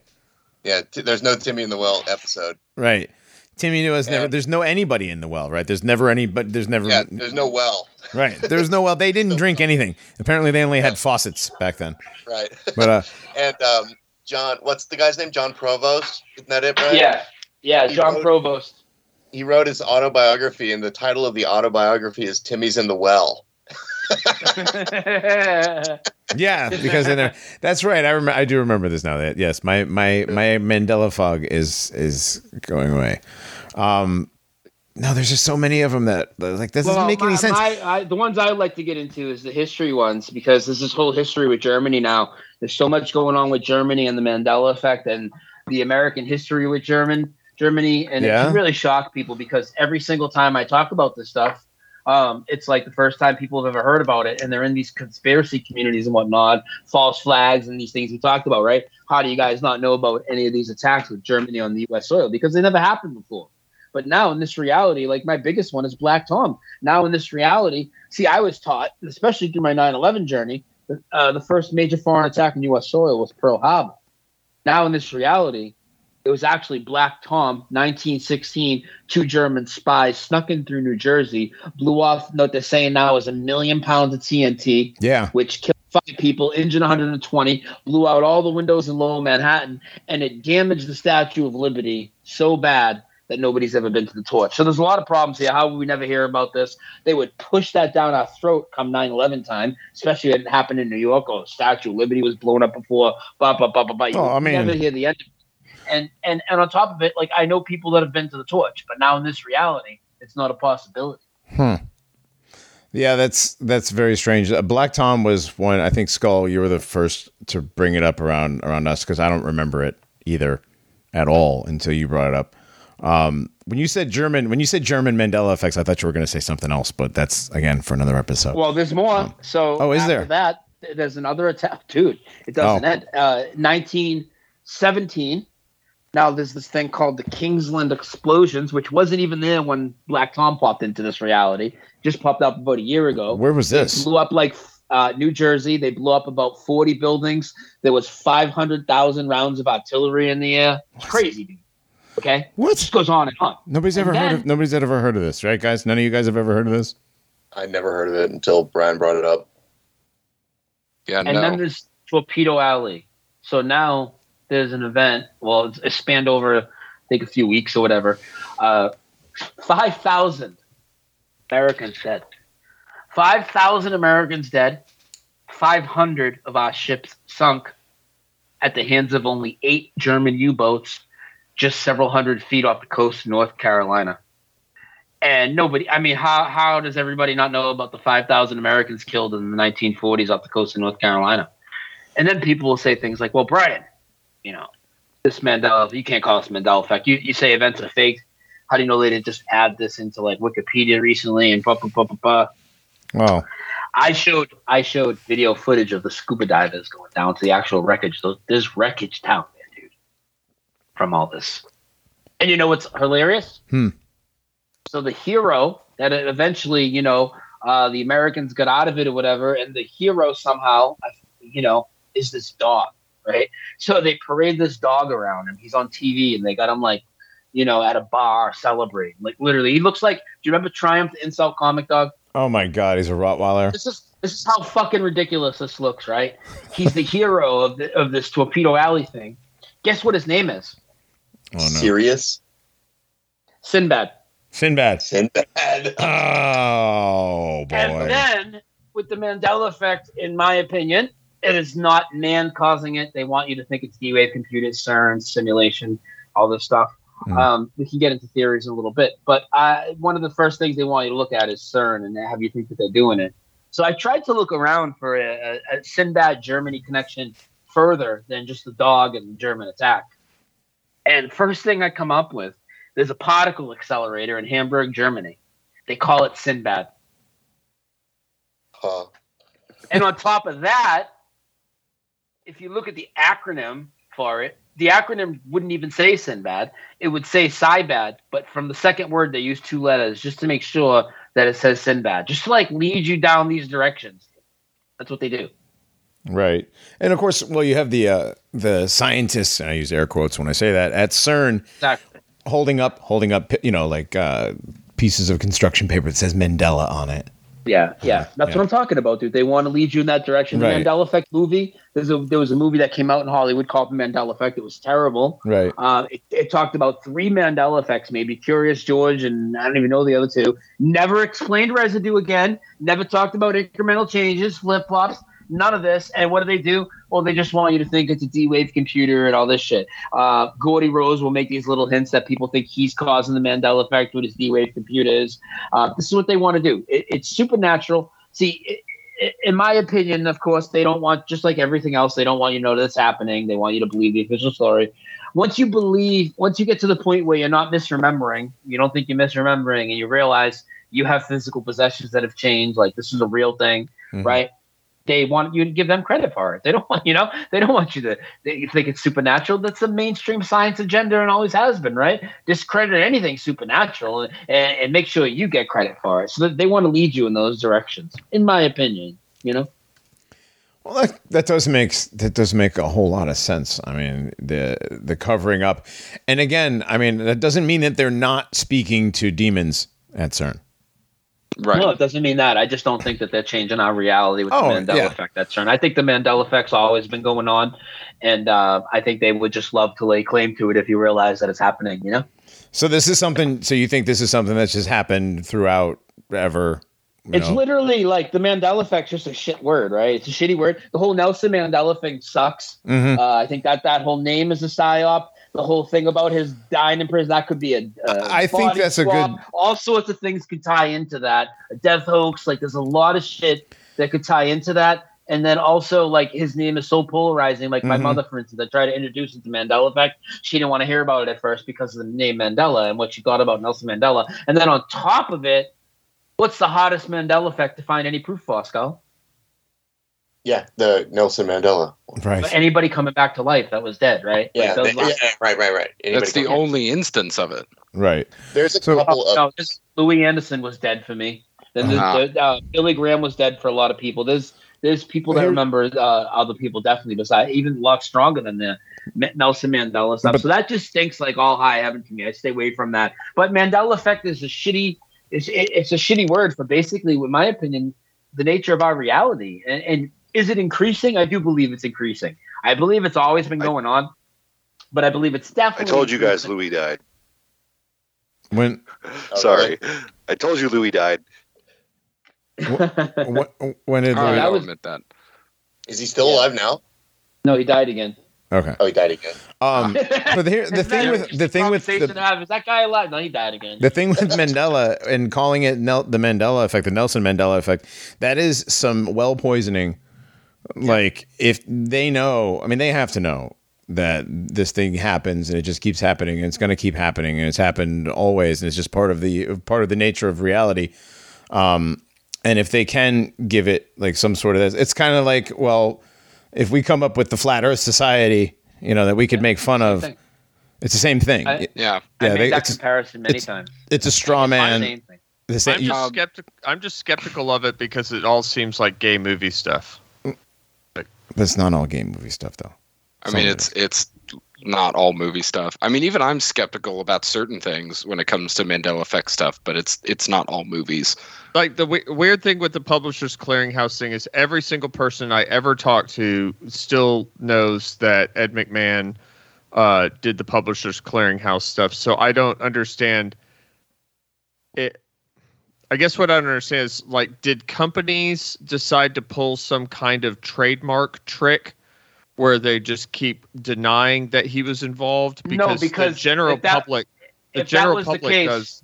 Yeah, t- there's no Timmy in the Well episode. Right. Timmy Yeah. never. There's no anybody in the well. Right. There's never any. But there's never. Yeah, there's no well. Right. There's no well. They didn't *laughs* drink anything. Apparently, they only had faucets back then. Right. But uh, *laughs* and um, John, what's the guy's name? Jon Provost? Isn't that it, right? Yeah, yeah, He John wrote- Provost. He wrote his autobiography, and the title of the autobiography is Timmy's in the Well. *laughs* yeah, *laughs* because in there, that's right. I remember. I do remember this now. That yes, my my my Mandela fog is is going away. Um, no, there's just so many of them that like this doesn't Well, make any sense. my- I, the ones I like to get into is the history ones because there's this whole history with Germany now. There's so much going on with Germany and the Mandela effect and the American history with German Germany, and Yeah. it really shocked people because every single time I talk about this stuff, um, it's like the first time people have ever heard about it, and they're in these conspiracy communities and whatnot, false flags and these things we talked about, right? How do you guys not know about any of these attacks with Germany on the U.S. soil because they never happened before? But now in this reality, like my biggest one is Black Tom. Now in this reality, see, I was taught, especially through my 9/11 journey, that, uh, the first major foreign attack on U.S. soil was Pearl Harbor. Now in this reality, it was actually Black Tom, 1916. Two German spies snuck in through New Jersey, blew off what they're saying now is a million pounds of TNT yeah, which killed five people, injured 120, blew out all the windows in Lower Manhattan, and it damaged the Statue of Liberty so bad that nobody's ever been to the torch. So there's a lot of problems here. How would we never hear about this? They would push that down our throat come 9/11 time, especially if it happened in New York or Statue of Liberty was blown up before. Blah blah blah blah blah. You Oh, I mean- never hear the end. of it. And and and on top of it, like I know people that have been to the torch, but now in this reality, it's not a possibility. Hmm. yeah. That's that's very strange. Uh, Black Tom was one. I think Skull. You were the first to bring it up around around us because I don't remember it either. at all until you brought it up. Um, when you said German, when you said German Mandela effects, I thought you were going to say something else, but that's again for another episode. Well, there's more. So Oh, is after there? that? There's another attack, *laughs* dude. It doesn't Oh. end. Uh, 1917. Now there's this thing called the Kingsland explosions, which wasn't even there when Black Tom popped into this reality. Just popped up about a year ago. Where was this? blew up like uh, New Jersey. They blew up about 40 buildings. There was 500,000 rounds of artillery in the air. It's crazy, dude. Okay, What? just goes on and on. Nobody's ever And heard of nobody's ever heard of this, right, guys? None of you guys have ever heard of this. I never heard of it until Brian brought it up. Yeah, and no. then there's Torpedo Alley. So now there's an event. Well, it's, it's spanned over, I think, a few weeks or whatever. Uh, Five thousand Americans dead. Five thousand Americans dead. Five hundred of our ships sunk at the hands of only eight German U-boats, just several hundred feet off the coast of North Carolina. And nobody, I mean, how, how does everybody not know about the 5,000 Americans killed in the 1940s off the coast of North Carolina? And then people will say things like, well, Brian, you know, this Mandela, you can't call this Mandela effect. You, you say events are fake. How do you know they didn't just add this into like Wikipedia recently and blah, blah, blah, blah, blah. Well, I showed I showed video footage of the scuba divers going down to the actual wreckage. There's wreckage down from all this. And you know what's hilarious? Hmm. So the hero that eventually, you know, uh, the Americans got out of it or whatever, and the hero somehow, you know, is this dog, right? So they parade this dog around, and he's on TV, and they got him like, you know, at a bar celebrating. Like literally, he looks like. Do you remember Triumph, the insult comic dog? oh my God, he's a Rottweiler. this is this is how fucking ridiculous this looks, right? He's the *laughs* hero of the, of this Torpedo Alley thing. Guess what his name is? Oh no, Serious? Sinbad. Sinbad. Sinbad. *laughs* Oh boy. And then with the Mandela effect, in my opinion, it is not man causing it. They want you to think it's D-Wave computers, CERN, simulation, all this stuff. Mhm. Um, we can get into theories in a little bit, but I, one of the first things they want you to look at is CERN and have you think that they're doing it. So I tried to look around for a, a, a Sinbad Germany connection further than just the dog and the German attack. And first thing I come up with, there's a particle accelerator in Hamburg, Germany. They call it Sinbad. Huh. And on top of that, if you look at the acronym for it, the acronym wouldn't even say Sinbad. It would say Sybad, but from the second word, they use two letters just to make sure that it says Sinbad, just to like lead you down these directions. That's what they do. Right, and of course, well, you have the uh, the scientists, and I use air quotes when I say that at CERN, Exactly. holding up, holding up, you know, like uh, pieces of construction paper that says Mandela on it. Yeah, yeah. That's Yeah. what I'm talking about, dude. They want to lead you in that direction. The Right. Mandela Effect movie, there's a, there was a movie that came out in Hollywood called Mandela Effect. It was terrible. Right. Uh, it, it talked about three Mandela effects, maybe Curious George, and I don't even know the other two. Never explained residue again. Never talked about incremental changes, flip flops, none of this. And what do they do? Well, they just want you to think it's a D wave computer and all this shit. Uh, Geordie Rose will make these little hints that people think he's causing the Mandela effect with his D wave computers. Uh, this is what they want to do. It, it's supernatural. See, it, in my opinion, of course, they don't want just like everything else. They don't want you to know that it's happening. They want you to believe the official story. Once you believe, once you get to the point where you're not misremembering, you don't think you're misremembering, and you realize you have physical possessions that have changed. Like this is a real thing, Mhm. right? They want you to give them credit for it. They don't want you know. They don't want you to they think it's supernatural. That's the mainstream science agenda and always has been, right? Discredit anything supernatural and, and make sure you get credit for it. So they want to lead you in those directions, in my opinion. You know. Well, that, that does make that does make a whole lot of sense. I mean, the the covering up, and again, I mean, that doesn't mean that they're not speaking to demons at CERN. Right. No, it doesn't mean that. I just don't think that they're changing our reality with Oh, the Mandela yeah. effect. That's certain. I think the Mandela effect's always been going on, and uh, I think they would just love to lay claim to it if you realize that it's happening. You know. So this is something. So you think this is something that's just happened throughout ever? you It's know? literally like the Mandela effect's just a shit word, right? It's a shitty word. The whole Nelson Mandela thing sucks. Mhm. Uh, I think that that whole name is a psyop. The whole thing about his dying in prison that could be a. a I think that's a good- All sorts of things could tie into that. A death hoax. Like there's a lot of shit that could tie into that. And then also, like his name is so polarizing. Like my Mhm. mother, for instance, I tried to introduce him to Mandela effect. She didn't want to hear about it at first because of the name Mandela and what she thought about Nelson Mandela. And then on top of it, what's the hottest Mandela effect to find any proof for, Skull? Yeah, the Nelson Mandela. Right. Anybody coming back to life that was dead, right? Yeah, Like, those the- last- yeah, right, right, right. Anybody That's the come- only instance of it. Right. There's a So- couple Oh, of no, this Louie Anderson was dead for me. Then Uh-huh. the, uh, Billy Graham was dead for a lot of people. There's there's people that remember uh, other people definitely, besides even a lot stronger than the Nelson Mandela stuff. But- so that just stinks like all high heaven to me. I stay away from that. But Mandela effect is a shitty. It's, it's a shitty word for basically, in my opinion, the nature of our reality. And, and is it increasing? I do believe it's increasing. I believe it's always been I- going on, but I believe it's definitely. I told you guys. Louie died. When *laughs* Sorry. I told you Louie died. when, when did Oh, that I Louie, was- admit that. Is he still Yeah. alive now? no, he died again. okay. Oh, he died again. Um, but the, *laughs* the thing with the thing with conversation the, have is that guy alive? No, he died again. The thing with Mandela and calling it Nel- the Mandela effect, the Nelson Mandela effect, that is some well poisoning. Like if they know, I mean, they have to know that this thing happens and it just keeps happening and it's going to keep happening and it's happened always and it's just part of the part of the nature of reality. Um, and if they can give it like some sort of, it's kind of like, well, if we come up with the flat Earth society, you know, that we could make fun of, thing. it's the same thing. I- Yeah. I yeah, made they- that it's- comparison many it's- times. it's a straw It's my man. same thing. The same, I'm just skeptic. I'm just skeptical of it because it all seems like gay movie stuff. That's not all game movie stuff, though. I Some mean, of it's it's not all movie stuff. I mean, even I'm skeptical about certain things when it comes to Mandela effect stuff, but it's it's not all movies. Like the w- weird thing with the Publishers Clearinghouse thing is every single person I ever talked to still knows that Ed McMahon uh, did the Publishers Clearinghouse stuff. So I don't understand it. I guess what I don't understand is like, did companies decide to pull some kind of trademark trick where they just keep denying that he was involved? No, because the general that- public, the general was the public case- does.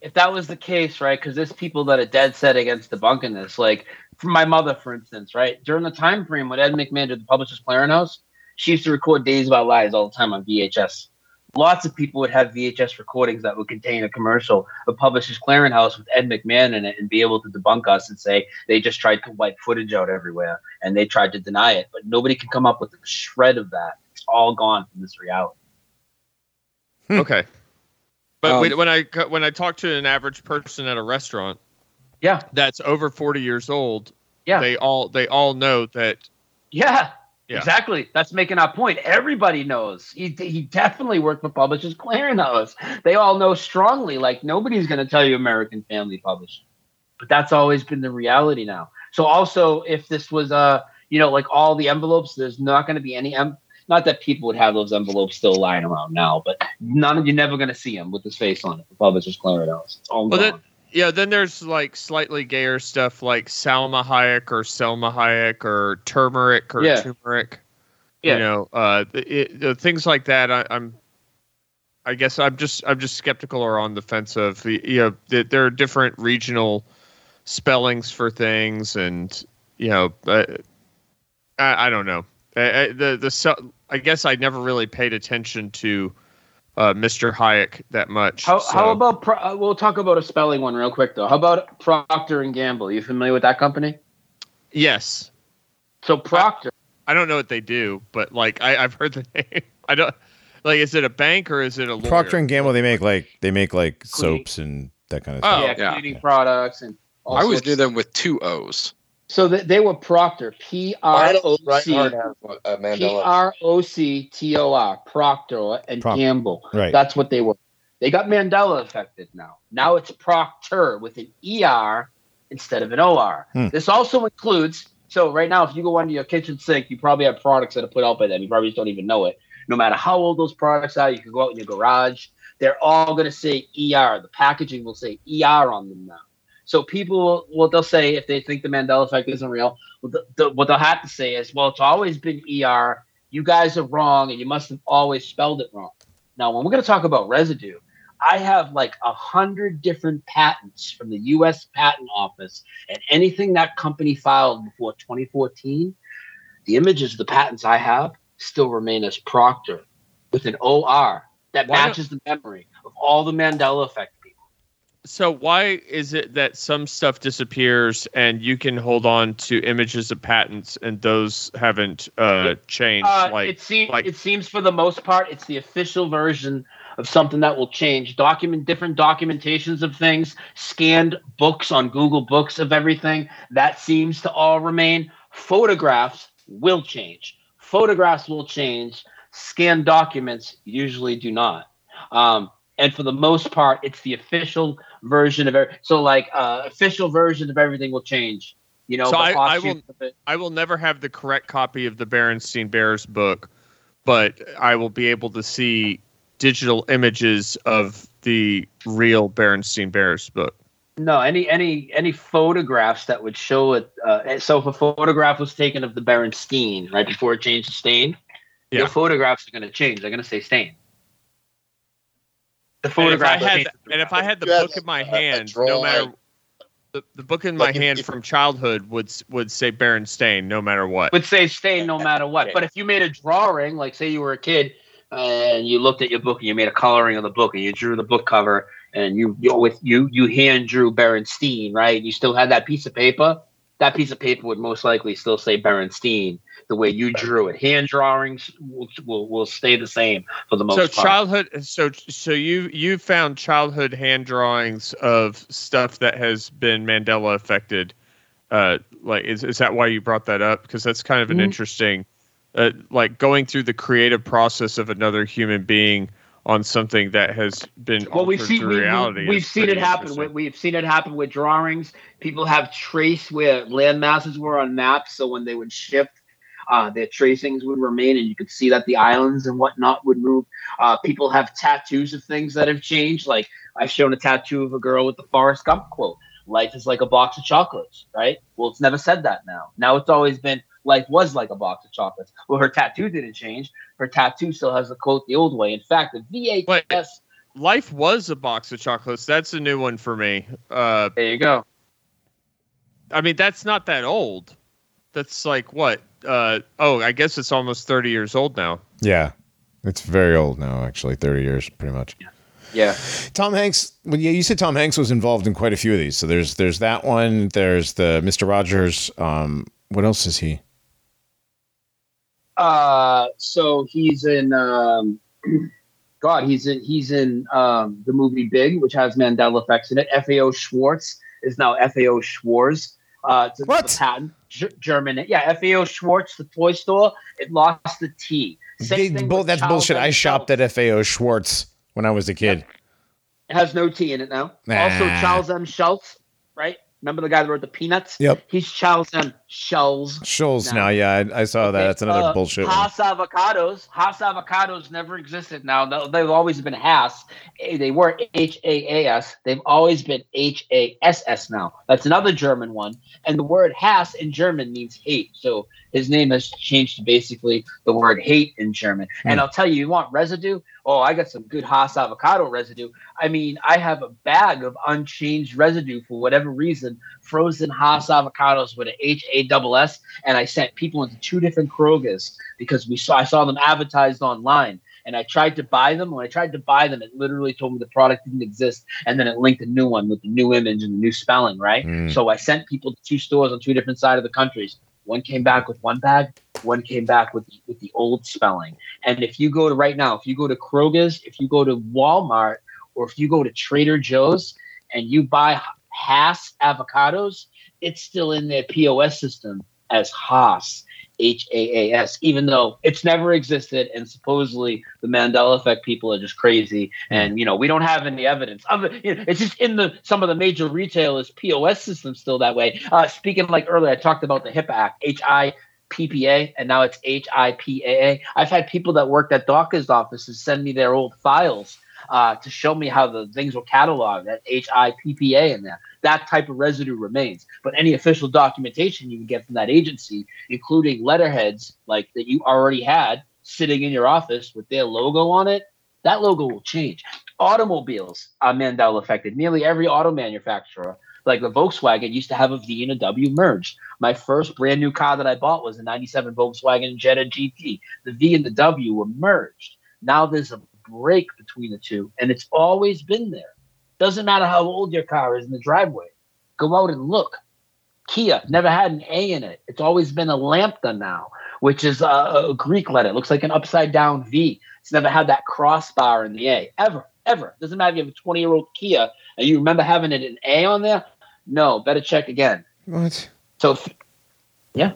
If that was the case, right? Because there's people that are dead set against debunking this. Like for my mother, for instance, right? During the time frame when Ed McMahon did the Publishers Clearinghouse, she used to record Days of Our Lives all the time on VHS. Lots of people would have VHS recordings that would contain a commercial of Publishers Clearinghouse with Ed McMahon in it and be able to debunk us and say they just tried to wipe footage out everywhere and they tried to deny it. But nobody can come up with a shred of that. It's all gone from this reality. Okay. But Um, when- when I when I talk to an average person at a restaurant, Yeah. that's over forty years old, Yeah. they all they all know that. Yeah, Yeah. exactly. That's making our point. Everybody knows. He, he definitely worked for Publishers Clearinghouse. They all know strongly. Like nobody's going to tell you American Family Publishing, but that's always been the reality now. So also, if this was uh, you know, like all the envelopes, there's not going to be any. Em- not that people would have those envelopes still lying around now, but none of you're never going to see him with his face on it. Publishers Clearinghouse. It's all Well, gone. that, yeah. Then there's like slightly gayer stuff like Salma Hayek or Selma Hayek or turmeric or Yeah. turmeric. Yeah. You know, uh, it, it, things like that. I, I'm. I guess I'm just I'm just skeptical or on the fence of the you know th- there are different regional spellings for things and you know uh, I, I don't know I, I, the the I guess I never really paid attention to uh, Mr. Hayek that much. How, so- how about Pro- uh, we'll talk about a spelling one real quick though. How about Procter and Gamble? You familiar with that company? yes? So Procter, I don't know what they do, but like I, I've heard the *laughs* name. I don't like. Is it a bank or is it a lawyer? Procter and Gamble, they make like they make like Clean- soaps and that kind of Oh, stuff. yeah, yeah. cleaning products and all I always sorts knew them with two O's. So they, they were Procter, P R O Reinhardt C has a P Mandela. R O C T O R, Procter and Proc- Gamble. Right. That's what they were. They got Mandela affected now. Now it's Procter with an ER instead of an OR. Hmm. This also includes, so right now, if you go under your kitchen sink, you probably have products that are put out by them. You probably just don't even know it. No matter how old those products are, you can go out in your garage. They're all going to say ER. The packaging will say ER on them now. So people, what they'll say if they think the Mandela effect isn't real, what, the, the, what they'll have to say is, well, it's always been ER. You guys are wrong, and you must have always spelled it wrong. Now, when we're going to talk about residue, I have like a hundred different patents from the U.S. Patent Office, and anything that company filed before 2014, the images of the patents I have still remain as Proctor with an OR that Why matches the memory of all the Mandela effect. So why is it that some stuff disappears and you can hold on to images of patents and those haven't uh, changed? Uh, like it seems like- it seems for the most part it's the official version of something that will change. Document different documentations of things, scanned books on Google Books of everything that seems to all remain. Photographs will change. Photographs will change. Scanned documents usually do not. Um, and for the most part, it's the official version of it. So, like, uh, official version of everything will change. You know, So I- I will- I will never have the correct copy of the Berenstein Bears book, but I will be able to see digital images of the real Berenstein Bears book. No, any any any photographs that would show it. Uh, so if a photograph was taken of the Berenstein right before it changed to stain, Yeah. your photographs are going to change. They're going to say stain. The And if I had, changed if I had the book in my a- a hand, no matter the, the book in my Like hand if- from childhood would would say Berenstain no matter what. would say stain no matter what. But if you made a drawing, like say you were a kid and you looked at your book and you made a coloring of the book and you drew the book cover and you, you with you you hand drew Berenstein, right? You still had that piece of paper. That piece of paper would most likely still say Berenstein the way you drew it. Hand drawings will, will, will stay the same for the most so part. childhood so so you you found childhood hand drawings of stuff that has been Mandela affected. Uh, like is is that why you brought that up? Because that's kind of an Mhm. interesting, uh, like going through the creative process of another human being on something that has been well, we've seen we, reality. we've seen it happen. We, we've seen it happen with drawings. People have traced where land masses were on maps, so when they would shift, uh, their tracings would remain, and you could see that the islands and whatnot would move. Uh, people have tattoos of things that have changed. Like I've shown a tattoo of a girl with the Forrest Gump quote: "Life is like a box of chocolates." Right? Well, it's never said that now. Now it's always been life was like a box of chocolates. Well, her tattoo didn't change. Her tattoo still has the quote the old way. In fact, the VHS. Wait. Life was a box of chocolates. That's a new one for me. Uh, There you go. I mean, that's not that old. That's like what? Uh, oh, I guess it's almost thirty years old now. Yeah. It's very old now, actually, 30 years pretty much. Yeah. Tom Hanks, well, yeah, you said Tom Hanks was involved in quite a few of these. So there's there's that one, there's the Mr. Rogers, um what else is he? Uh, so he's in. Um, *clears throat* God, he's in. He's in um, the movie Big, which has Mandela effects in it. Fao Schwartz is now Fao Schwarz. Uh, it's What? it's patent, G- German. Yeah, Fao Schwartz, the toy store. It lost the T. Same They- bull- that's bullshit. I shopped at FAO Schwartz when I was a kid. It has no T in it now. Also, Charles M. Schultz, right? Remember the guy that wrote the Peanuts? Yep. He's Charles M. Schulz. Shoals No. now, yeah, I, I saw that. Okay, That's another uh, bullshit one. Avocados. Haas avocados never existed. Now They- they've always been Haas. Eh, They were H A A S. They've always been H A S S. Now that's another German one. And the word Haas in German means hate. So his name has changed to basically the word hate in German. And I'll tell you, you want residue? Oh, I got some good Haas avocado residue. I mean, I have a bag of unchanged residue for whatever reason, frozen Haas avocados with an H A double S, and I sent people into two different Krogers because we saw I saw them advertised online. And I tried to buy them. When I tried to buy them, it literally told me the product didn't exist, and then it linked a new one with the new image and the new spelling. Right. Mm. So I sent people to two stores on two different sides of the countries. One came back with one bag. One came back with the, with the old spelling. And if you go to right now, if you go to Kroger's, if you go to Walmart, or if you go to Trader Joe's and you buy Haas avocados, it's still in their POS system as Haas, H A A S, even though it's never existed. And supposedly the Mandela effect people are just crazy. And, you know, we don't have any evidence of it. You know, it's just in the some of the major retailers' POS systems still that way. Uh, speaking like earlier, I talked about the HIPAA Act, H I PPA, and now it's HIPAA. I've had people that worked at Doctor's offices send me their old files uh, to show me how the things were cataloged at HIPPA in there. That type of residue remains. But any official documentation you can get from that agency, including letterheads like that you already had sitting in your office with their logo on it, that logo will change. automobiles are Mandela affected. Nearly every auto manufacturer, like the Volkswagen, used to have a V and a W merged. My first brand new car that I bought was a 97 Volkswagen Jetta GT. The V and the W were merged. Now there's a break between the two, and it's always been there. Doesn't matter how old your car is in the driveway. Go out and look. Kia never had an A in it. It's always been a lambda now, which is a, a Greek letter. It looks like an upside down V. It's never had that crossbar in the A ever, ever. Doesn't matter if you have a 20 year old Kia and you remember having it an A on there. No, better check again. What? So, yeah.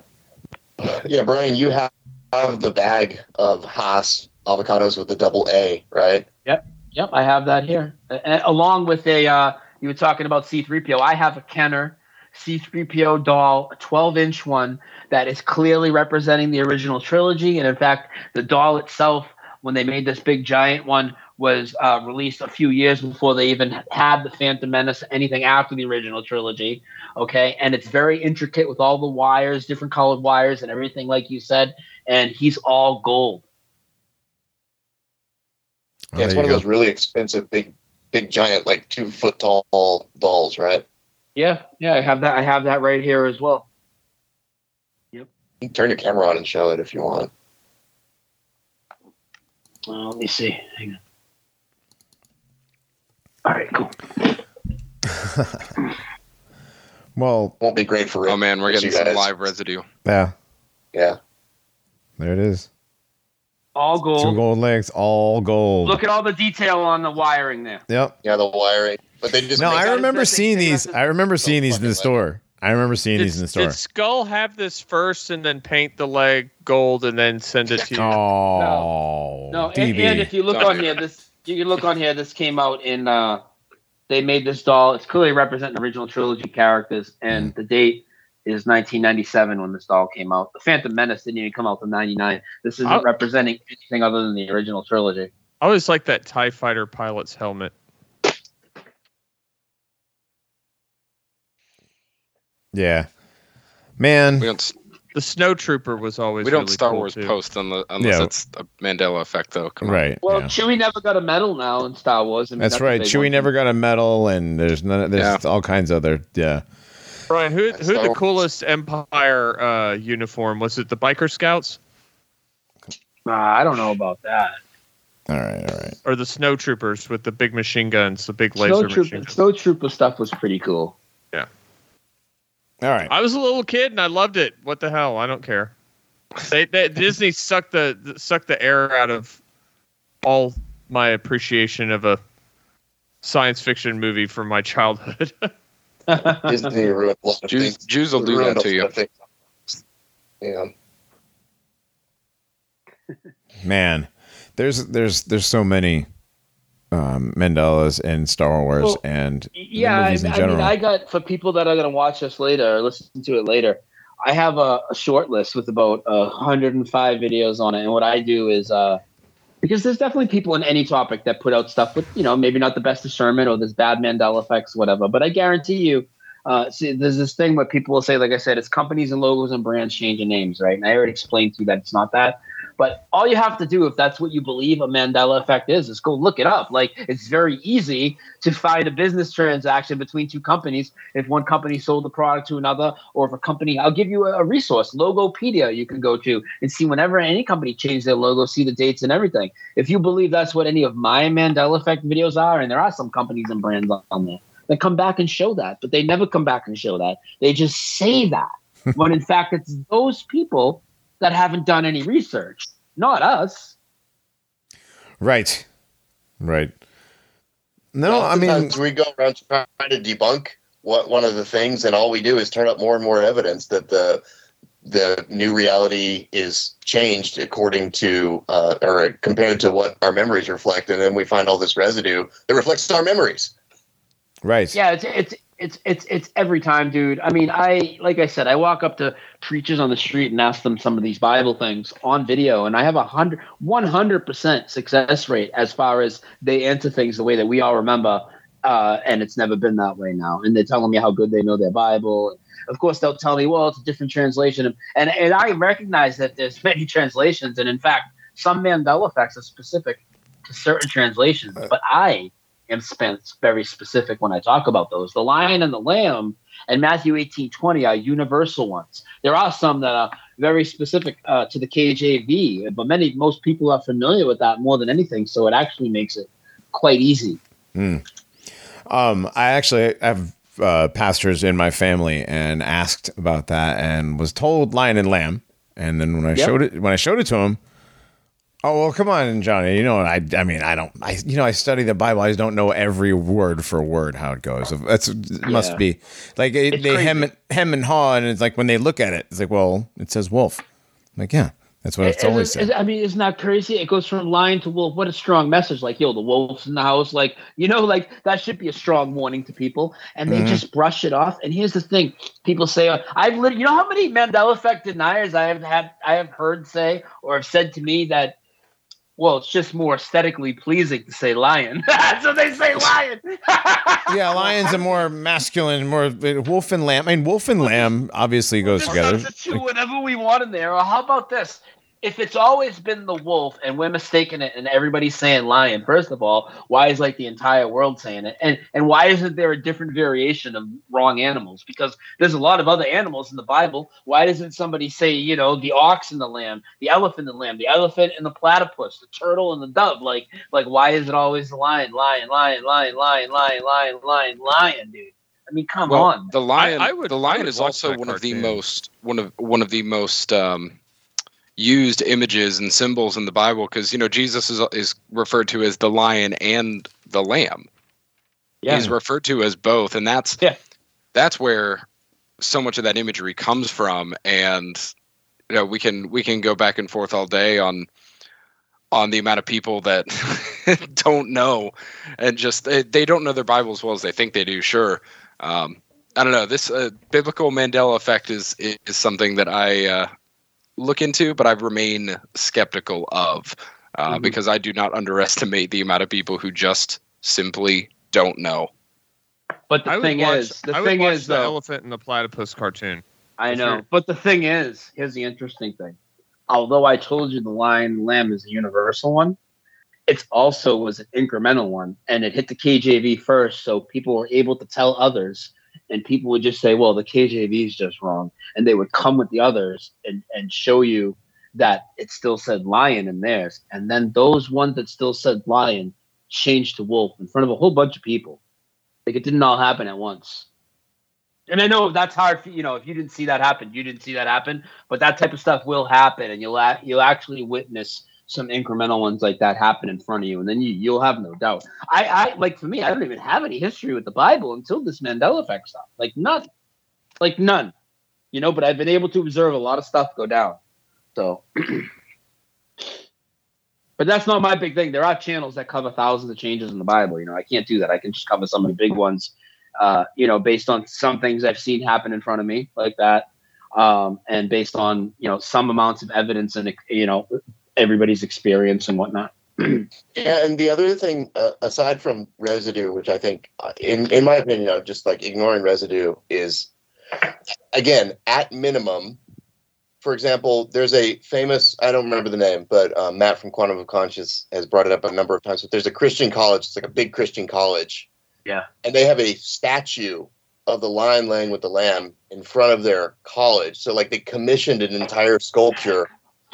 Yeah, Brian, you have, have the bag of Haas avocados with the double A, right? Yep, yep, I have that here, A- along with a. Uh, you were talking about C3PO. I have a Kenner C3PO doll, a 12 inch one that is clearly representing the original trilogy, and in fact, the doll itself, when they made this big giant one, was uh, released a few years before they even had the Phantom Menace, anything after the original trilogy. Okay, and it's very intricate with all the wires, different colored wires, and everything, like you said. And he's all gold. Oh, Yeah, it's one of you those really expensive, big, big, giant, like two foot tall dolls, right? Yeah, yeah, I have that. I have that right here as well. Yep. You can turn your camera on and show it if you want. Uh, let me see. Hang on. All right, cool. *laughs* Well, Won't be great for Oh man, we're getting some guys. live residue. yeah, Yeah, there it is. All Two gold. gold legs, all gold. Look at all the detail on the wiring there. Yep. yeah, the wiring. But they just No, I remember seeing these. I remember seeing these in the store. I remember seeing Did, these in the store. did Skull have this first and then paint the leg gold and then send it to you? Oh, No, and, DB. and if you look on here, this you can look on here. This came out in. uh They made this doll. It's clearly representing original trilogy characters, and the date is 1997 when this doll came out. The Phantom Menace didn't even come out till 99. This isn't Oh. representing anything other than the original trilogy. I always like that Tie Fighter pilot's helmet. yeah, man. We don't The Snow Trooper was always we don't really Star cool, Wars too. post unless, unless Yeah. it's a Mandela effect though. Come on. Right. Well, yeah. Chewie never got a medal now in Star Wars. I mean, That's a right. Chewie never got a medal, and there's none. There's all kinds of other. Yeah. Brian, who who Star the coolest Empire uh, uniform was it? The Biker Scouts Uh, I don't know about that. All right. All right. or the Snowtroopers with the big machine guns, the big Snow laser machine Trooper, guns? Snow Trooper stuff was pretty cool. Yeah. All right. I was a little kid and I loved it. What the hell? I don't care. They, they Disney sucked the sucked the air out of all my appreciation of a science fiction movie from my childhood. *laughs* Disney *laughs* ruined a lot of Jews, things. Jews will do that to you. Yeah. Man, there's there's there's so many um, Mandelas in Star Wars Well, and Yeah, I, movies in I general. mean, I got for people that are going to watch us later or listen to it later. I have a, a short list with about uh, 105 videos on it, and what I do is uh, because there's definitely people in any topic that put out stuff with you know maybe not the best discernment or there's bad Mandela effects, whatever. But I guarantee you, uh, see, there's this thing where people will say, like I said, it's companies and logos and brands changing names, right? And I already explained to you that it's not that. But all you have to do, if that's what you believe a Mandela effect is, is go look it up. Like it's very easy to find a business transaction between two companies if one company sold the product to another, or if a company. I'll give you a, a resource, Logopedia. You can go to and see whenever any company changed their logo, see the dates and everything. If you believe that's what any of my Mandela effect videos are, and there are some companies and brands on- there that come back and show that, but they never come back and show that. They just say that *laughs* when in fact it's those people that haven't done any research, not us. right. Right. No, I mean, we go around trying to debunk what one of the things, and all we do is turn up more and more evidence that the the new reality is changed according to uh, or compared to what our memories reflect, and then we find all this residue that reflects our memories. right. Yeah, it's it's it's it's it's every time, dude. I mean, I like I said, I walk up to preachers on the street and ask them some of these Bible things on video, and I have a hundred one hundred percent success rate as far as they answer things the way that we all remember. Uh, and it's never been that way now. And they're telling me how good they know their Bible. Of course, they'll tell me, well, it's a different translation. And and I recognize that there's *laughs* many translations, and in fact, some Mandela effects are specific to certain translations, but I am spent very specific when I talk about those. The lion and the lamb and Matthew 18 20 are universal ones. There are some that are very specific uh, to the KJV, but many most people are familiar with that more than anything, so it actually makes it quite easy. Um, I actually have uh, pastors in my family and asked about that and was told lion and lamb. And then when I Yep. showed it, when I showed it to him, oh well, come on, Johnny. You know, I, I mean, I don't, I, you know, I study the Bible. I just don't know every word for word how it goes. That's it must Yeah. be like it, they crazy. hem and, hem and haw, and it's like when they look at it, it's like, well, it says wolf. I'm like, yeah, that's what it's Is- always said. I mean, isn't that crazy? It goes from lion to wolf. What a strong message! Like, yo, the wolf's in the house. Like, you know, like that should be a strong warning to people, and they Mhm. just brush it off. And here's the thing: people say, uh, "I've lit-, you know how many Mandela effect deniers I have had, I have heard say or have said to me that." Well, it's just more aesthetically pleasing to say lion. *laughs* so they say lion. *laughs* yeah, lions are more masculine, more wolf and lamb. I mean, wolf and lamb obviously goes Just together. substitute whatever we want in there. Or how about this? If it's always been the wolf and we're mistaken it and everybody's saying lion, first of all, why is like the entire world saying it? And and why isn't there a different variation of wrong animals? Because there's a lot of other animals in the Bible. Why doesn't somebody say, you know, the ox and the lamb, the elephant and the lamb, the elephant and the platypus, the turtle and the dove? Like, like why is it always the lion, lion, lion, lion, lion, lion, lion, lion, lion, dude? I mean, come well, on. the lion. I would- the I lion would is also one of the cartoon. most one of one of the most um, used images and symbols in the Bible because you know Jesus is is referred to as the lion and the lamb. Yeah. He's referred to as both, and that's Yeah. that's where so much of that imagery comes from. And you know, we can we can go back and forth all day on on the amount of people that *laughs* don't know and just they, they don't know their Bible as well as they think they do. Sure. Um, I don't know. This uh, biblical Mandela effect is is something that I uh, look into, but I remain skeptical of uh, Mhm. because I do not underestimate the amount of people who just simply don't know. But the I thing watch, is, the I would thing watch is, the though, elephant and the platypus cartoon. I know. sure. But the thing is, here's the interesting thing. Although I told you the lion lamb is a universal one, it also was an incremental one, and it hit the KJV first, so people were able to tell others, and people would just say, "Well, the KJV is just wrong," and they would come with the others and and show you that it still said lion in theirs, and then those ones that still said lion changed to wolf in front of a whole bunch of people. Like it didn't all happen at once. And I know that's hard for you know if you didn't see that happen, you didn't see that happen. But that type of stuff will happen, and you'll you'll actually witness some incremental ones like that happen in front of you, and then you you'll have no doubt. I I like for me, I don't even have any history with the Bible until this Mandela effect stuff. Like none, like none. You know, but I've been able to observe a lot of stuff go down. So. *clears throat* But that's not my big thing. There are channels that cover thousands of changes in the Bible. You know, I can't do that. I can just cover some of the big ones uh, you know, based on some things I've seen happen in front of me like that, um, and based on you know some amounts of evidence and you know everybody's experience and whatnot. *clears throat* Yeah, and the other thing, uh, aside from residue, which I think, uh, in in my opinion, of just like ignoring residue is, again, at minimum. For example, there's a famous, I don't remember the name, but uh, Matt from Quantum of Conscious has brought it up a number of times. But there's a Christian college, it's like a big Christian college. Yeah. And they have a statue of the lion laying with the lamb in front of their college. So, like, they commissioned an entire sculpture.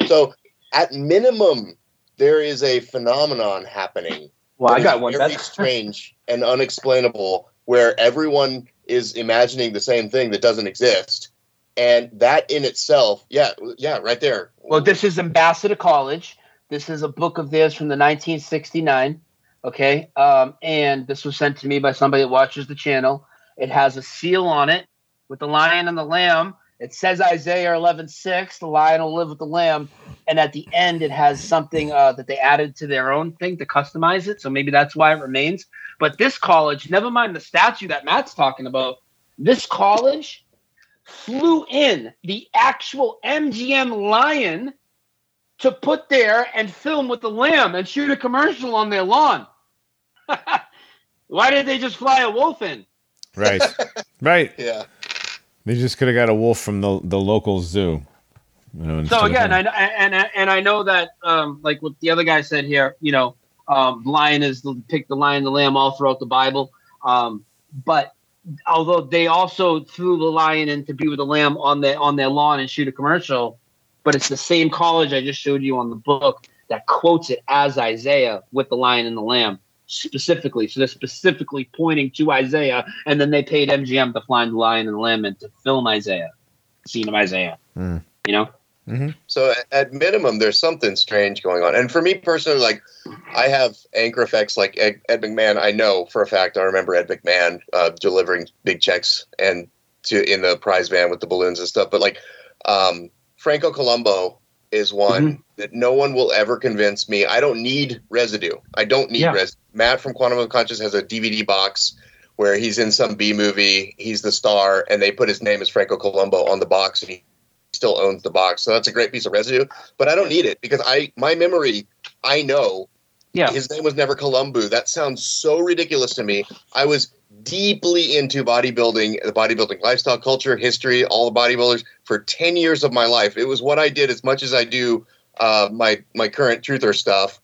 So, at minimum, there is a phenomenon happening Well, I got one. very That's strange and unexplainable, where everyone is imagining the same thing that doesn't exist, and that in itself, yeah, yeah, right there. well, this is Ambassador College. This is a book of theirs from the 1969. Okay, um, and this was sent to me by somebody that watches the channel. It has a seal on it with the lion and the lamb. It says Isaiah 11:6, the lion will live with the lamb, and at the end it has something uh, that they added to their own thing to customize it. So maybe that's why it remains. But this college, never mind the statue that Matt's talking about, this college flew in the actual MGM lion to put there and film with the lamb and shoot a commercial on their lawn. *laughs* Why did they just fly a wolf in? Right. *laughs* right. Yeah. They just could have got a wolf from the the local zoo. You know, So again. I and and I know that um, like what the other guy said here, you know, Um, lion is the pick the lion, the lamb all throughout the Bible. Um, but although they also threw the lion in to be with the lamb on their on their lawn and shoot a commercial, but it's the same college I just showed you on the book that quotes it as Isaiah with the lion and the lamb specifically. So they're specifically pointing to Isaiah, and then they paid MGM to find the lion and the lamb and to film Isaiah, scene of Isaiah. Mm. You know. So at- minimum, there's something strange going on. And for me personally, like I have anchor effects like Ed, Ed McMahon. I know for a fact. I remember Ed McMahon uh, delivering big checks and to in the prize van with the balloons and stuff. But like um, Franco Colombo is one that no one will ever convince me. I don't need residue. I don't need Yeah. res. Matt from Quantum of Conscious has a DVD box where he's in some B movie. He's the star, and they put his name as Franco Colombo on the box, and he still owns the box. So that's a great piece of residue. But I don't need it because I my memory, I know Yeah. his name was never Columbu. That sounds so ridiculous to me. I was deeply into bodybuilding, the bodybuilding lifestyle, culture, history, all the bodybuilders for 10 years of my life. It was what I did as much as I do uh, my my current truther stuff.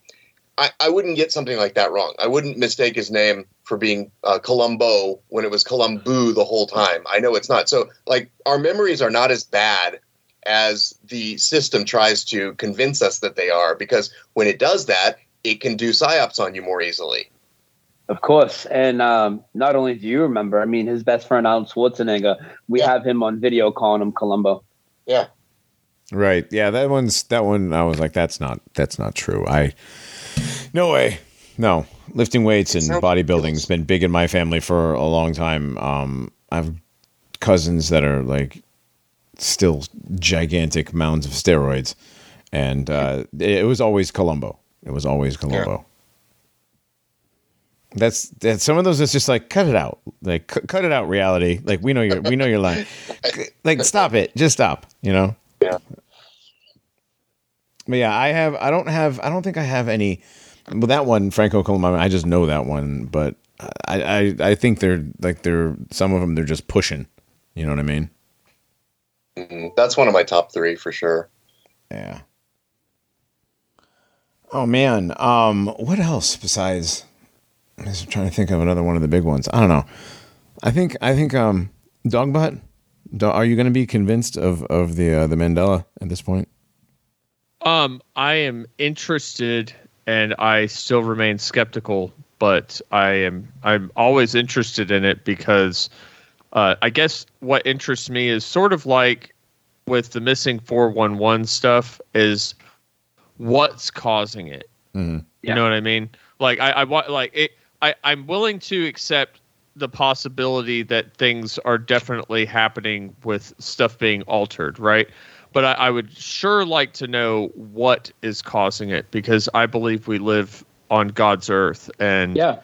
I, I wouldn't get something like that wrong. I wouldn't mistake his name for being uh, Columbo when it was Columbu the whole time. I know it's not. So, like, our memories are not as bad as the system tries to convince us that they are, because when it does that, it can do psyops on you more easily. Of course, and um, not only do you remember, I mean, his best friend Arnold Schwarzenegger. We have him on video calling him Columbo. Yeah. Right. Yeah, that one's that one I was like that's not that's not true. I No way. No. Lifting weights and bodybuilding's been big in my family for a long time. Um I have cousins that are like still gigantic mounds of steroids and uh it was always Colombo. It was always Colombo. That's that. Some of those is just like cut it out, like cu- cut it out. Reality, like we know you're we know you're lying. *laughs* like stop it, just stop. You know. Yeah. But yeah, I have. I don't have. I don't think I have any. Well, that one, Franco Colombo. I just know that one, but I, I, I think they're like they're some of them. They're just pushing. You know what I mean? Mhm. That's one of my top three for sure. Yeah. Oh man. Um. What else besides? I'm just trying to think of another one of the big ones. I don't know. I think. I think. Um. Dogbot. Do, are you going to be convinced of of the uh, the Mandela at this point? Um, I am interested, and I still remain skeptical, but I am I'm always interested in it because uh, I guess what interests me is sort of like with the missing four one one stuff is what's causing it. Mhm. You know what I mean? Like I, I want like it. I I'm willing to accept the possibility that things are definitely happening with stuff being altered, right? But I, I would sure like to know what is causing it because I believe we live on God's earth and Yeah,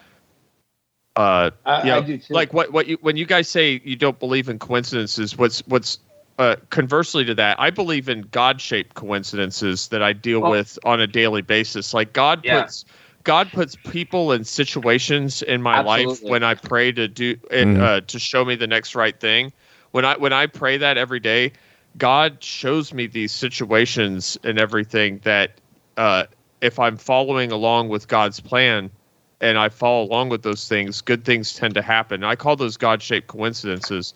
uh I, you know, I do too. like what what you when you guys say you don't believe in coincidences what's what's uh, conversely to that i believe in god-shaped coincidences that i deal Oh. with on a daily basis like god Yeah. puts god puts people in situations in my life when i pray to do and uh, to show me the next right thing when i when i pray that every day god shows me these situations and everything that uh, if i'm following along with god's plan and I follow along with those things, good things tend to happen. I call those God-shaped coincidences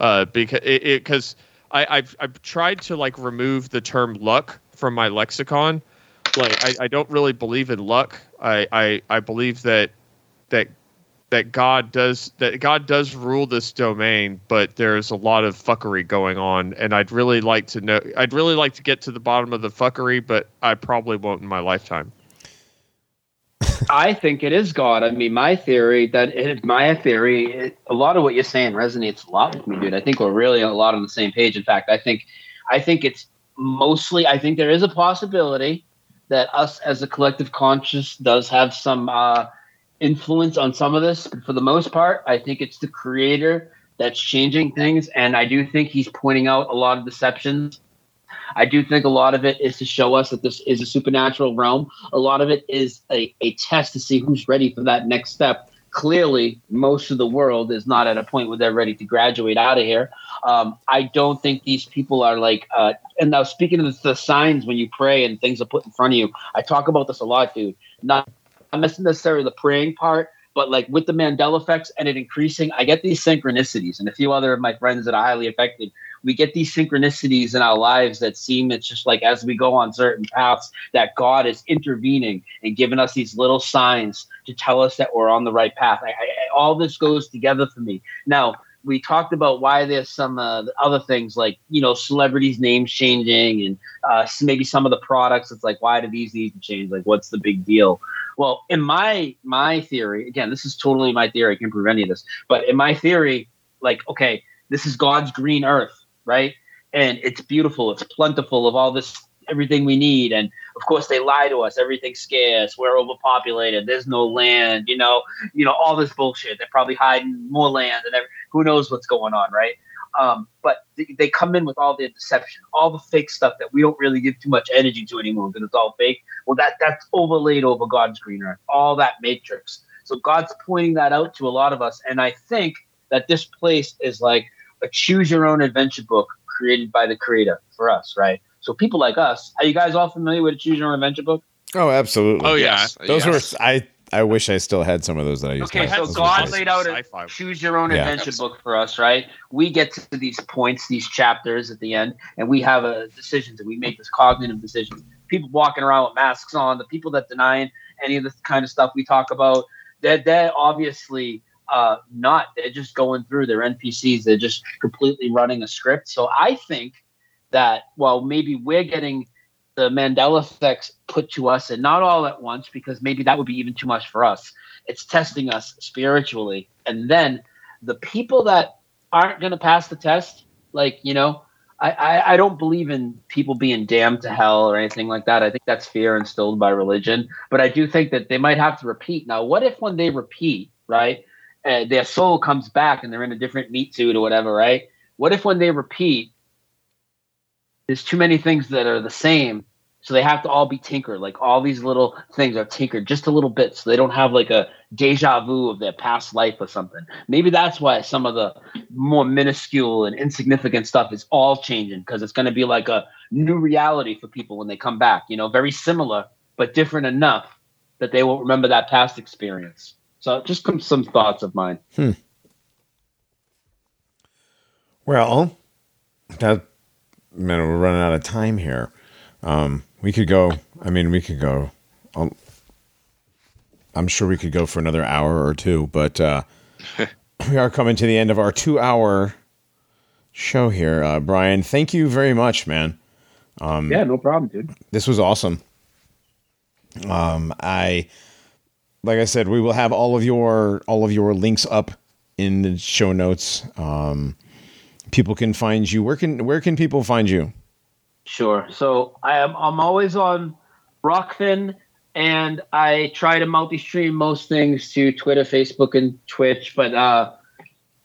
uh, because because I I've I've tried to like remove the term luck from my lexicon. Like I, I don't really believe in luck. I, I I believe that that that God does that God does rule this domain, but there's a lot of fuckery going on, and I'd really like to know. I'd really like to get to the bottom of the fuckery, but I probably won't in my lifetime. I think it is God. I mean, my theory that it, my theory, it, a lot of what you're saying resonates a lot with me, dude. I think we're really a lot on the same page. In fact, I think, I think it's mostly. I think there is a possibility that us as a collective conscious does have some uh, influence on some of this, but for the most part, I think it's the creator that's changing things, and I do think he's pointing out a lot of deceptions. I do think a lot of it is to show us that this is a supernatural realm. A lot of it is a, a test to see who's ready for that next step. Clearly, most of the world is not at a point where they're ready to graduate out of here. Um, I don't think these people are like. Uh, and now, speaking of the signs when you pray and things are put in front of you, I talk about this a lot, dude. Not necessarily the praying part, but like with the Mandela effects and it increasing, I get these synchronicities, and a few other of my friends that are highly affected. We get these synchronicities in our lives that seem it's just like as we go on certain paths that God is intervening and giving us these little signs to tell us that we're on the right path. I, I, all this goes together for me. Now, we talked about why there's some uh, other things like you know celebrities names changing and uh, maybe some of the products. It's like why do these need to change? Like what's the big deal? Well in my my theory again this is totally my theory. I can't prove any of this. But in my theory like okay this is god's green earth right? And it's beautiful it's plentiful of all this everything we need. And of course they lie to us everything's scarce we're overpopulated there's no land you know you know all this bullshit. They're probably hiding more land and every, who knows what's going on right? Um, but they, they come in with all the deception all the fake stuff that we don't really give too much energy to anymore because it's all fake. Well that that's overlaid over god's green earth all that matrix. So god's pointing that out to a lot of us and i think that this place is like a choose your own adventure book created by the creator for us right so people like us, are you guys all familiar with a Choose Your Own Adventure book? Oh, absolutely. Oh yeah, Yes. Those Yes. were I. I wish I still had some of those that I used Okay, to have. so God laid out a Sci-fi. choose your own Yeah. adventure book for us, right? We get to these points, these chapters at the end, and we have a decisions and we make this cognitive decisions. People walking around with masks on, the people that denying any of this kind of stuff we talk about, they're, they're obviously uh, not. They're just going through their NPCs. They're just completely running a script. So I think that while maybe we're getting the Mandela effects put to us, and not all at once, because maybe that would be even too much for us. It's testing us spiritually, and then the people that aren't going to pass the test, like you know, I, I I don't believe in people being damned to hell or anything like that. I think that's fear instilled by religion, but I do think that they might have to repeat. Now, what if when they repeat, right, uh, their soul comes back and they're in a different meat suit or whatever, right? What if when they repeat, there's too many things that are the same so they have to all be tinkered like all these little things are tinkered just a little bit so they don't have like a deja vu of their past life or something maybe that's why some of the more minuscule and insignificant stuff is all changing because it's going to be like a new reality for people when they come back you know very similar but different enough that they won't remember that past experience so just some, some thoughts of mine Hmm. Well, that man, we're running out of time here. Um, we could go. I mean, we could go. um, I'm sure we could go for another hour or two, but uh, *laughs* we are coming to the end of our two-hour show here. Uh, Brian, thank you very much, man. Um, yeah no problem dude This was awesome. Um, I, like I said, we will have all of your all of your links up in the show notes. Um, people can find you. Where can where can people find you? Sure. So I am I'm always on Rokfin and I try to multi-stream most things to Twitter, Facebook, and Twitch, but uh,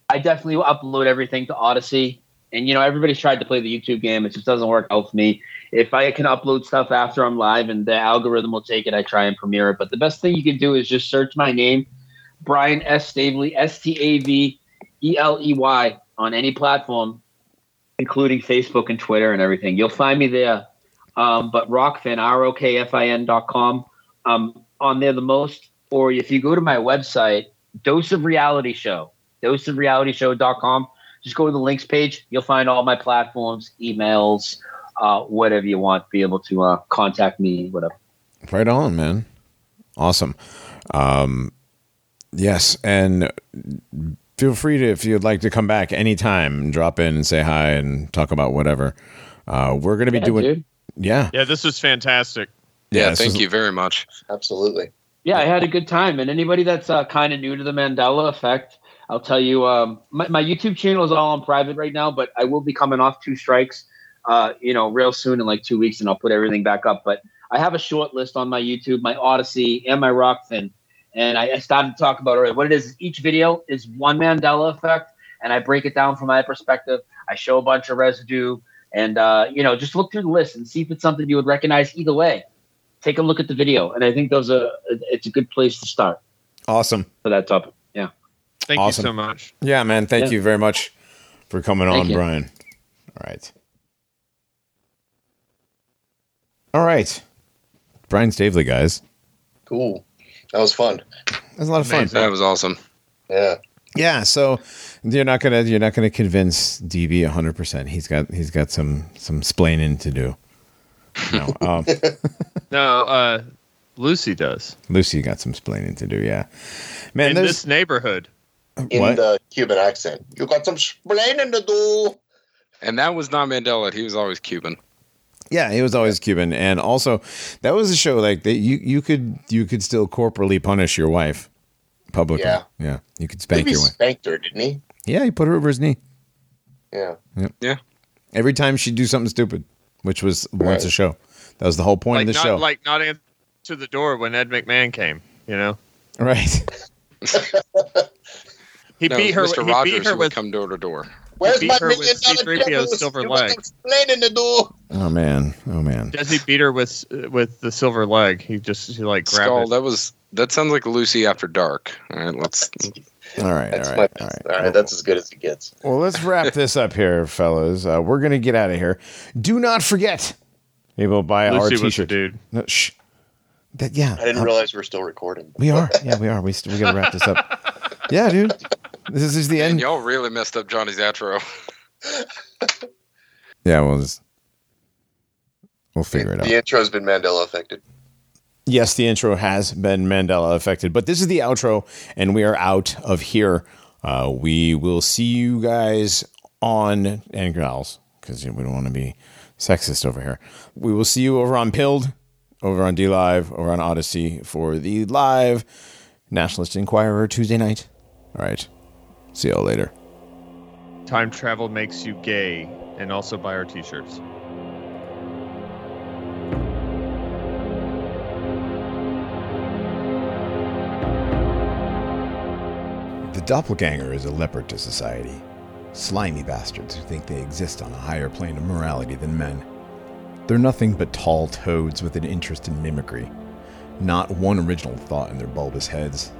I definitely upload everything to Odysee. And you know, everybody's tried to play the YouTube game; it just doesn't work out for me. If I can upload stuff after I'm live and the algorithm will take it, I try and premiere it. But the best thing you can do is just search my name, Brian S. Staveley, S T A V E L E Y, on any platform, including Facebook and Twitter and everything. You'll find me there. Um, but Rokfin, R O K F I N dot com, um, on there the most. Or if you go to my website, Dose of Reality Show, doseofrealityshow.com, just go to the links page. You'll find all my platforms, emails, uh, whatever you want, be able to uh, contact me, whatever. Right on, man. Awesome. Um, yes, and feel free to if you'd like to come back anytime and drop in and say hi and talk about whatever. Uh, we're going to be Yeah, doing. dude. Yeah. Yeah, this was fantastic. Yeah, this thank is- you very much. Absolutely. Yeah, I had a good time. And anybody that's uh, kind of new to the Mandela effect, I'll tell you, um, my, my YouTube channel is all on private right now, but I will be coming off two strikes, uh, you know, real soon in like two weeks, and I'll put everything back up. But I have a short list on my YouTube, my Odysee, and my Rokfin. And I, I started to talk about it. What it is, is each video is one Mandela effect, and I break it down from my perspective. I show a bunch of residue, and uh, you know, just look through the list and see if it's something you would recognize either way. Take a look at the video, and I think those are it's a good place to start Awesome. for that topic. Yeah. Thank Awesome. you so much. Yeah, man. Thank Yeah. you very much for coming Thank on, you. Brian. All right. All right. Brian Staveley, guys. Cool. That was fun. That was a lot of fun. That was awesome. Yeah. Yeah, so you're not gonna you're not gonna convince DB hundred percent. He's got he's got some some splaining to do. No, *laughs* um, *laughs* No, uh, Lucy does Lucy got some splaining to do. Yeah, man. in there's this neighborhood. In What? the Cuban accent. You got some splaining to do. And that was not Mandela. He was always Cuban. Yeah, he was always Cuban, and also that was a show like that. You you could you could still corporally punish your wife publicly. Yeah. yeah, you could I spank think your wife. spanked her, didn't he? Yeah, he put her over his knee Yeah. Yeah. every time she'd do something stupid, which was once Right. a show. That was the whole point Like of the not show, like not answer the door when Ed McMahon came. You know, right? he *laughs* No, beat her. was Mr. He Rogers beat her who would with. come door to door. Where's beat my her with million dollar C-3PO's check? silver leg. some splaining to do. Oh man, oh man. Does he beat her with with the silver leg? He just he like grabbed Skull, it. that was that sounds like Lucy after dark. All right, let's All right, That's all my right, best. all right. All right, that's as good as it gets. Well, let's wrap *laughs* this up here, fellas. Uh, we're gonna get out of here. Do not forget, people buy our Lucy was the t-shirt. dude. No, shh. That, yeah, I didn't uh, realize we're still recording. we are. Yeah, we are. We st- we gotta wrap this up. *laughs* Yeah, dude. This is the and end. y'all really messed up Johnny's outro. *laughs* Yeah, we'll just, we'll figure it out. The intro's been Mandela affected. Yes, the intro has been Mandela affected, but this is the outro, and we are out of here. Uh, we will see you guys on Angry Owls because we don't want to be sexist over here. We will see you over on Pilled, over on DLive, over on Odysee for the live Nationalist Inquirer Tuesday night. All right, see y'all later. Time travel makes you gay, and also buy our t-shirts. The doppelganger is a leopard to society. Slimy bastards who think they exist on a higher plane of morality than men. They're nothing but tall toads with an interest in mimicry. Not one original thought in their bulbous heads.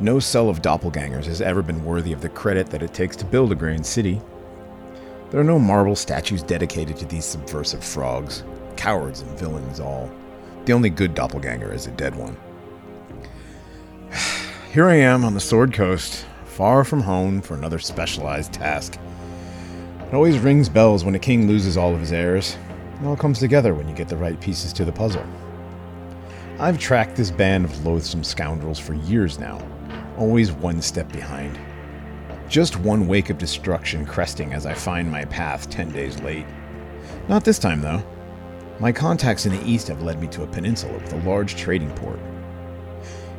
No cell of doppelgangers has ever been worthy of the credit that it takes to build a grand city. There are no marble statues dedicated to these subversive frogs. Cowards and villains all. The only good doppelganger is a dead one. *sighs* Here I am on the Sword Coast, far from home for another specialized task. It always rings bells when a king loses all of his heirs. It all comes together when you get the right pieces to the puzzle. I've tracked this band of loathsome scoundrels for years now, always one step behind. Just one wake of destruction cresting as I find my path ten days late. Not this time, though. My contacts in the east have led me to a peninsula with a large trading port.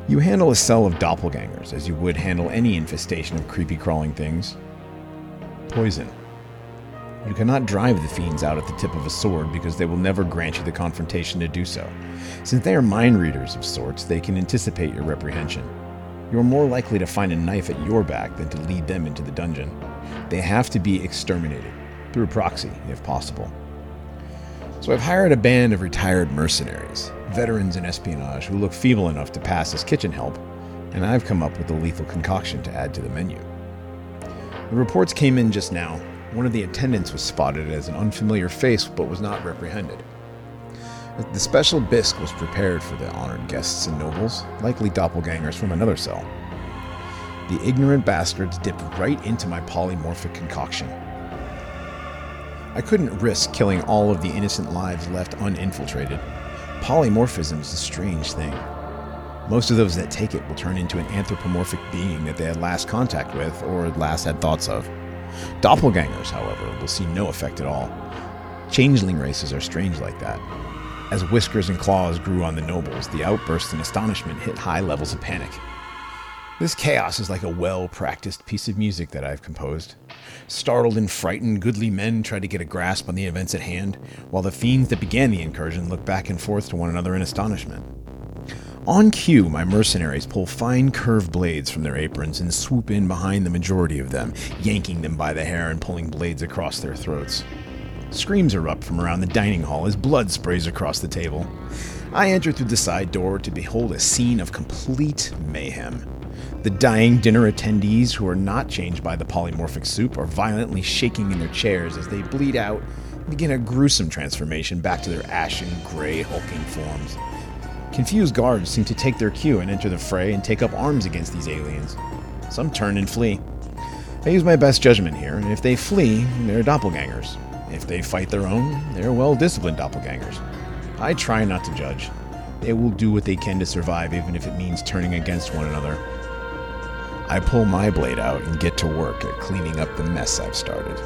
You handle a cell of doppelgangers as you would handle any infestation of creepy crawling things. Poison. You cannot drive the fiends out at the tip of a sword because they will never grant you the confrontation to do so. Since they are mind readers of sorts, they can anticipate your reprehension. You are more likely to find a knife at your back than to lead them into the dungeon. They have to be exterminated, through proxy, if possible. So I've hired a band of retired mercenaries, veterans in espionage who look feeble enough to pass as kitchen help, and I've come up with a lethal concoction to add to the menu. The reports came in just now. One of the attendants was spotted as an unfamiliar face but was not reprehended. The special bisque was prepared for the honored guests and nobles, likely doppelgangers from another cell. The ignorant bastards dipped right into my polymorphic concoction. I couldn't risk killing all of the innocent lives left uninfiltrated. Polymorphism is a strange thing. Most of those that take it will turn into an anthropomorphic being that they had last contact with or last had thoughts of. Doppelgangers, however, will see no effect at all. Changeling races are strange like that. As whiskers and claws grew on the nobles, the outbursts and astonishment hit high levels of panic. This chaos is like a well practiced piece of music that I've composed. Startled and frightened, goodly men try to get a grasp on the events at hand, while the fiends that began the incursion look back and forth to one another in astonishment. On cue, my mercenaries pull fine curved blades from their aprons and swoop in behind the majority of them, yanking them by the hair and pulling blades across their throats. Screams erupt from around the dining hall as blood sprays across the table. I enter through the side door to behold a scene of complete mayhem. The dying dinner attendees, who are not changed by the polymorphic soup, are violently shaking in their chairs as they bleed out and begin a gruesome transformation back to their ashen, gray, hulking forms. Confused guards seem to take their cue and enter the fray and take up arms against these aliens. Some turn and flee. I use my best judgment here, and if they flee, they're doppelgangers. If they fight their own, they're well disciplined doppelgangers. I try not to judge. They will do what they can to survive, even if it means turning against one another. I pull my blade out and get to work at cleaning up the mess I've started.